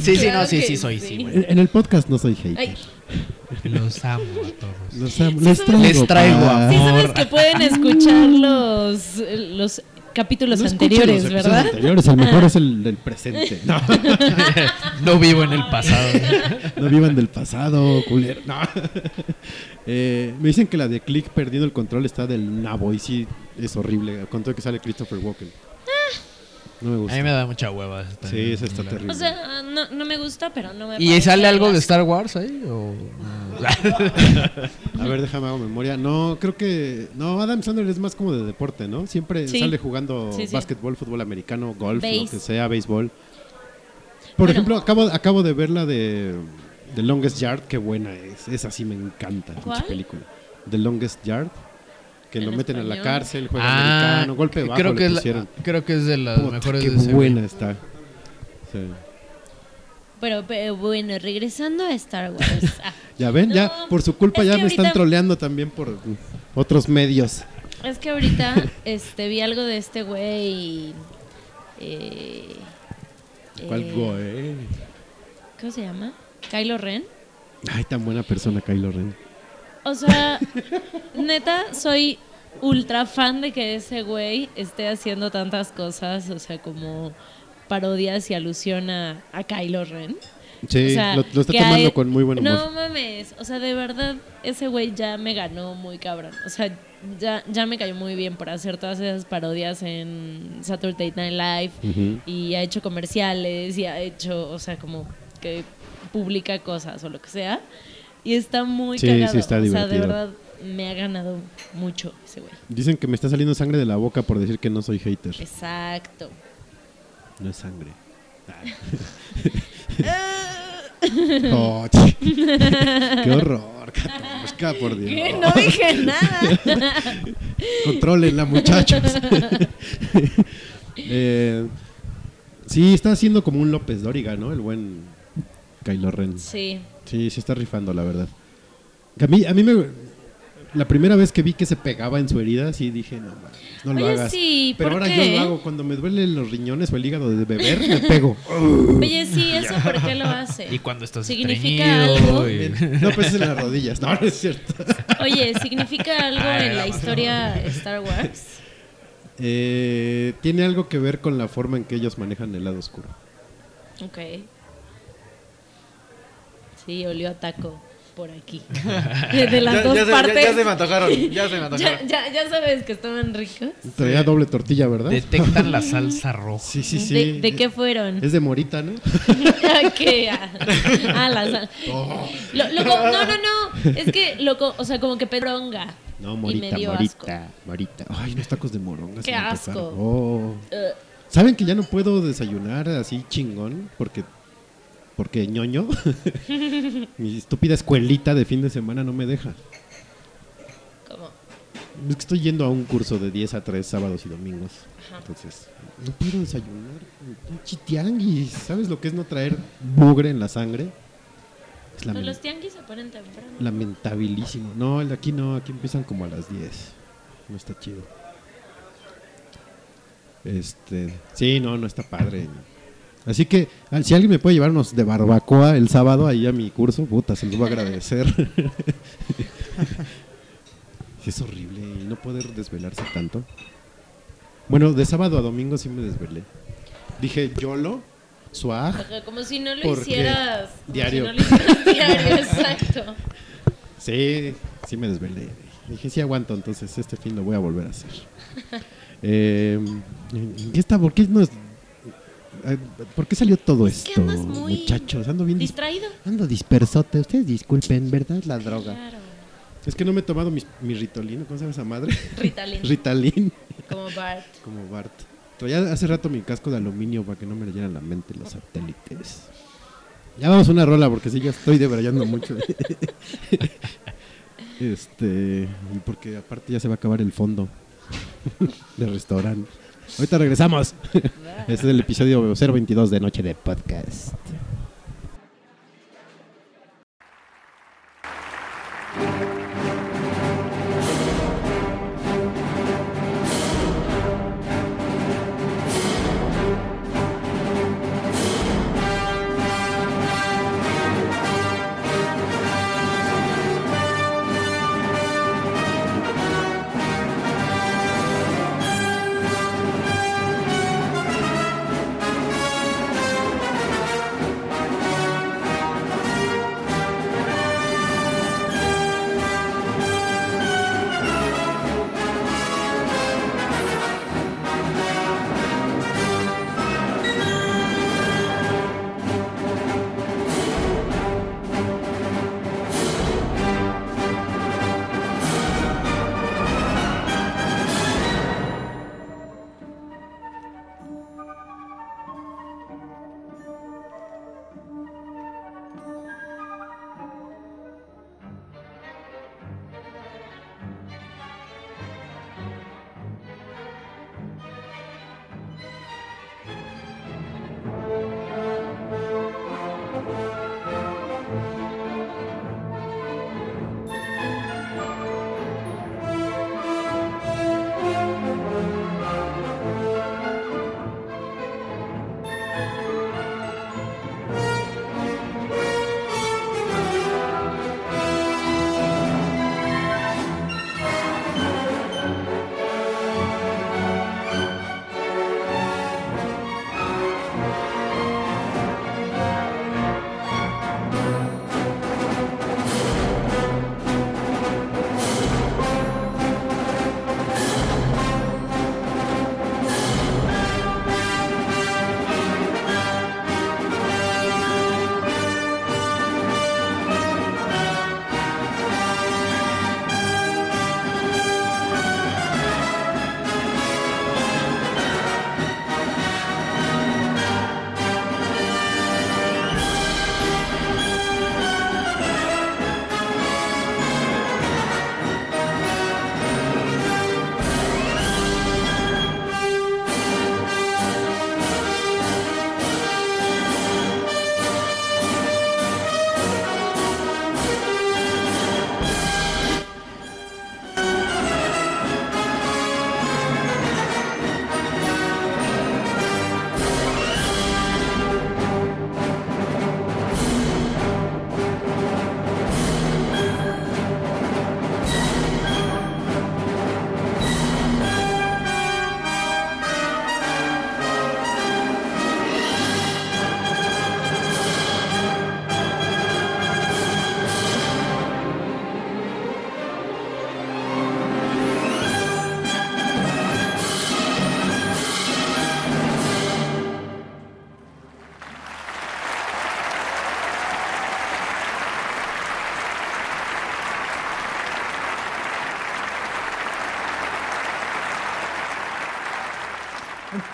Sí, sí, claro no, sí, que sí soy, sí, en el podcast no soy hater. Los amo a todos. Los amo- les traigo, Les traigo sí sabes Amor. que pueden escuchar los, los capítulos No anteriores, los ¿verdad? anteriores, el mejor es el del presente. No, No vivo en el pasado. no vivan del pasado, culero. No. Eh, me dicen que la de Click perdiendo el control está del nabo y sí es horrible. Con todo que sale Christopher Walken. No me A mí me da mucha hueva. esta- Sí, esa está terrible. O sea, no, no me gusta, pero no me ¿Y sale algo de. Star Wars ahí? O... A ver, déjame hago memoria. No, creo que. No, Adam Sandler es más como de deporte, ¿no? Siempre Sí. sale jugando Sí, sí. básquetbol, fútbol americano, golf, lo que sea, béisbol. Por Bueno. ejemplo, acabo, acabo de ver la de The Longest Yard, qué buena es. Esa sí me encanta, ¿Cuál? película. The Longest Yard, que ¿En lo meten a la español? cárcel, juega Ah, americano, golpe bajo creo le que, es la- creo que es de las Puta, mejores qué de ese buena está. Sí. Pero, pero bueno, regresando a Star Wars. Ah, Ya ven, ya por su culpa es ya me están troleando también por otros medios. es que ahorita este, vi algo de este güey. Eh, ¿Cuál eh, güey? ¿Cómo se llama? Kylo Ren. Ay, tan buena persona Kylo Ren. O sea, neta, soy ultra fan de que ese güey esté haciendo tantas cosas, o sea, como parodias y alusión a, a Kylo Ren. Sí, O sea, lo, lo está tomando hay- con muy buen humor. No mames, o sea, de verdad, ese güey ya me ganó muy cabrón. O sea, ya, ya me cayó muy bien por hacer todas esas parodias en Saturday Night Live y ha hecho comerciales y ha hecho, o sea, como que publica cosas o lo que sea. Y está muy Sí, cagado. sí, está o sea, de divertido. verdad me ha ganado mucho ese güey. Dicen que me está saliendo sangre de la boca por decir que no soy hater. Exacto. No es sangre. Ah. Oh, ch- qué horror, Katushka, por Dios. ¿Qué? No dije nada. Contrólenla, muchachos. Eh, sí, está haciendo como un López Dóriga, ¿no? El buen Kylo Ren. Sí. Sí, se está rifando, la verdad. A mí, a mí me... La primera vez que vi que se pegaba en su herida, sí dije, no, no lo Oye, hagas. sí, Pero ¿por ahora qué? yo lo hago. Cuando me duelen los riñones o el hígado de beber, me pego. Oye, sí, ¿eso por qué lo hace? Y cuando estás ¿Significa algo? y- No, pues es en las rodillas. No, no es cierto. Oye, ¿significa algo Ay, en la vamos. historia Star Wars? Eh, tiene algo que ver con la forma en que ellos manejan el lado oscuro. Ok. Sí, olió a taco por aquí. De las Ya- dos ya se- ya- partes. ya se me antojaron, ya se me antojaron. Ya, ya, ya sabes que estaban ricos. Traía doble tortilla, ¿verdad? Detectan la salsa roja. Sí, sí, sí. ¿De, de qué fueron? Es de morita, ¿no? ¿Qué? Ah, ah, la sal. Lo- lo co- no, no, no. Es que, loco, o sea, como que pedronga. No, morita, morita, morita. Ay, unos tacos de moronga. Qué asco. Oh. Eh, ¿Saben que ya no puedo desayunar así chingón? Porque, porque ñoño. Mi estúpida escuelita de fin de semana no me deja. ¿Cómo? Es que estoy yendo a un curso de 10 a 3 sábados y domingos. Ajá. Entonces, no puedo desayunar. Pinche tianguis. ¿Sabes lo que es no traer mugre en la sangre? Es los tianguis se ponen temprano. lamentabilísimo. No, el de aquí no. Aquí empiezan como a las 10. No está chido. Este, sí, no, no está padre. Así que, ah, si alguien me puede llevar unos de barbacoa el sábado ahí a mi curso, puta, se los voy a agradecer. Es horrible y no poder desvelarse tanto. Bueno, de sábado a domingo sí me desvelé. Dije, YOLO. Ajá, Como si no lo hicieras. diario. si no lo hicieras diario, exacto. Sí, sí me desvelé. Dije, sí aguanto, entonces este fin lo voy a volver a hacer. Eh, ¿en qué está? ¿Por qué, nos- ¿Por qué salió todo Es que esto, andas muy muchachos? Ando bien dis- Distraído. Ando dispersote. Ustedes disculpen, ¿verdad? La droga. Claro. Es que no me he tomado mi, mi. ¿Cómo se llama esa madre? Ritalin. Ritalin. como Bart. Como Bart. Traía hace rato mi casco de aluminio para que no me leyeran la mente los satélites. Ya vamos a una rola porque sí, ya estoy debrayando mucho. Este, y porque aparte ya se va a acabar el fondo del restaurante. Ahorita regresamos. Este es el episodio 022 de Noche de Podcast.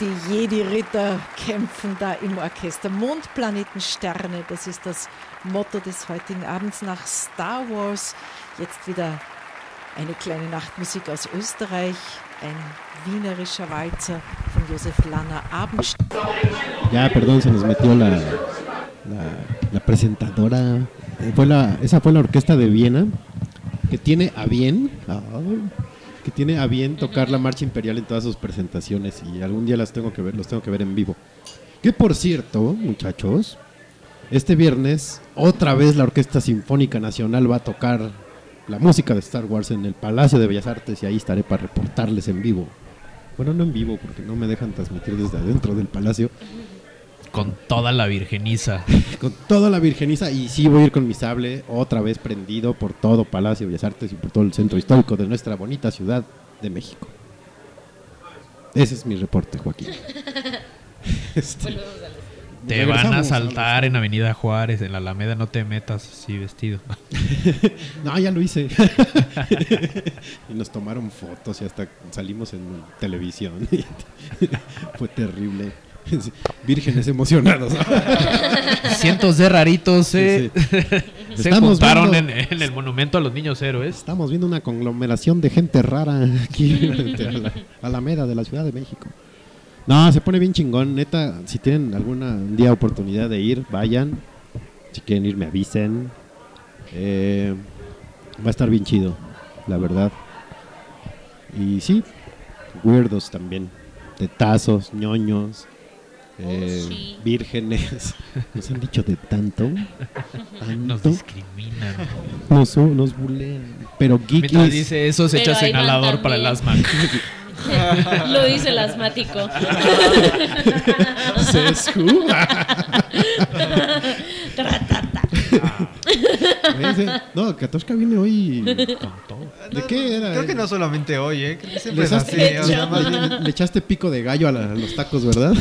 Die Jedi-Ritter kämpfen da im Orchester. Mondplaneten Sterne, das ist das Motto des heutigen Abends nach Star Wars. Jetzt wieder eine kleine Nachtmusik aus Österreich, ein wienerischer Walzer von Josef Lanner Abendst Ya, perdón, se nos metió la, la, la presentadora. Eh, Fue la, esa fue la orquesta de Viena que tiene a bien, ay, que tiene a bien tocar la marcha imperial en todas sus presentaciones y algún día las tengo que ver, los tengo que ver en vivo. Que por cierto, muchachos, este viernes otra vez la Orquesta Sinfónica Nacional va a tocar la música de Star Wars en el Palacio de Bellas Artes y ahí estaré para reportarles en vivo. Bueno, no en vivo porque no me dejan transmitir desde adentro del palacio. Con toda la virgeniza. Con toda la virgeniza y sí voy a ir con mi sable otra vez prendido por todo Palacio de Bellas Artes y por todo el centro histórico de nuestra bonita ciudad de México. Ese es mi reporte, Joaquín. Este, Te van a saltar en Avenida Juárez, en la Alameda, no te metas así vestido. No, ya lo hice. y nos tomaron fotos y hasta salimos en televisión. Fue terrible. Vírgenes emocionados. Cientos de raritos, eh. sí. Se juntaron viendo- en, en el monumento a los niños héroes. Estamos viendo una conglomeración de gente rara aquí a la Alameda de la Ciudad de México. No, se pone bien chingón. Neta, si tienen alguna un día oportunidad de ir, vayan. Si quieren ir, me avisen. Eh, va a estar bien chido, la verdad. Y sí, weirdos también. Tetazos, ñoños, eh, sí. vírgenes. Nos han dicho de tanto. Nos tanto. discriminan. Nos, nos bulean. Pero geek Mientras dice eso, se Pero echa inhalador para el asma. Lo dice el asmático. Who? Ese- no, Katoshka viene hoy. ¿De qué era? Creo que no solamente hoy, ¿eh? Creo que siempre así. O sea, más bien- le, le echaste pico de gallo a, la- a los tacos, ¿verdad?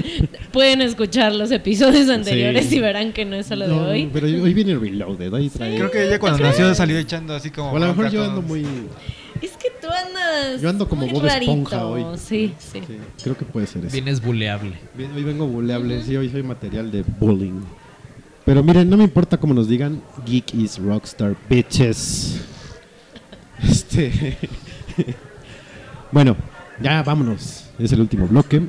Pueden escuchar los episodios anteriores Sí. y verán que no es solo No, de hoy. Pero hoy viene reloaded. Hoy trae. Creo que ella cuando nació salió echando así como. O a lo mejor yo ando muy. Es que tú andas. Yo ando como muy Bob Esponja hoy. Sí, sí. Sí, creo que puede ser eso. Vienes buleable. Hoy vengo buleable, sí, hoy soy material de bullying. Pero miren, no me importa cómo nos digan, Geek is Rockstar Bitches. Este. bueno, ya vámonos. Es el último bloque.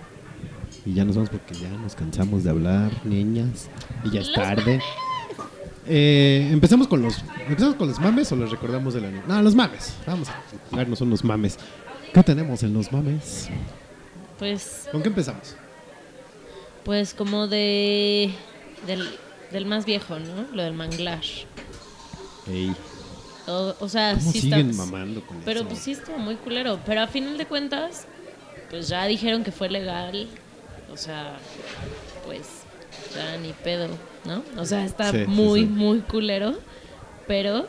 Y ya nos vamos porque ya nos cansamos de hablar, niñas. Y ya es tarde. Eh, empezamos con los empezamos con los mames o los recordamos de la No, los mames. Vamos a darnos unos mames. ¿Qué tenemos en los mames? Pues, ¿Con qué empezamos? pues como de. Del, del más viejo, ¿no? Lo del manglar. Ey, O, o sea, ¿Cómo sí siguen está. mamando con Pero eso? pues sí estuvo muy culero. Pero a final de cuentas, pues ya dijeron que fue legal. O sea, pues ya ni pedo, ¿no? O sea, está Sí, muy, sí. muy culero. Pero,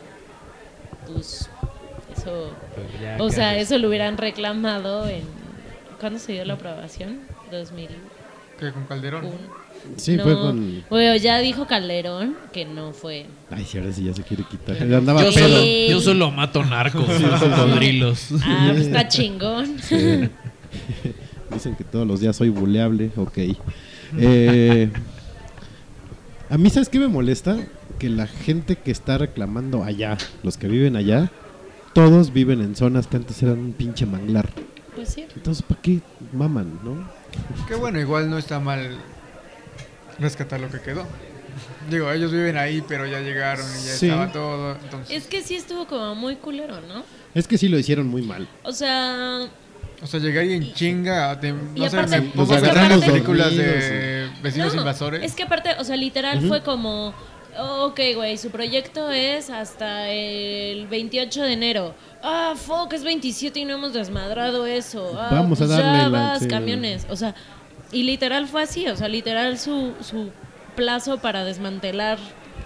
pues, eso. Pues O ¿qué sea, eso lo hubieran reclamado en. ¿Cuándo se dio la aprobación? 2001. ¿Qué, con Calderón? Sí, no, fue con. Bueno, ya dijo Calderón que no fue. Ay, sí, ahora sí ya se quiere quitar. Andaba Yo pedo. solo, Sí. yo solo mato narcos, no cocodrilos. Ah, pues está chingón. Sí. Dicen que todos los días soy buleable. Ok. Eh, a mí, ¿sabes qué me molesta? Que la gente que está reclamando allá, los que viven allá, todos viven en zonas que antes eran un pinche manglar. Pues sí. Entonces, ¿para qué maman, no? Que bueno, igual no está mal rescatar lo que quedó. Digo, ellos viven ahí, pero ya llegaron y ya Sí. estaba todo. Entonces, Es que sí estuvo como muy culero, ¿no? Es que sí lo hicieron muy mal. O sea, o sea, llegar y en chinga, de, no sé, me pongo a las películas de dormidos vecinos no, invasores. es que aparte, o sea, literal fue como, oh, ok, güey, su proyecto es hasta el 28 de enero. Ah, fuck, es 27 y no hemos desmadrado eso. Ah, Vamos a pues ya darle la- vas, sí. camiones. O sea, y literal fue así, o sea, literal su, su plazo para desmantelar,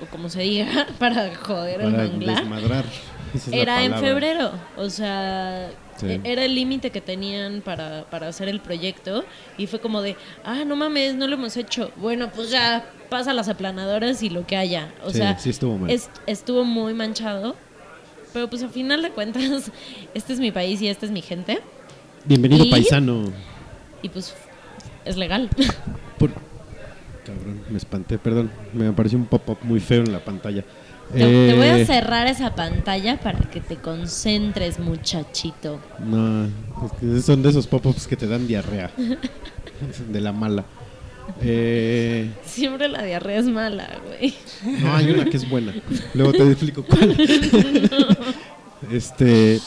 o como se diga, para joder el Para manglar. desmadrar. Esa Era en febrero, o sea, Sí. e- era el límite que tenían para, para hacer el proyecto y fue como de, ah, no mames, no lo hemos hecho. Bueno, pues ya pasa las aplanadoras y lo que haya. O Sí, sea, sí estuvo mal. es- estuvo muy manchado, pero pues a final de cuentas, este es mi país y esta es mi gente Bienvenido, ¿Y? paisano. y pues es legal. Por- Cabrón, me espanté, perdón. Me apareció un pop-up muy feo en la pantalla. Te, te voy a Eh, cerrar esa pantalla para que te concentres, muchachito. No, es que son de esos pop-ups que te dan diarrea. de la mala. Eh, Siempre la diarrea es mala, güey. no, hay una que es buena. Luego te explico cuál. este.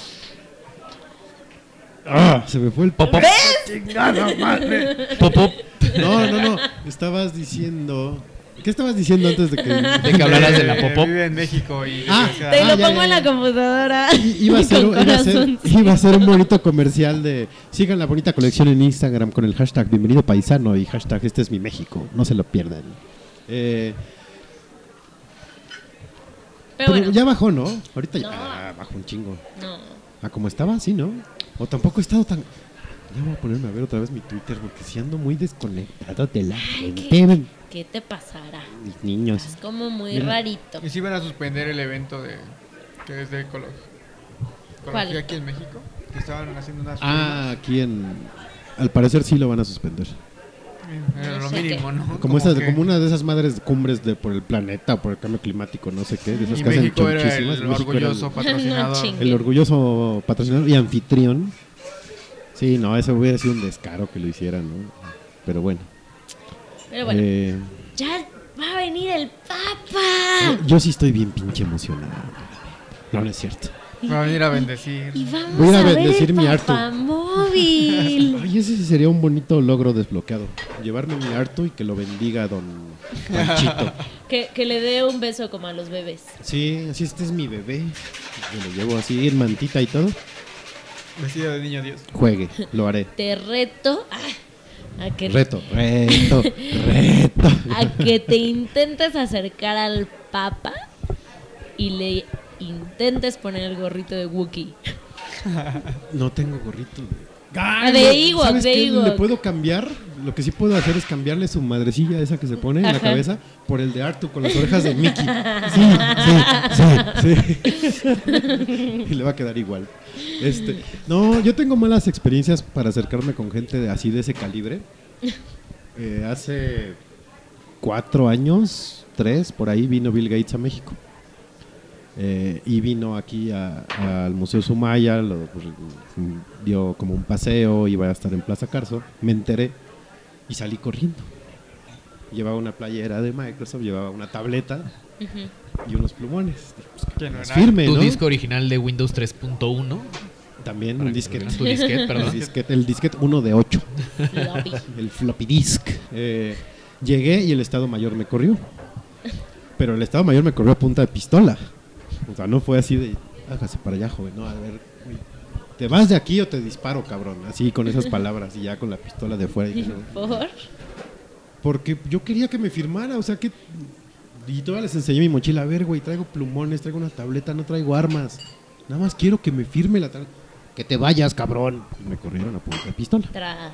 Ah, se me fue el pop-up. ¡Chingada madre! Pop, pop, No, no, no. Estabas diciendo. ¿Qué estabas diciendo antes de que.? de que hablaras de la popop. Vive en México y Ah, sea, Te Ah, lo ya, pongo ya, en la computadora. I- Iba a, ser, iba, a ser, corazoncito. iba a ser un bonito comercial de sigan la bonita colección en Instagram con el hashtag bienvenido paisano y hashtag este es mi México, no se lo pierdan. Eh, Pero pero bueno, ya bajó, ¿no? Ahorita ya No. ah, bajó un chingo. no. Ah, como estaba, sí, ¿no? O tampoco he estado tan... Ya voy a ponerme a ver otra vez mi Twitter porque si ando muy desconectado de la gente, ¿Qué, qué te pasará? mis niños. Es como muy Mira. rarito. Y si van a suspender el evento de que es de ecolo- ¿Cuál? ecología aquí en México. Que estaban haciendo unas Ah, aquí en... Al parecer sí lo van a suspender. Lo mínimo. ¿no? Como, esa- que- como una de esas madres cumbres de por el planeta, por el cambio climático, no sé qué, de esas Y que hacen México era el México era orgulloso No patrocinador. el orgulloso patrocinador y anfitrión. Sí, no, eso hubiera sido un descaro que lo hicieran, ¿no? Pero bueno. Pero bueno, Eh, ya va a venir el Papa. yo sí estoy bien pinche emocionado. No, no es cierto. Va a venir a bendecir. Y vamos Voy a ir a ver bendecir el mi Artu. papamóvil. Ay, ese sí sería un bonito logro desbloqueado. Llevarme mi harto y que lo bendiga don Panchito. que, que le dé un beso como a los bebés. Sí, así este es mi bebé. Yo lo llevo así en mantita y todo. Vestido de niño Dios. Juegue, lo haré. Te reto a, a que, Reto, reto, reto. a que te intentes acercar al Papa y le intentes poner el gorrito de Wookiee. No tengo gorrito. Ah, de Ewok, ¿Sabes de qué? Ewok. Le puedo cambiar. Lo que sí puedo hacer es cambiarle su madrecilla esa que se pone en la cabeza por el de Artu con las orejas de Mickey. Sí, sí, sí, sí. y le va a quedar igual. Este, no, yo tengo malas experiencias para acercarme con gente de, así de ese calibre. Eh, hace cuatro años, tres, por ahí vino Bill Gates a México. Eh, y vino aquí al Museo Sumaya, lo, pues, dio como un paseo, iba a estar en Plaza Carso, me enteré y salí corriendo. Llevaba una playera de Microsoft, llevaba una tableta y unos plumones. Pues, Que no era firme, tu ¿no? disco original de Windows 3.1. También un que disquete. tu disquete, perdón. El disquete, el disquete 1 de 8. Floppy. el floppy disk. Eh, llegué y el Estado Mayor me corrió. Pero el Estado Mayor me corrió a punta de pistola. O sea, no fue así de, hágase para allá, joven. No, a ver, güey, ¿te vas de aquí o te disparo, cabrón? Así con esas palabras y ya con la pistola de fuera. Y. Por. porque yo quería que me firmara, o sea que... Y todavía les enseñé mi mochila. A ver, güey, traigo plumones, traigo una tableta, no traigo armas. Nada más quiero que me firme la tableta. Que te vayas, cabrón. Y me corrieron a punta de pistola. Tras.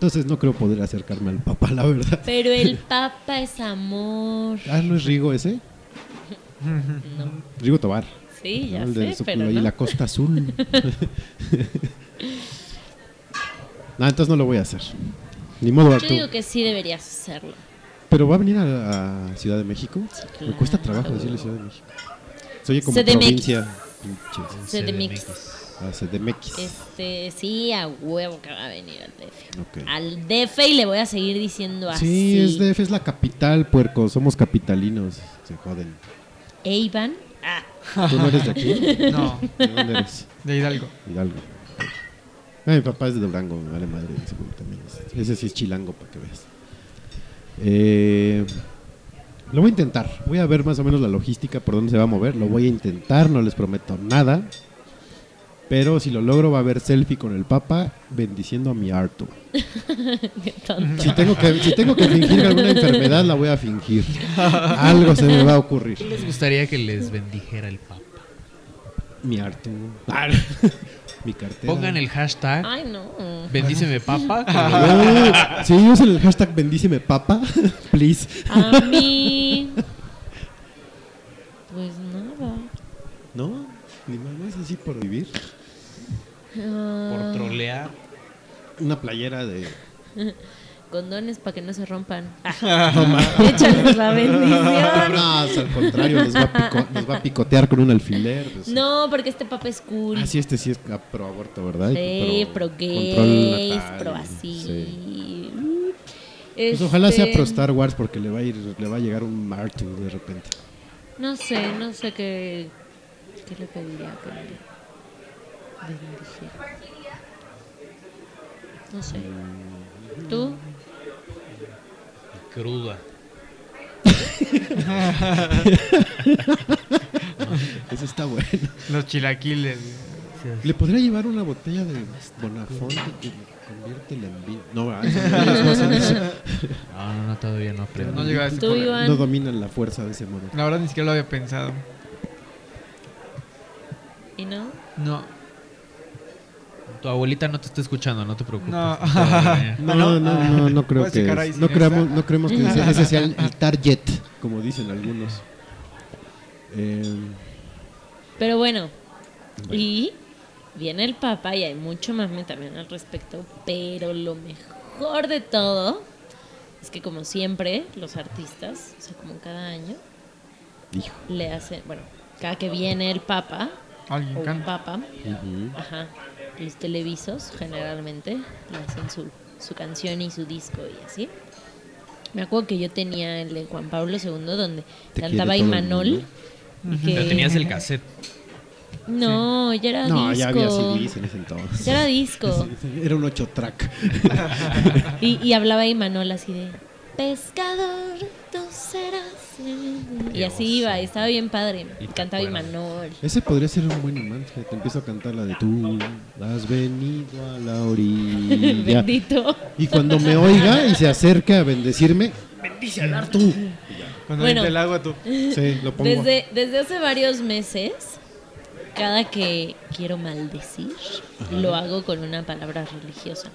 Entonces no creo poder acercarme al papá, la verdad. Pero el Papa es amor. Ah, ¿no es Rigo ese? No. Rigo Tobar. Sí, ya sé, pero y la Costa Azul. no, entonces no lo voy a hacer. Ni modo, Yo Arturo. digo que sí deberías hacerlo. Pero va a venir a, a Ciudad de México. Me claro. cuesta trabajo decirle Ciudad de México. Soy como CDMX. provincia. Pinches. CDMX. Ah, CDMX. Este, sí, a huevo que va a venir al DF. Ok. Al DF y le voy a seguir diciendo así. Sí, es DF, es la capital, puerco. Somos capitalinos. Se joden. Eivan. Ah, ¿Tú no eres de aquí? No, ¿De dónde eres? de Hidalgo. Hidalgo. Ah, mi papá es de Durango, me vale madre. También es- ese sí es chilango, para que veas. Eh, lo voy a intentar. Voy a ver más o menos la logística, por dónde se va a mover. Lo voy a intentar, no les prometo nada. Pero si lo logro, va a haber selfie con el Papa bendiciendo a mi tonto. Si tengo, que, si tengo que fingir alguna enfermedad, la voy a fingir. Algo se me va a ocurrir. ¿Les gustaría que les bendijera el Papa? Mi Artu. Ah, mi cartera. Pongan el hashtag Ay, no. bendíceme Papa. Ah, Sí, usen el hashtag bendíceme papa, please. A mí. Pues nada. No, ni más así por vivir. Ah, Por trolear. Una playera de. Condones para que no se rompan. No, ma- Échales la bendición. No, al contrario, los va, a pico- los va a picotear con un alfiler. pues. No, porque este papa es cool. Ah, sí, este sí es ah, pro aborto, ¿verdad? Sí, pro control gays, natal, pro sí. así. Pues ojalá sea Este, pro Star Wars porque le va a ir, le va a llegar un Martu de repente. No sé, no sé qué, qué le pediría que bendijera. No sé. ¿Tú? Cruda. Eso está bueno. Los chilaquiles. Le podría llevar una botella de Bonafonte que me convierte en vino. No, no. No, no, no, todavía no aprendo. No llega a ese. No dominan la fuerza de ese modo. La verdad ni siquiera lo había pensado. ¿Y no? No. Tu abuelita no te está escuchando, no te preocupes. No. Todavía. No, no, ¿no? no, no, creo que no está. no creemos que ese, ese sea el, el target, como dicen algunos. Eh, Pero bueno, y viene el Papa y hay mucho más también al respecto, pero lo mejor de todo es que como siempre, los artistas, o sea, como cada año, Hijo. le hacen, bueno, cada que viene el papa, Alguien o un canta. papa, ajá, los televisos generalmente le hacen su, su canción y su disco y así. Me acuerdo que yo tenía el de Juan Pablo II donde Te cantaba Imanol. que- Pero tenías el cassette. No, ya era No, disco. ya había CDs en ese entonces. Ya era disco. Era un 8 track. Y, y hablaba Imanol así de Pescador, tú serás. el-". Y así iba, y estaba bien padre. Y Cantaba acuerdas. Imanol. Ese podría ser un buen imán. Te empiezo a cantar la de tú has venido a la orilla. Bendito. Y cuando me oiga y se acerque a bendecirme, bendice al tú. Cuando Bueno. el agua tú. Sí, lo pongo. Desde, desde hace varios meses, cada que quiero maldecir, lo hago con una palabra religiosa.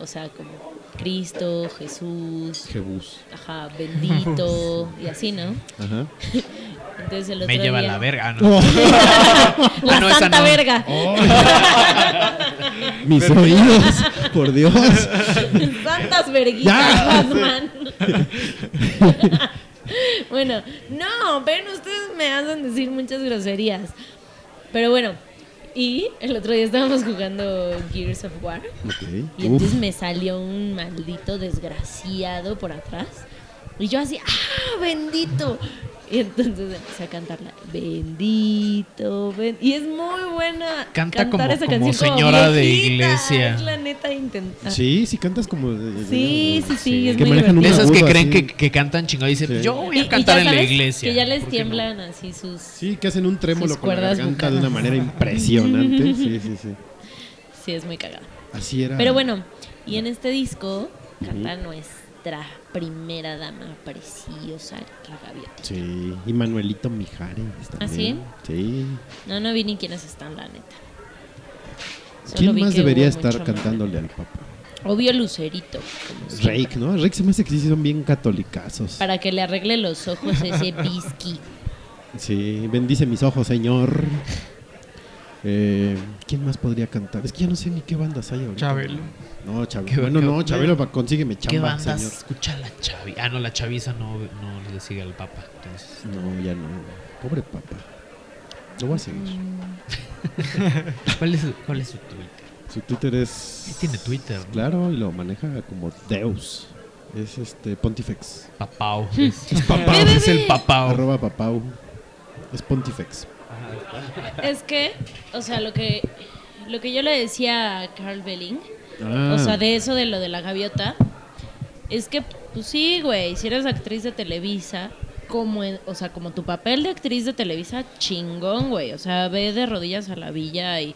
O sea, como Cristo, Jesús, Jebús. ajá, bendito, y así, ¿no? Ajá. Entonces el otro Me lleva día- la verga, ¿no? La Ah, no, santa no. verga. Mis oídos, por Dios. Santas verguitas. Batman. bueno, no, ven, ustedes me hacen decir muchas groserías. Pero bueno, y el otro día estábamos jugando Gears of War. Ok. Y Uf. entonces me salió un maldito desgraciado por atrás. Y yo así, ¡ah, bendito! Y entonces empecé a cantarla, bendito, ben-". Y es muy buena Canta cantar como- esa como canción señora de viejita, iglesia. Es la neta intentar. Sí, sí cantas como. de- Sí, sí, sí, es que muy manejan un De esas que creen que, que cantan chingón y dicen, Sí. yo voy a y cantar en la iglesia. Que ya les ¿Por qué no? tiemblan así sus... Sí, que hacen un trémolo con la cuerdas garganta de una manera impresionante. Sí, sí, sí. Sí, es muy cagada. Así era. Pero bueno, y en este disco canta nuestra primera dama preciosa, la gaviota. Sí, y Manuelito Mijares también. Sí. No, no vi ni quiénes están, la neta. Solo ¿Quién más debería estar cantándole al Papa? Obvio Lucerito. Rake, ¿no? Rake se me hace que sí son bien catolicazos. Para que le arregle los ojos ese whisky. Sí, bendice mis ojos, señor. Eh, ¿Quién más podría cantar? Es que ya no sé ni qué bandas hay ahorita. Chabelo. No, ¿Qué- Chabelo. Bueno, qué- no, Chabelo, pa- consígueme ¿Qué chamba, bandas señor. escucha la chavi? Ah, no, la chaviza no, no le sigue al papa. Entonces, No, ya no. Pobre Papa. Lo voy a seguir. ¿cuál es, su- ¿cuál es su Twitter? Su Twitter Sí es. tiene Twitter, ¿no? Claro, y lo maneja como Deus. Es este Pontifex. Papau. Es, es papau, es el papau. Arroba papau. Es Pontifex. Es que, o sea, lo que, lo que yo le decía a Carl Belling, Ah, o sea, de eso de lo de la gaviota, es que, pues sí, güey, si eres actriz de Televisa, como, en- o sea, como tu papel de actriz de Televisa, chingón, güey. O sea, ve de rodillas a la villa y,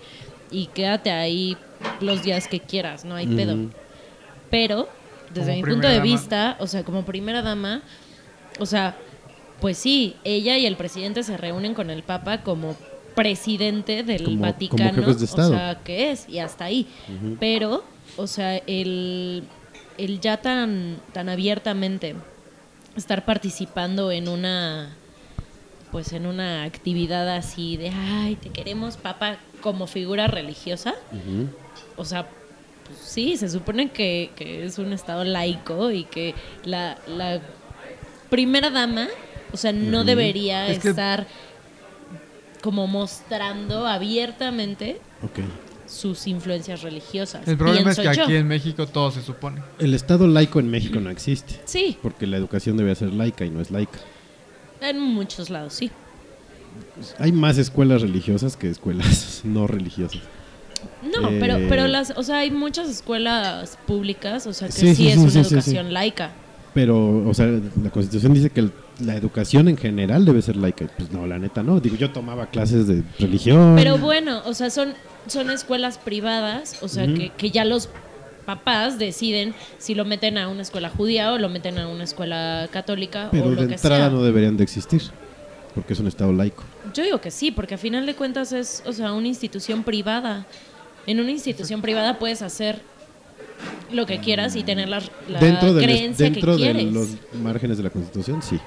y quédate ahí los días que quieras, no hay pedo. Pero, desde Como mi punto de dama. vista, o sea, como primera dama, o sea, pues sí, ella y el presidente se reúnen con el Papa como presidente del Como- como Vaticano, jefes de Estado. o sea, que es, y hasta ahí. Pero, o sea, el, el ya tan, tan abiertamente estar participando en una pues en una actividad así de ay te queremos papa como figura religiosa o sea, pues sí, se supone que, que es un estado laico y que la, la primera dama, o sea, no debería Es que- estar como mostrando abiertamente sus influencias religiosas. El problema es que yo. aquí en México todo se supone. El Estado laico en México no existe. Sí, Porque la educación debe ser laica y no es laica. en muchos lados, sí. Hay más escuelas religiosas que escuelas no religiosas. No, Eh, pero, pero las, o sea, hay muchas escuelas públicas, o sea, que Sí, sí, sí, es sí, una sí, sí, educación sí. laica. Pero, o sea, la Constitución dice que el- la educación en general debe ser laica. Pues no, la neta no. Digo, yo tomaba clases de religión. Pero bueno, o sea, son, son escuelas privadas, o sea, que, que ya los papás deciden si lo meten a una escuela judía o lo meten a una escuela católica Pero o lo de que entrada sea. no deberían de existir. Porque es un Estado laico. Yo digo que sí, porque a final de cuentas es, o sea, una institución privada. En una institución privada puedes hacer lo que quieras y tener la, la dentro de, creencia dentro que de quieres. los márgenes de la Constitución, sí.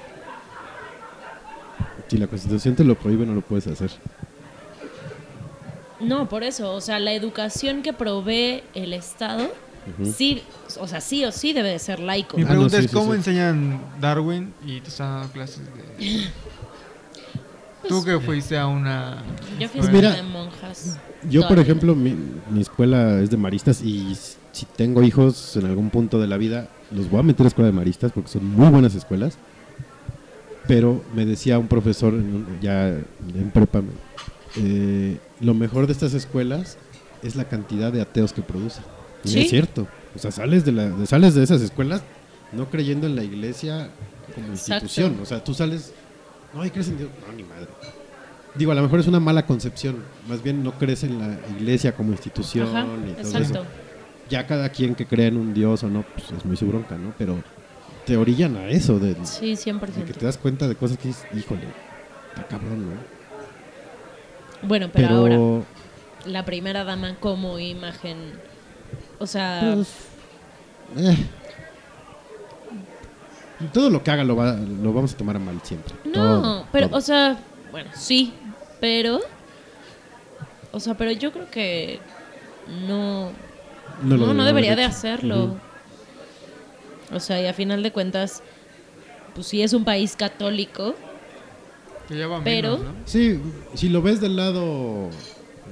Si la Constitución te lo prohíbe, no lo puedes hacer. No, por eso, o sea, la educación que provee el Estado sí, o sea, sí o sí debe de ser laico. Mi Ah, pregunta no, sí, es cómo sí. enseñan Darwin y te están dando clases de... Tú que fuiste a una... Yo fui a Pues de monjas. Yo, por ejemplo, mi, mi escuela es de maristas y si tengo hijos en algún punto de la vida, los voy a meter a escuela de maristas porque son muy buenas escuelas. Pero me decía un profesor ya en prepa, eh, lo mejor de estas escuelas es la cantidad de ateos que producen. Y Sí. es cierto. O sea, sales de, la, de- sales de esas escuelas no creyendo en la iglesia como Exacto. institución. O sea, tú sales, no, ¿y crees en Dios? No, ni madre. Digo, a lo mejor es una mala concepción. Más bien no crees en la iglesia como institución Ajá, y todo exacto. eso. Ya cada quien que crea en un Dios o no, pues es muy su bronca, ¿no? Pero te orillan a eso, de, de Sí, 100%. que te das cuenta de cosas que dices, híjole, está cabrón, ¿no? Bueno, pero, Pero, ahora, la primera dama como imagen. O sea, pues, eh, todo lo que haga lo, va- lo vamos a tomar a mal siempre. no, Todo, pero, todo. o sea, bueno, sí, pero. O sea, pero yo creo que no. No No, lo no, debe debería de hacerlo. O sea, y a final de cuentas, pues sí es un país católico, Pero- menos, ¿no? Sí, si lo ves del lado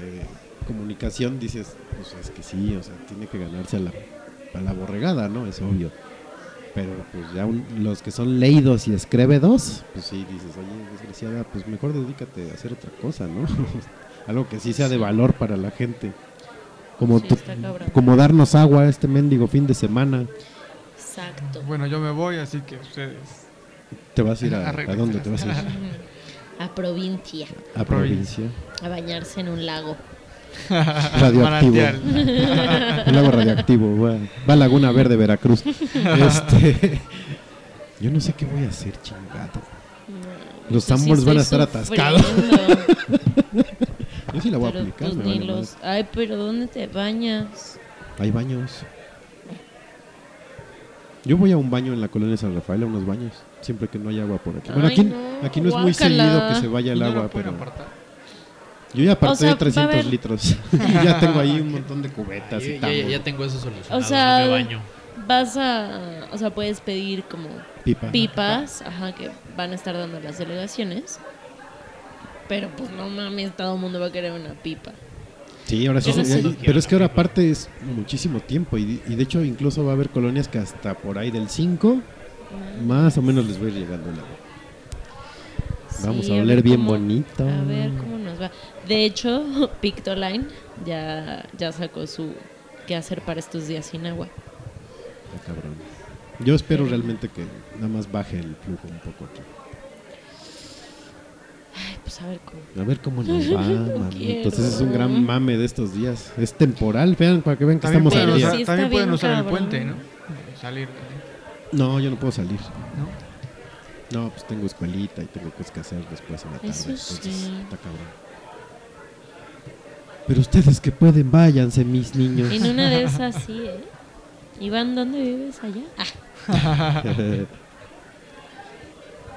eh, comunicación, dices, pues es que sí, o sea, tiene que ganarse a la, a la borregada, ¿no? Es obvio. Pero pues ya un- los que son leídos y escrébedos, pues sí, dices, oye, desgraciada, pues mejor dedícate a hacer otra cosa, ¿no? Algo que sí sea de valor para la gente. Como, Sí, como darnos agua este mendigo fin de semana. exacto. Bueno, yo me voy, así que ustedes... ¿Te vas a ir a, ¿a Arreglen. dónde te vas a ir? A provincia, A provincia. a bañarse en un lago. Radioactivo. Un lago radioactivo, va, va a Laguna Verde, Veracruz. Este, yo no sé qué voy a hacer, chingado. Los Pues sí Sanborns van a estar atascados. Yo sí la voy a aplicar. pues me vale los... Ay, pero ¿dónde te bañas? Hay baños. Yo voy a un baño en la colonia San Rafael, a unos baños, siempre que no hay agua por aquí. Bueno, Ay, aquí no, aquí no es muy guácala. seguido que se vaya el ¿No lo agua, pero apartar? yo ya aparté O sea, va a 300 haber- litros. ya tengo ahí un montón de cubetas Ya, y ya- tambos. ya tengo eso solucionado. O sea, no me baño. vas a... O sea, puedes pedir como Pipa. pipas, ajá, que van a estar dando las delegaciones. Pero pues no mames, todo el mundo va a querer una pipa. Sí, ahora sí. Y- pero es que ahora aparte es muchísimo tiempo y, y de hecho incluso va a haber colonias que hasta por ahí del 5 más o menos les voy a ir llegando el agua. Vamos Sí, a oler bien cómo- bonito. A ver cómo nos va. De hecho, Pictoline ya, ya sacó su qué hacer para estos días sin agua. Está cabrón. Yo espero realmente que nada más baje el flujo un poco aquí. Pues a ver cómo. A ver cómo nos va, mamitos. quiero. Ese es un gran mame de estos días. Es temporal, vean, para que vean que También estamos pueden al día. Sí, también pueden usar el puente, ¿no? Salir. No, yo no puedo salir. ¿no? No, pues tengo escuelita y tengo cosas que hacer después en la tarde. Eso entonces sí. está cabrón. Pero ustedes que pueden, váyanse, mis niños. En una de esas sí, ¿eh? Iván, ¿dónde vives allá? Ah,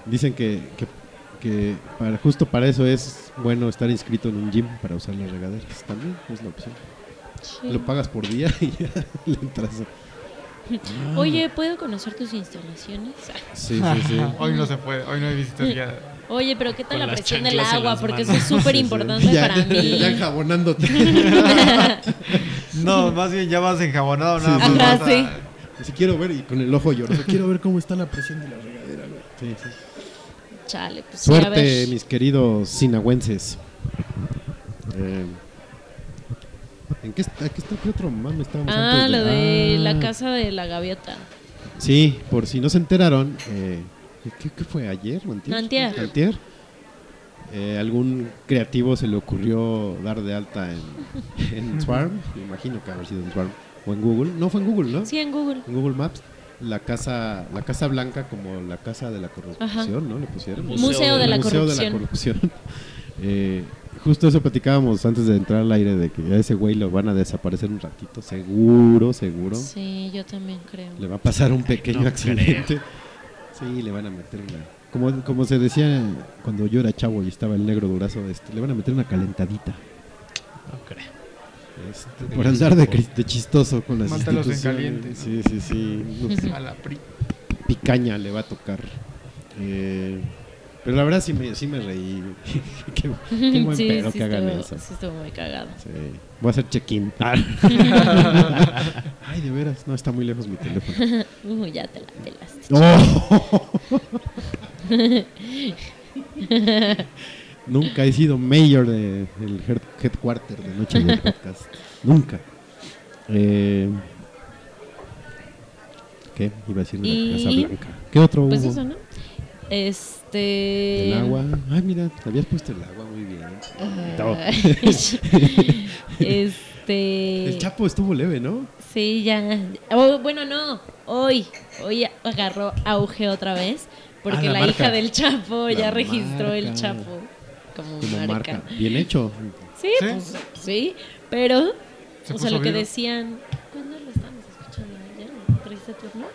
Dicen que, que, que para, justo para eso es bueno estar inscrito en un gym para usar las regaderas. También es la opción. sí. Lo pagas por día y ya le entras. Oye, ¿puedo conocer tus instalaciones? Sí, sí, sí. hoy no se puede, hoy no hay visitas guiadas. Oye, pero ¿qué tal Con la presión del agua? Porque eso es súper Sí, sí. importante para ya- mí. Ya enjabonándote. No, más bien ya vas enjabonado nada sí. más. Ajá, vas a- sí. Si quiero ver y con el ojo lloroso, quiero ver cómo está la presión de la regadera. güey. Sí, sí. Chale, pues sí, a Suerte, ver. mis queridos sinagüenses. Eh, ¿En qué, está, qué, está- qué otro mame estábamos Ah, antes lo de Ah, la casa de la gaviota. Sí, por si no se enteraron, eh, ¿qué, qué fue ayer o antier? Antier. Antier. Eh, algún creativo se le ocurrió dar de alta en, en Swarm, me imagino que haber sido en Swarm o en Google. No fue en Google, ¿no? Sí, en Google. En Google Maps, la casa, la casa blanca como la casa de la corrupción, ¿no? Le pusieron. Museo de la Museo de la corrupción. Eh, justo eso platicábamos antes de entrar al aire de que a ese güey lo van a desaparecer un ratito, seguro, seguro. Sí, yo también creo. Le va a pasar un pequeño no accidente. Sí, le van a meter una. Como, como se decía cuando yo era chavo y estaba el negro durazo, este, le van a meter una calentadita. No creo. Este, por andar de, chistoso con las Mátalos en instituciones. caliente, Sí, sí, sí. Unos- A la pri. picaña le va a tocar. Eh, pero la verdad sí me, sí me reí. qué, qué buen sí, pedo sí que hagan estuvo, eso. sí estuvo muy cagado. Sí. Voy a hacer check-in. Ay, de veras, no está muy lejos mi teléfono. Uh, ya te la pelaste. Oh. Nunca he sido mayor del de, head, headquarter de Noche del Podcast. Nunca. Eh, ¿Qué? Iba a decir de Y- Casa Blanca. ¿Qué otro Pues hubo? eso, ¿no? Este. El agua. Ay, mira, te habías puesto el agua muy bien. No. este. El Chapo estuvo leve, ¿no? Sí, ya. Oh, bueno, no. Hoy. Hoy agarró auge otra vez. Porque Ah, la hija del Chapo La ya registró el. Chapo como, Como marca. marca. Bien hecho. Sí, ¿Sí? pues sí. Pero, Se o sea, lo que vivo. decían. ¿Cuándo lo estábamos escuchando? ¿Ayer? ¿En ¿Triste turno?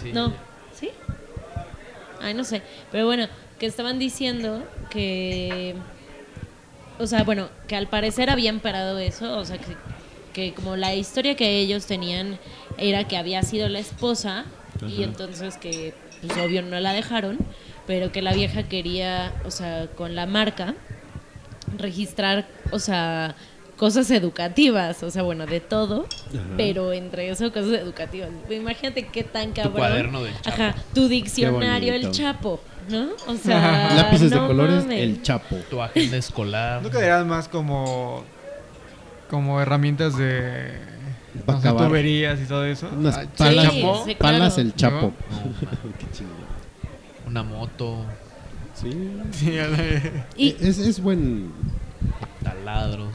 Sí. No, ¿sí? Ay, no sé. Pero bueno, que estaban diciendo que. O sea, bueno, que al parecer habían parado eso. O sea, que, que como la historia que ellos tenían era que había sido la esposa. Y entonces que, pues obvio, no la dejaron. Pero que la vieja quería, o sea, con la marca, registrar, o sea, cosas educativas, o sea, bueno, de todo, pero entre eso cosas educativas. Imagínate qué tan cabrón. cuaderno del Chapo. Ajá, tu diccionario el Chapo, ¿no? O sea, Lápices de colores, mames. el Chapo. Tu agenda escolar. ¿No quedarían más como como herramientas de no sé, tuberías y todo eso? Unas Ah, palas, sí, palas claro. el Chapo. ¿No? Qué chingón. Una moto, Sí. Sí, a la- Y, es, es buen. taladros.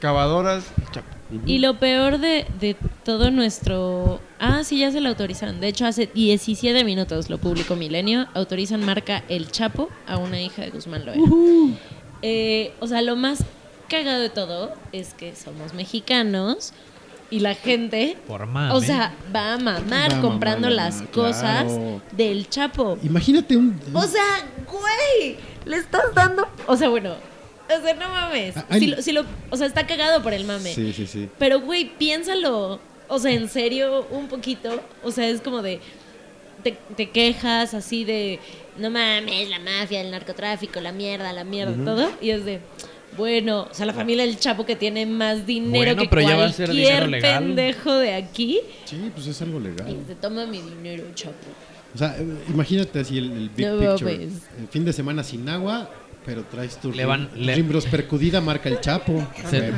Cavadoras, chapo. y lo peor de, de todo nuestro... Ah, sí, ya se lo autorizaron. De hecho, hace 17 minutos lo publicó Milenio. Autorizan marca El Chapo a una hija de Guzmán Loera. Eh, o sea, lo más cagado de todo es que somos mexicanos y la gente, Por mame. o sea, va a mamar Va a comprando mamar, las claro. cosas del Chapo. Imagínate un. O sea, güey, le estás dando. O sea, bueno, o sea, no mames. Ah, ay. Si lo, si lo- o sea, está cagado por el mame. Sí, sí, sí. Pero, güey, piénsalo. O sea, en serio, un poquito. O sea, es como de. Te, te quejas así de. No mames, la mafia, el narcotráfico, la mierda, la mierda, todo. Y es de. Bueno, o sea, la familia del Chapo que tiene más dinero Bueno, que pero ya va a ser dinero cualquier legal. pendejo de aquí. Sí, pues es algo Y legal. se toma mi dinero, Chapo. O sea, imagínate así el, el Big No Picture. mames. El fin de semana sin agua, pero traes tu Le van- le- percudida, marca el Chapo. Se-.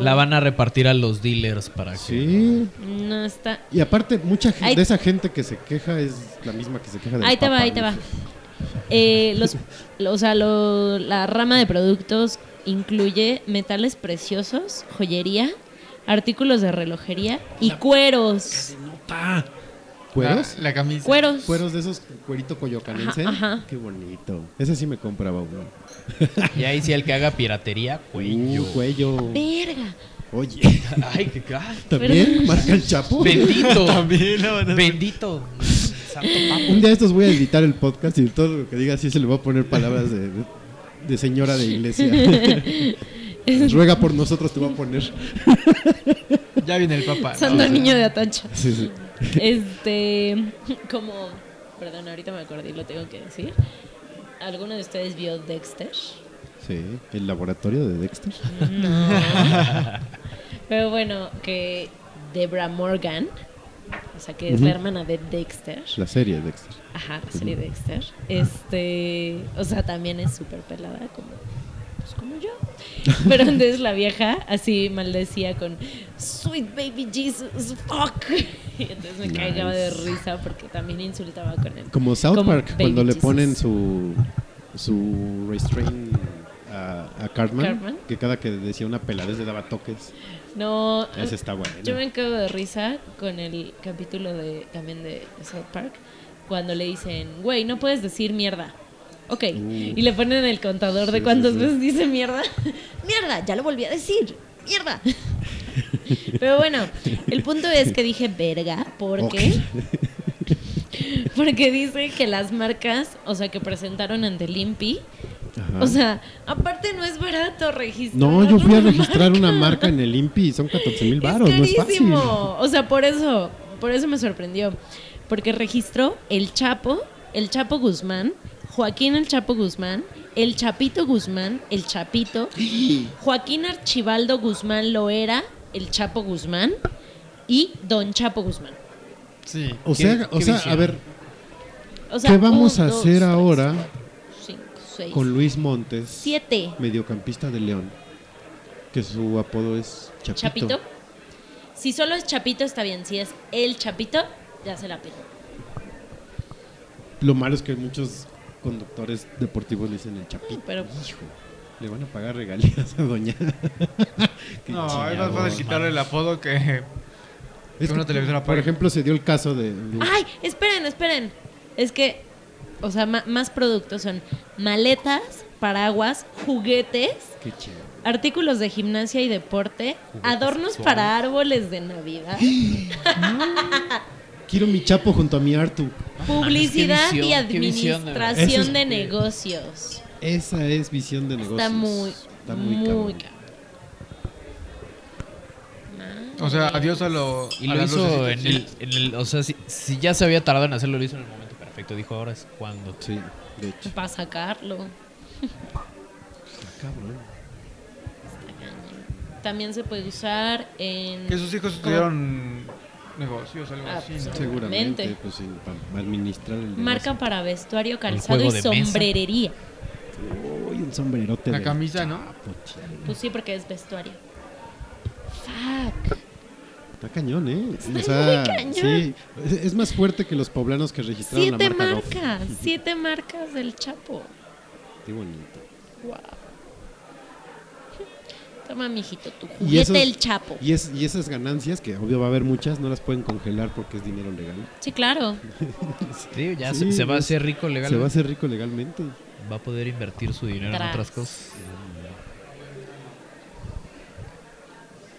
La van a repartir a los dealers para que. Sí. No está. Y aparte, mucha gente Ahí- de esa gente que se queja es la misma que se queja de Ahí te va, ahí te va. Eh, los, lo- o sea, lo- la rama de productos incluye metales preciosos, joyería, artículos de relojería y cueros. ¿Cueros? La, la camisa. Cueros. Cueros de esos cuerito coyocanense. Ajá, ajá. Qué bonito. Ese sí me compraba uno. Y ahí sí el que haga piratería, cuello. Uh, cuello. Verga. Oye, Ay, qué ca- ¿también marca el Chapo? Bendito. También la van a- Bendito. Santo papo. Un día de estos voy a editar el podcast y todo lo que diga así se le va a poner palabras de, de- de señora de iglesia. Ruega por nosotros te va a poner. Ya viene el papá. ¿no? Santo niño de Atacha. Sí, sí. Este, como, perdón, ahorita me acordé y lo tengo que decir. ¿Alguno de ustedes vio Dexter? Sí, el laboratorio de Dexter. No. Pero bueno, que Debra Morgan, o sea, que es la hermana de Dexter. La serie de Dexter. Ajá, la serie Dexter. Este, o sea, también es súper pelada como pues como yo. Pero entonces la vieja así maldecía con Sweet baby Jesus, fuck. Y entonces me Nice. cagaba de risa porque también insultaba con él. Como South Como Park, Baby cuando le ponen su su restraint a, a Cartman, Cartman. que cada que decía una peladez le daba toques. No, Ese está bueno. yo me cago de risa con el capítulo de también de South Park cuando le dicen, güey, no puedes decir mierda. Ok, Uh. y le ponen el contador de cuántas sí, sí. veces dice mierda. mierda, ya lo volví a decir. Mierda. Pero bueno, el punto es que dije verga porque porque dice que las marcas, o sea, que presentaron ante Limpy Ajá. O sea, aparte no es barato registrar. No, yo fui a registrar una marca. marca en el INPI y son 14 mil Es baros, no es fácil. O sea, por eso, por eso me sorprendió. Porque registró el Chapo, el Chapo Guzmán, Joaquín el Chapo Guzmán, el Chapito Guzmán, el Chapito, Joaquín Archibaldo Guzmán Loera, el Chapo Guzmán y Don Chapo Guzmán. Sí. O ¿Qué- sea, o sea, a ver, O sea, ¿qué vamos un, a dos, hacer tres, ahora seis, con Luis Montes, siete. mediocampista de León? Que su apodo es Chapito. Chapito. Si solo es Chapito está bien, si es el Chapito, ya se la pena. Lo malo es que muchos conductores deportivos le dicen el Chapito. Pero- Hijo, le van a pagar regalías a doña. Qué No, es más fácil quitarle el apodo que... Es una que, televisora Por paga. ejemplo, se dio el caso de- Ay, esperen, esperen. Es que, o sea, más productos son maletas, paraguas, juguetes, Qué chido. artículos de gimnasia y deporte, adornos para árboles de Navidad, Quiero mi chapo junto a mi Artu. publicidad qué y visión, administración es- de negocios. Esa es visión de negocios. Está muy, Está muy, cabrón. cabrón. O sea, adiós a lo... Y a lo hizo en el, en el. O sea, si, si ya se había tardado en hacerlo, lo hizo en el momento perfecto. Dijo, ahora es cuando. Sí, de hecho. Para sacarlo. Está cabrón. También se puede usar en... Que sus hijos estudiaron negocios, algo así. Seguramente, pues sí, para administrar el negocio. Marca para vestuario, calzado y sombrerería. Uy, un sombrerote. La camisa, ¿no? Chapo. Pues sí, porque es vestuario. Fuck. Está cañón, ¿eh? Está o sea, muy cañón. sí. Es, más fuerte que los poblanos que registraron Siete la marca Dove. marcas, siete marcas del Chapo. Qué bonito. Wow. Toma, mijito, tu Y juguete esos- el Chapo. Y, es, y esas ganancias, que obvio va a haber muchas, no las pueden congelar porque es dinero legal. Sí, claro. Sí, ya Sí, se, se va a hacer rico legal. Se va a hacer rico legalmente. Va a poder invertir su dinero Tras. en otras cosas.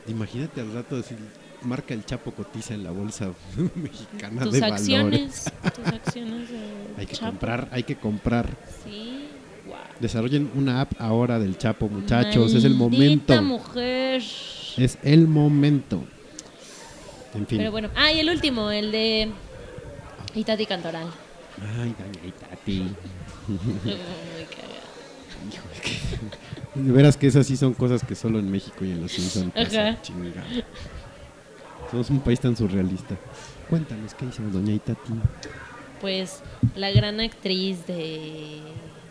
Imagínate al rato decir, marca el Chapo cotiza en la bolsa mexicana Tus de acciones. valores. Tus acciones del Hay que Chapo. comprar, hay que comprar. Sí. Wow. Desarrollen una app ahora del Chapo, muchachos. es el Maldita momento. mujer. Es el momento. En fin. Pero bueno. Ah, y el último, el de Itati Cantoral. Ay, doña Itati. Híjole, que- De veras que esas sí son cosas que solo en México y en los Simpsons pasan, Ajá. Somos un país tan surrealista. Cuéntanos, ¿qué hizo doña Itati? Pues la gran actriz de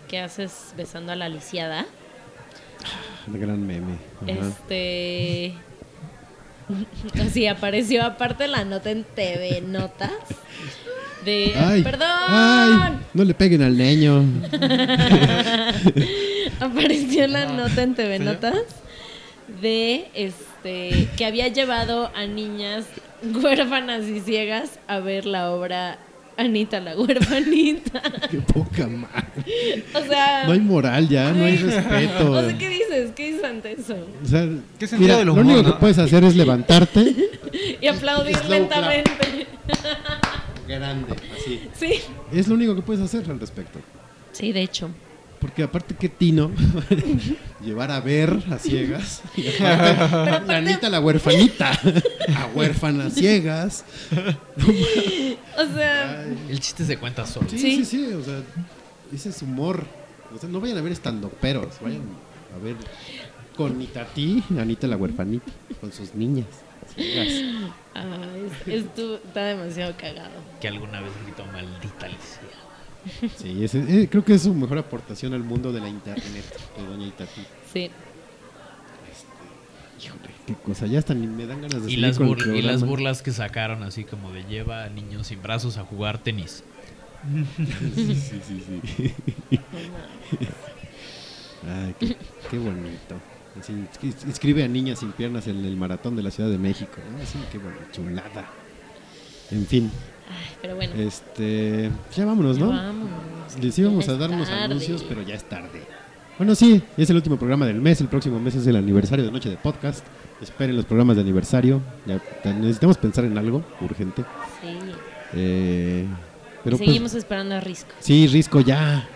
¿Qué haces besando a la lisiada? El gran meme. Ajá. Este. Así apareció aparte la nota en TV Notas. De. Ay, ¡Perdón! ay, no le peguen al niño. apareció la nota en TV. Notas de este que había llevado a niñas huérfanas y ciegas a ver la obra Anita la huérfanita. Qué poca madre. o sea, No hay moral ya, no hay respeto. o sea, ¿qué dices? ¿Qué dices ante eso? O sea, ¿Qué sentido mira, del lo único no? que puedes hacer es levantarte. Y aplaudir Slow lentamente. Grande, así. Sí. Es lo único que puedes hacer al respecto. Sí, de hecho. Porque aparte que Tino llevar a ver a ciegas. Y aparte, la Anita la huerfanita. A huérfanas ciegas. O sea, El chiste se cuenta solo. Sí, Sí. sí, sí, o sea, ese es humor. O sea, no vayan a ver estando peros, vayan a ver con Itati, Anita la huerfanita, con sus niñas. ciegas. ay, es- esto está demasiado cagado. Que alguna vez gritó maldita Alicia. Sí, ese- eh, creo que es su mejor aportación al mundo de la internet, de Doña Itati. Sí. Híjole, qué cosa, ya hasta ni me dan ganas de Y las, con el bur- y las burlas que sacaron, así como de lleva a niños sin brazos a jugar tenis. Sí, sí, sí, sí. Ay, qué, qué bonito. Inscribe a niñas sin piernas en el maratón de la Ciudad de México. ¿no? Así, qué bonito, chulada. En fin, Ay, pero bueno. este, ya vámonos, ya ¿no? vámonos. Les íbamos Ya a es dar unos tarde. anuncios, pero ya es tarde. Bueno, sí, es el último programa del mes. El próximo mes es el aniversario de Noche de Podcast. Esperen los programas de aniversario. Ya, ya necesitamos pensar en algo urgente. Sí. Eh, pero pues, seguimos esperando a Risco. sí, Risco, ya.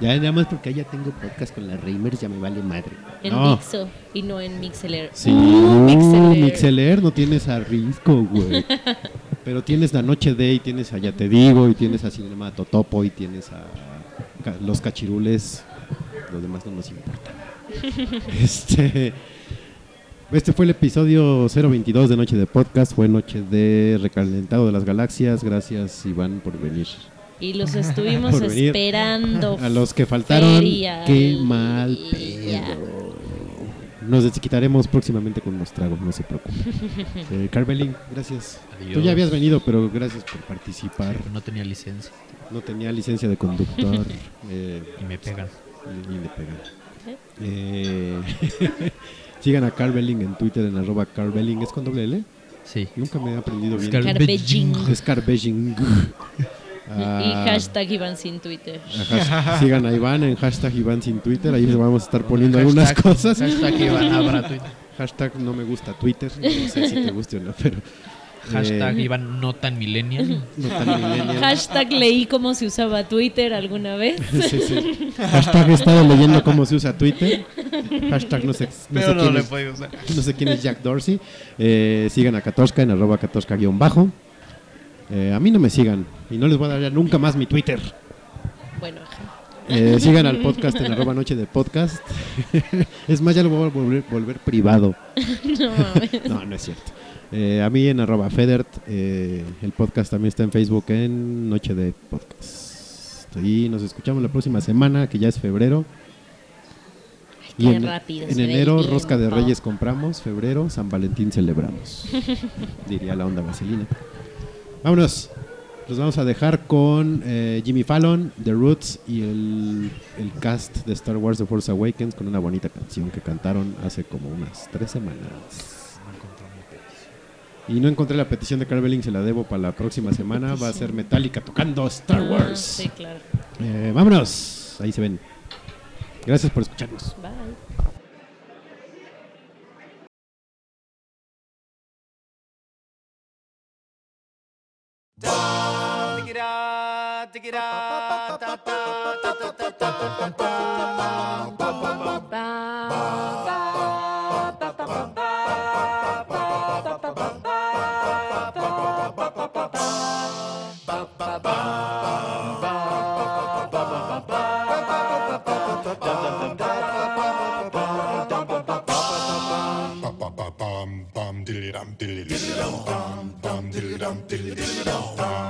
Ya nada más porque ya tengo podcast con las Reimers, ya me vale madre. En No. Mixo y no en Mixeler. Sí, Uh, Mixeler. Mixeler no tienes a Risco, güey. Pero tienes la Noche de y tienes a Ya Te Digo, y tienes a Cinema Totopo, y tienes a Los Cachirules. Los demás no nos importan. Este, este fue el episodio 022 de Noche de Podcast. Fue Noche de Recalentado de las Galaxias. Gracias, Iván, por venir. Y los estuvimos esperando. A los que faltaron, qué mal pedo. Nos desquitaremos próximamente con unos tragos, no se preocupen. Eh, Carvelin, gracias. Adiós. Tú ya habías venido, pero gracias por participar. No tenía licencia. No tenía licencia de conductor. eh, Y me pegan. y, y le pegan. Eh, sigan a Carvelin en Twitter en arroba Carvelin. ¿Es con doble L? Sí. Nunca me he aprendido bien. Carpejing. Es Carvelin. Y Ah, hashtag Iván sin Twitter. Ajá, Sigan a Iván en hashtag Iván sin Twitter. Ahí les vamos a estar poniendo algunas Hashtag- cosas. hashtag Iván abra Twitter. Hashtag no me gusta Twitter. No sé si te guste o no, pero. Hashtag eh, Iván no tan millennial. no tan millennial. Hashtag leí cómo se usaba Twitter alguna vez. Sí, sí. Hashtag he estado leyendo cómo se usa Twitter. Hashtag no sé, no sé quién es- usar. no sé quién es Jack Dorsey. Eh, sigan a Katoshka en arroba Katoshka guion bajo. Eh, a mí no me sigan y no les voy a dar ya nunca más mi Twitter. Bueno. Eh, sigan al podcast en arroba noche de podcast. es más, ya lo voy a volver, volver privado. no mames. No, no es cierto. Eh, a mí en arroba Federt. eh, el podcast también está en Facebook en Noche de Podcast. Y nos escuchamos la próxima semana, que ya es febrero. Y Qué en, rápido en enero Rosca de. Reyes compramos, febrero San Valentín celebramos. Diría la onda vaselina. Vámonos. Los vamos a dejar con eh, Jimmy Fallon, The Roots y el, el cast de Star Wars The Force Awakens con una bonita canción que cantaron hace como unas tres semanas. Y no encontré la petición de Carveling, se la debo para la próxima semana. Va a ser Metallica tocando Star Ah, Wars. sí, claro. Eh, vámonos. Ahí se ven. Gracias por escucharnos. Bye. take it out. Bum bum diddly dum diddly dum bum bum diddly dum diddly dum